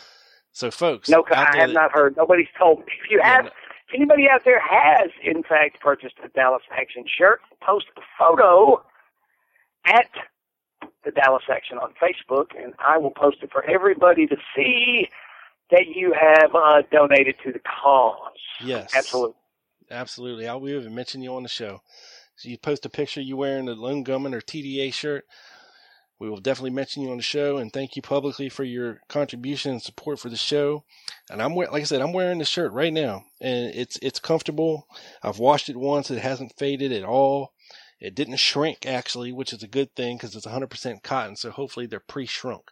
So, folks, no, I have that- not heard. Nobody's told me. If you Yeah, have, no- if anybody out there has in fact purchased a Dallas Action shirt, post a photo at the Dallas Action on Facebook, and I will post it for everybody to see that you have uh, donated to the cause. Yes. Absolutely. Absolutely. I'll we even mention you on the show. So you post a picture you wearing the Lone Gunman or TDA shirt. We will definitely mention you on the show and thank you publicly for your contribution and support for the show. And I'm like I said, I'm wearing the shirt right now, and it's it's comfortable. I've washed it once; it hasn't faded at all. It didn't shrink actually, which is a good thing because it's 100% cotton. So hopefully they're pre-shrunk.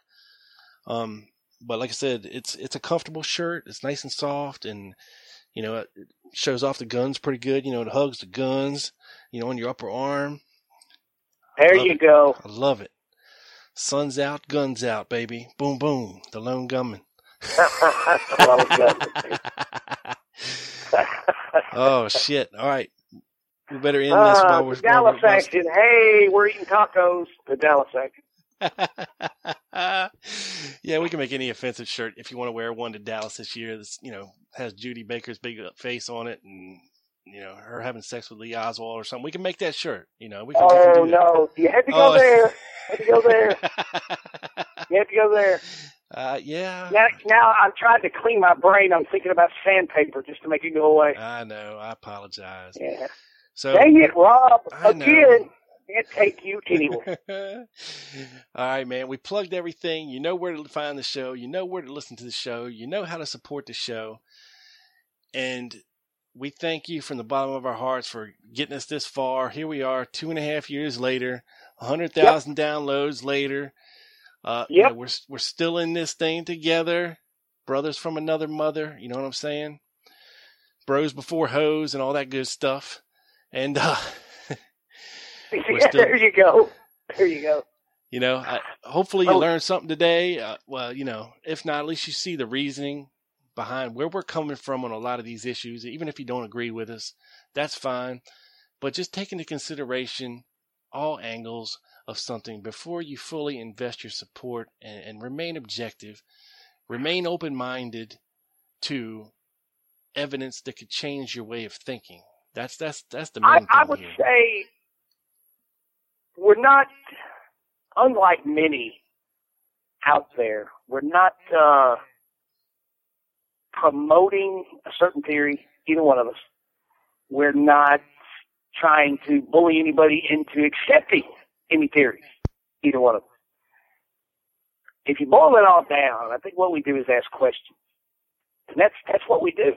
Um, but like I said, it's it's a comfortable shirt. It's nice and soft, and you know it shows off the guns pretty good. You know it hugs the guns. You know on your upper arm. There you it. go. I love it. Sun's out, guns out, baby. Boom, boom. The lone gunman. Oh shit! All right, we better end this Uh, while we're. Dallas while we're- Action. Hey, we're eating tacos. The Dallas Action. yeah, we can make any offensive shirt if you want to wear one to Dallas this year. This you know has Judy Baker's big face on it, and you know her having sex with Lee Oswald or something. We can make that shirt. You know, we can. Oh no, you had to go Oh. there. Had to go there. You had to go there. uh, yeah. Now, now I'm trying to clean my brain. I'm thinking about sandpaper just to make it go away. I know. I apologize. Yeah. So Dang it, Rob. I know. Again, can't take you anywhere. All right, man. We plugged everything. You know where to find the show. You know where to listen to the show. You know how to support the show. And we thank you from the bottom of our hearts for getting us this far. Here we are, two and a half years later, hundred thousand downloads later. Uh, you know, we're we're still in this thing together, brothers from another mother. You know what I'm saying? Bros before hoes and all that good stuff. And uh, yeah, still- there you go. There you go. You know, I, hopefully you Oh. learned something today. Uh, well, you know, if not, at least you see the reasoning behind where we're coming from on a lot of these issues. Even if you don't agree with us, that's fine. But just take into consideration all angles of something before you fully invest your support and, and remain objective, remain open minded to evidence that could change your way of thinking. That's that's that's the main I, thing I would here. say we're not, unlike many out there, we're not uh, promoting a certain theory, either one of us. We're not trying to bully anybody into accepting any theories, either one of them. If you boil it all down, I think what we do is ask questions. And that's, that's what we do.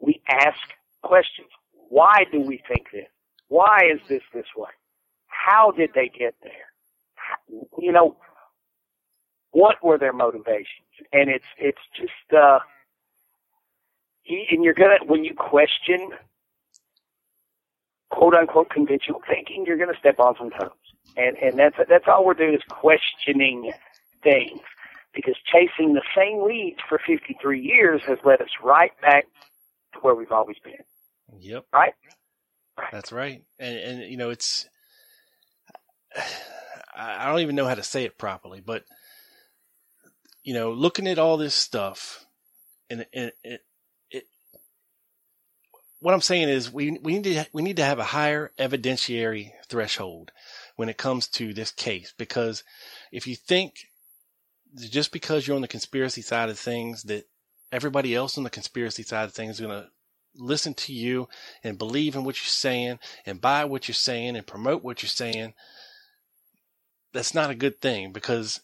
We ask questions. Why do we think this? Why is this this way? How did they get there? You know, what were their motivations? And it's it's just uh, and you're gonna when you question quote unquote conventional thinking, you're gonna step on some toes. And and that's that's all we're doing is questioning things because chasing the same leads for 53 years has led us right back to where we've always been. Yep. Right? That's right. And and you know it's I I don't even know how to say it properly, but you know, looking at all this stuff and and and what I'm saying is we we need to we need to have a higher evidentiary threshold when it comes to this case because if you think just because you're on the conspiracy side of things that everybody else on the conspiracy side of things is going to listen to you and believe in what you're saying and buy what you're saying and promote what you're saying that's not a good thing because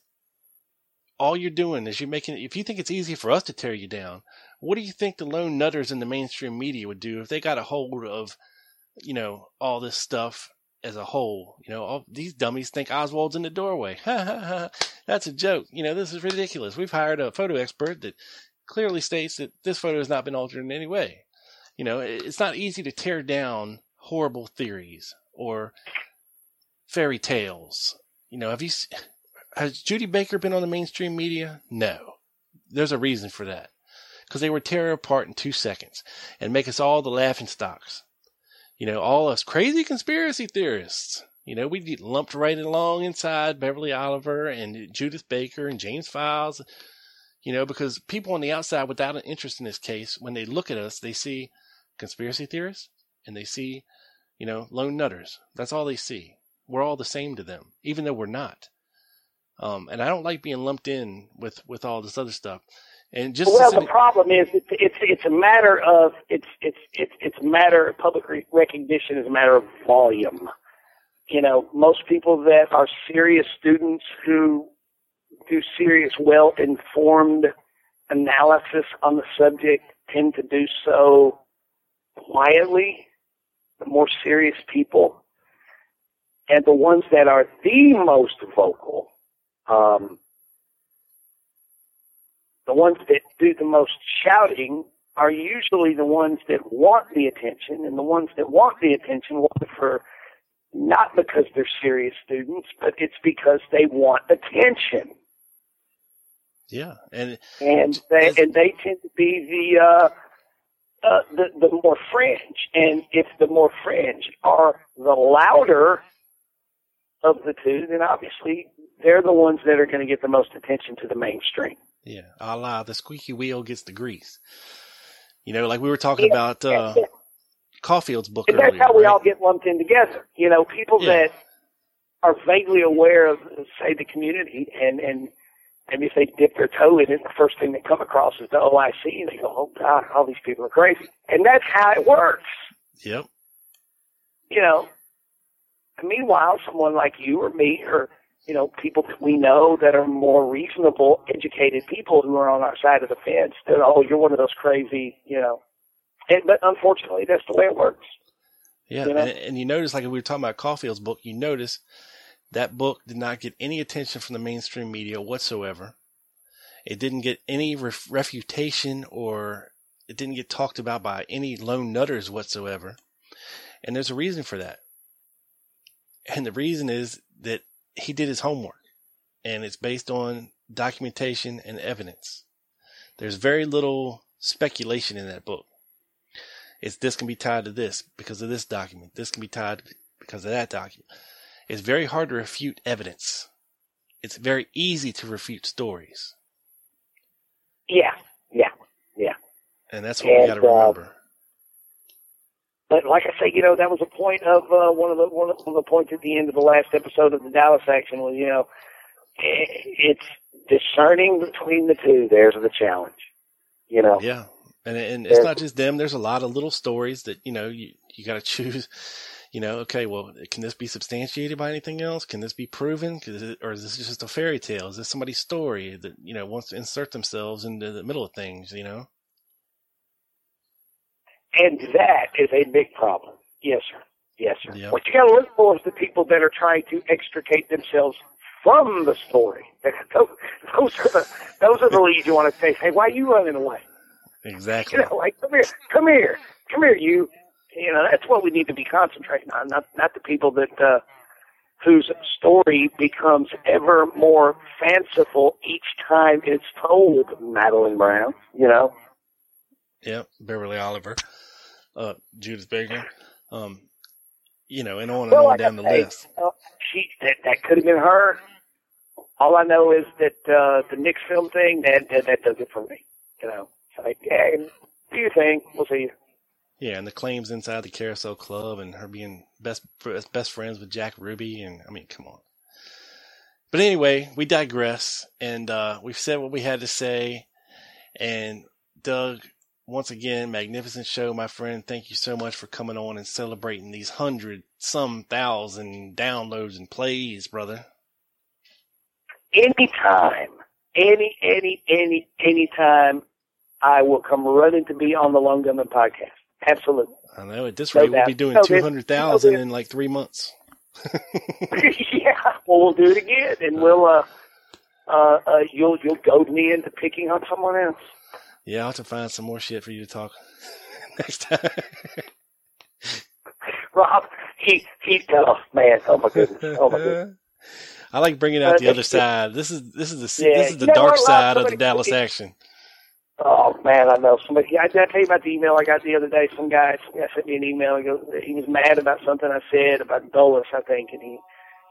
all you're doing is you're making if you think it's easy for us to tear you down what do you think the lone nutters in the mainstream media would do if they got a hold of you know all this stuff as a whole you know all, these dummies think oswald's in the doorway ha ha ha that's a joke you know this is ridiculous we've hired a photo expert that clearly states that this photo has not been altered in any way you know it's not easy to tear down horrible theories or fairy tales you know have you has Judy Baker been on the mainstream media? No. There's a reason for that. Because they would tear apart in two seconds and make us all the laughing stocks. You know, all us crazy conspiracy theorists. You know, we'd get lumped right along inside Beverly Oliver and Judyth Baker and James Files. You know, because people on the outside without an interest in this case, when they look at us, they see conspiracy theorists and they see, you know, lone nutters. That's all they see. We're all the same to them, even though we're not. Um, and I don't like being lumped in with, with all this other stuff. And just well, the problem is it's, it's it's a matter of it's it's it's it's a matter of public recognition is a matter of volume. You know, most people that are serious students who do serious, well informed analysis on the subject tend to do so quietly. The more serious people, and the ones that are the most vocal um, the ones that do the most shouting are usually the ones that want the attention, and the ones that want the attention want it for not because they're serious students, but it's because they want attention. Yeah, and and they and they tend to be the uh, uh, the the more fringe, and if the more fringe are the louder of the two, then obviously they're the ones that are going to get the most attention to the mainstream. Yeah, a la the squeaky wheel gets the grease. You know, like we were talking yeah, about uh, yeah. Caufield's book. And earlier, that's how we right? all get lumped in together. You know, people Yeah. that are vaguely aware of, say, the community, and and and if they dip their toe in it, the first thing they come across is the OIC, and they go, "Oh God, all these people are crazy," and that's how it works. Yep. You know. Meanwhile, someone like you or me or you know, people that we know that are more reasonable, educated people who are on our side of the fence. That oh, you're one of those crazy, you know. And, but unfortunately, that's the way it works. Yeah, You know? and, and you notice, like we were talking about Caufield's book, you notice that book did not get any attention from the mainstream media whatsoever. It didn't get any ref- refutation or it didn't get talked about by any lone nutters whatsoever. And there's a reason for that. And the reason is that he did his homework and it's based on documentation and evidence. There's very little speculation in that book. It's this can be tied to this because of this document. This can be tied because of that document. It's very hard to refute evidence. It's very easy to refute stories. Yeah, yeah, yeah. And that's what we got to And, uh, remember. But like I say, you know, that was a point of uh, one of the one of the points at the end of the last episode of the Dallas action was, you know, eh, it's discerning between the two. There's the challenge. You know. Yeah. And, and it's There's- not just them. There's a lot of little stories that, you know, you, you got to choose, you know, okay, well, can this be substantiated by anything else? Can this be proven? it- or is this just a fairy tale? Is this somebody's story that, you know, wants to insert themselves into the middle of things, you know? And that is a big problem. Yes, sir. Yes, sir. Yeah. What you got to look for is the people that are trying to extricate themselves from the story. Those, those are the those are the leads you want to say. Hey, why are you running away? Exactly. You know, like come here, come here, come here, you. You know, that's what we need to be concentrating on, not not the people that uh, whose story becomes ever more fanciful each time it's told. Madeleine Brown, you know. Yep. Beverly Oliver, uh, Judyth Baker, um, you know, and on and on like down the say, list. uh, she that that could have been her. All I know is that uh, the Nix film thing that, that that does it for me. You know, it's like yeah, do your thing. We'll see you. Yeah, and the claims inside the Carousel Club, and her being best best friends with Jack Ruby, and I mean, come on. But anyway, we digress, and uh, we've said what we had to say. And Doug, once again, magnificent show, my friend. Thank you so much for coming on and celebrating these hundred, some thousand downloads and plays, brother. Anytime, any, any, any, anytime, I will come running to be on the Lone Gunman podcast. Absolutely. I know. At this No rate, we'll be doing No, two hundred thousand no, in like three months. yeah. Well, we'll do it again, and we'll uh, uh, uh, you'll you'll goad me into picking on someone else. Yeah, I'll have to find some more shit for you to talk next time. Rob, he he. Oh man. Oh my goodness. Oh my goodness. I like bringing out Uh, the other side. This is this is the Yeah, this is the you know dark side of the Dallas action. Oh man, I know somebody. Did I tell you about the email I got the other day? Some guy, some guy sent me an email. He goes, he was mad about something I said about Dulles, I think, and he,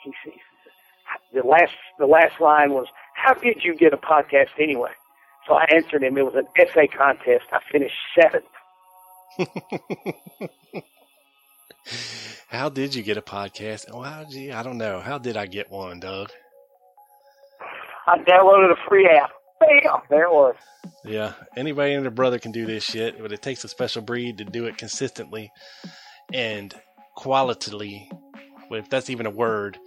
he, he the last the last line was, "How did you get a podcast anyway?" So I answered him. It was an essay contest. I finished seventh. How did you get a podcast? Oh, how did you? I don't know. How did I get one, Doug? I downloaded a free app. Bam! There it was. Yeah, anybody and their brother can do this shit, but it takes a special breed to do it consistently and qualitatively, if that's even a word,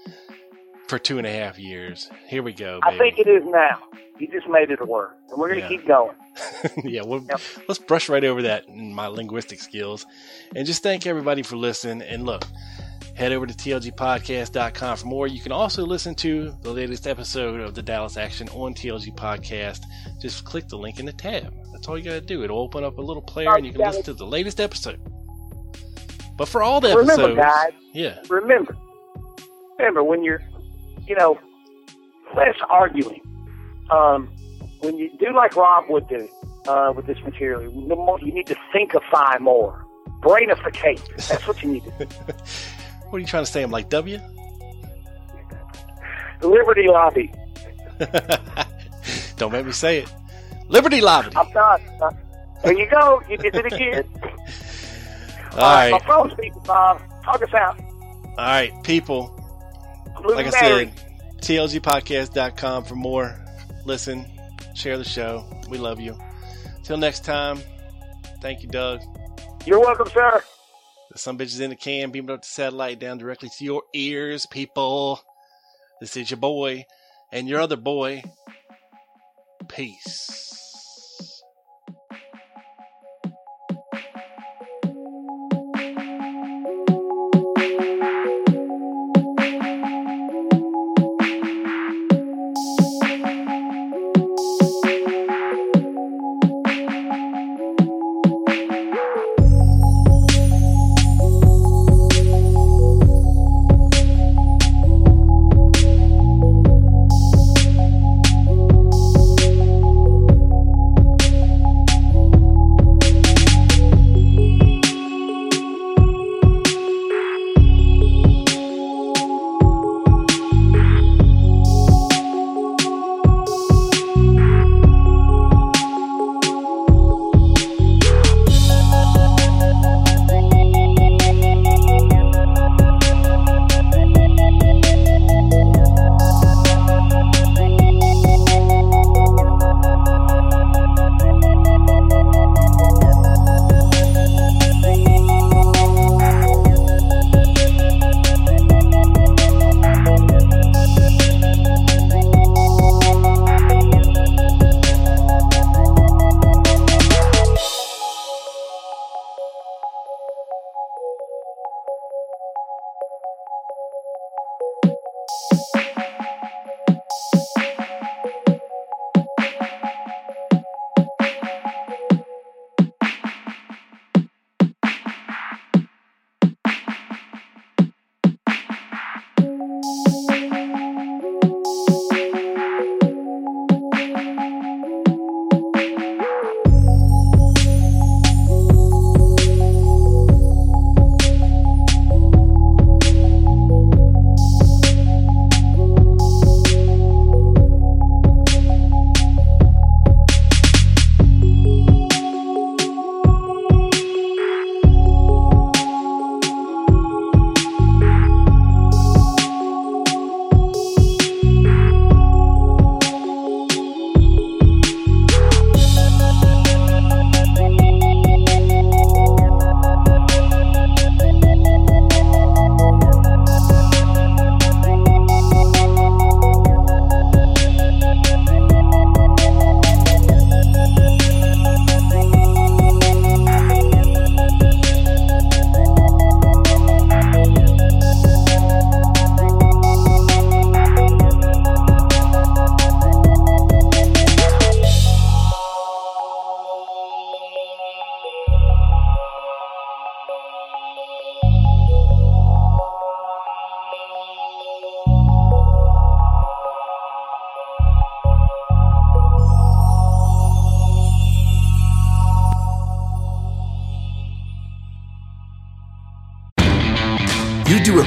for two and a half years. Here we go, I think it is now. You just made it a word, and we're gonna Yeah. keep going. yeah, well, let's brush right over that in my linguistic skills. And just thank everybody for listening. And look, head over to tlgpodcast.com for more. You can also listen to the latest episode of the Dallas Action on TLG Podcast. Just click the link in the tab. That's all you got to do. It'll open up a little player and you can listen it. to the latest episode. But for all the Remember, episodes, guys, yeah, remember, remember when you're, you know, less arguing. Um, when you do like Rob would do uh, with this material, you need to thinkify more, brainificate. That's what you need to do. what are you trying to say? I'm like W? Liberty Lobby. Don't make me say it. Liberty Lobby. I'm done. Uh, There you go. You did it again. All right. My phone's speaking, Bob. Talk us out. All right, people. Like I said, tlgpodcast.com for more. Listen, share the show. We love you. Till next time, thank you, Doug. You're welcome, sir. The some bitches in the can beaming up the satellite down directly to your ears, people. This is your boy and your other boy. Peace.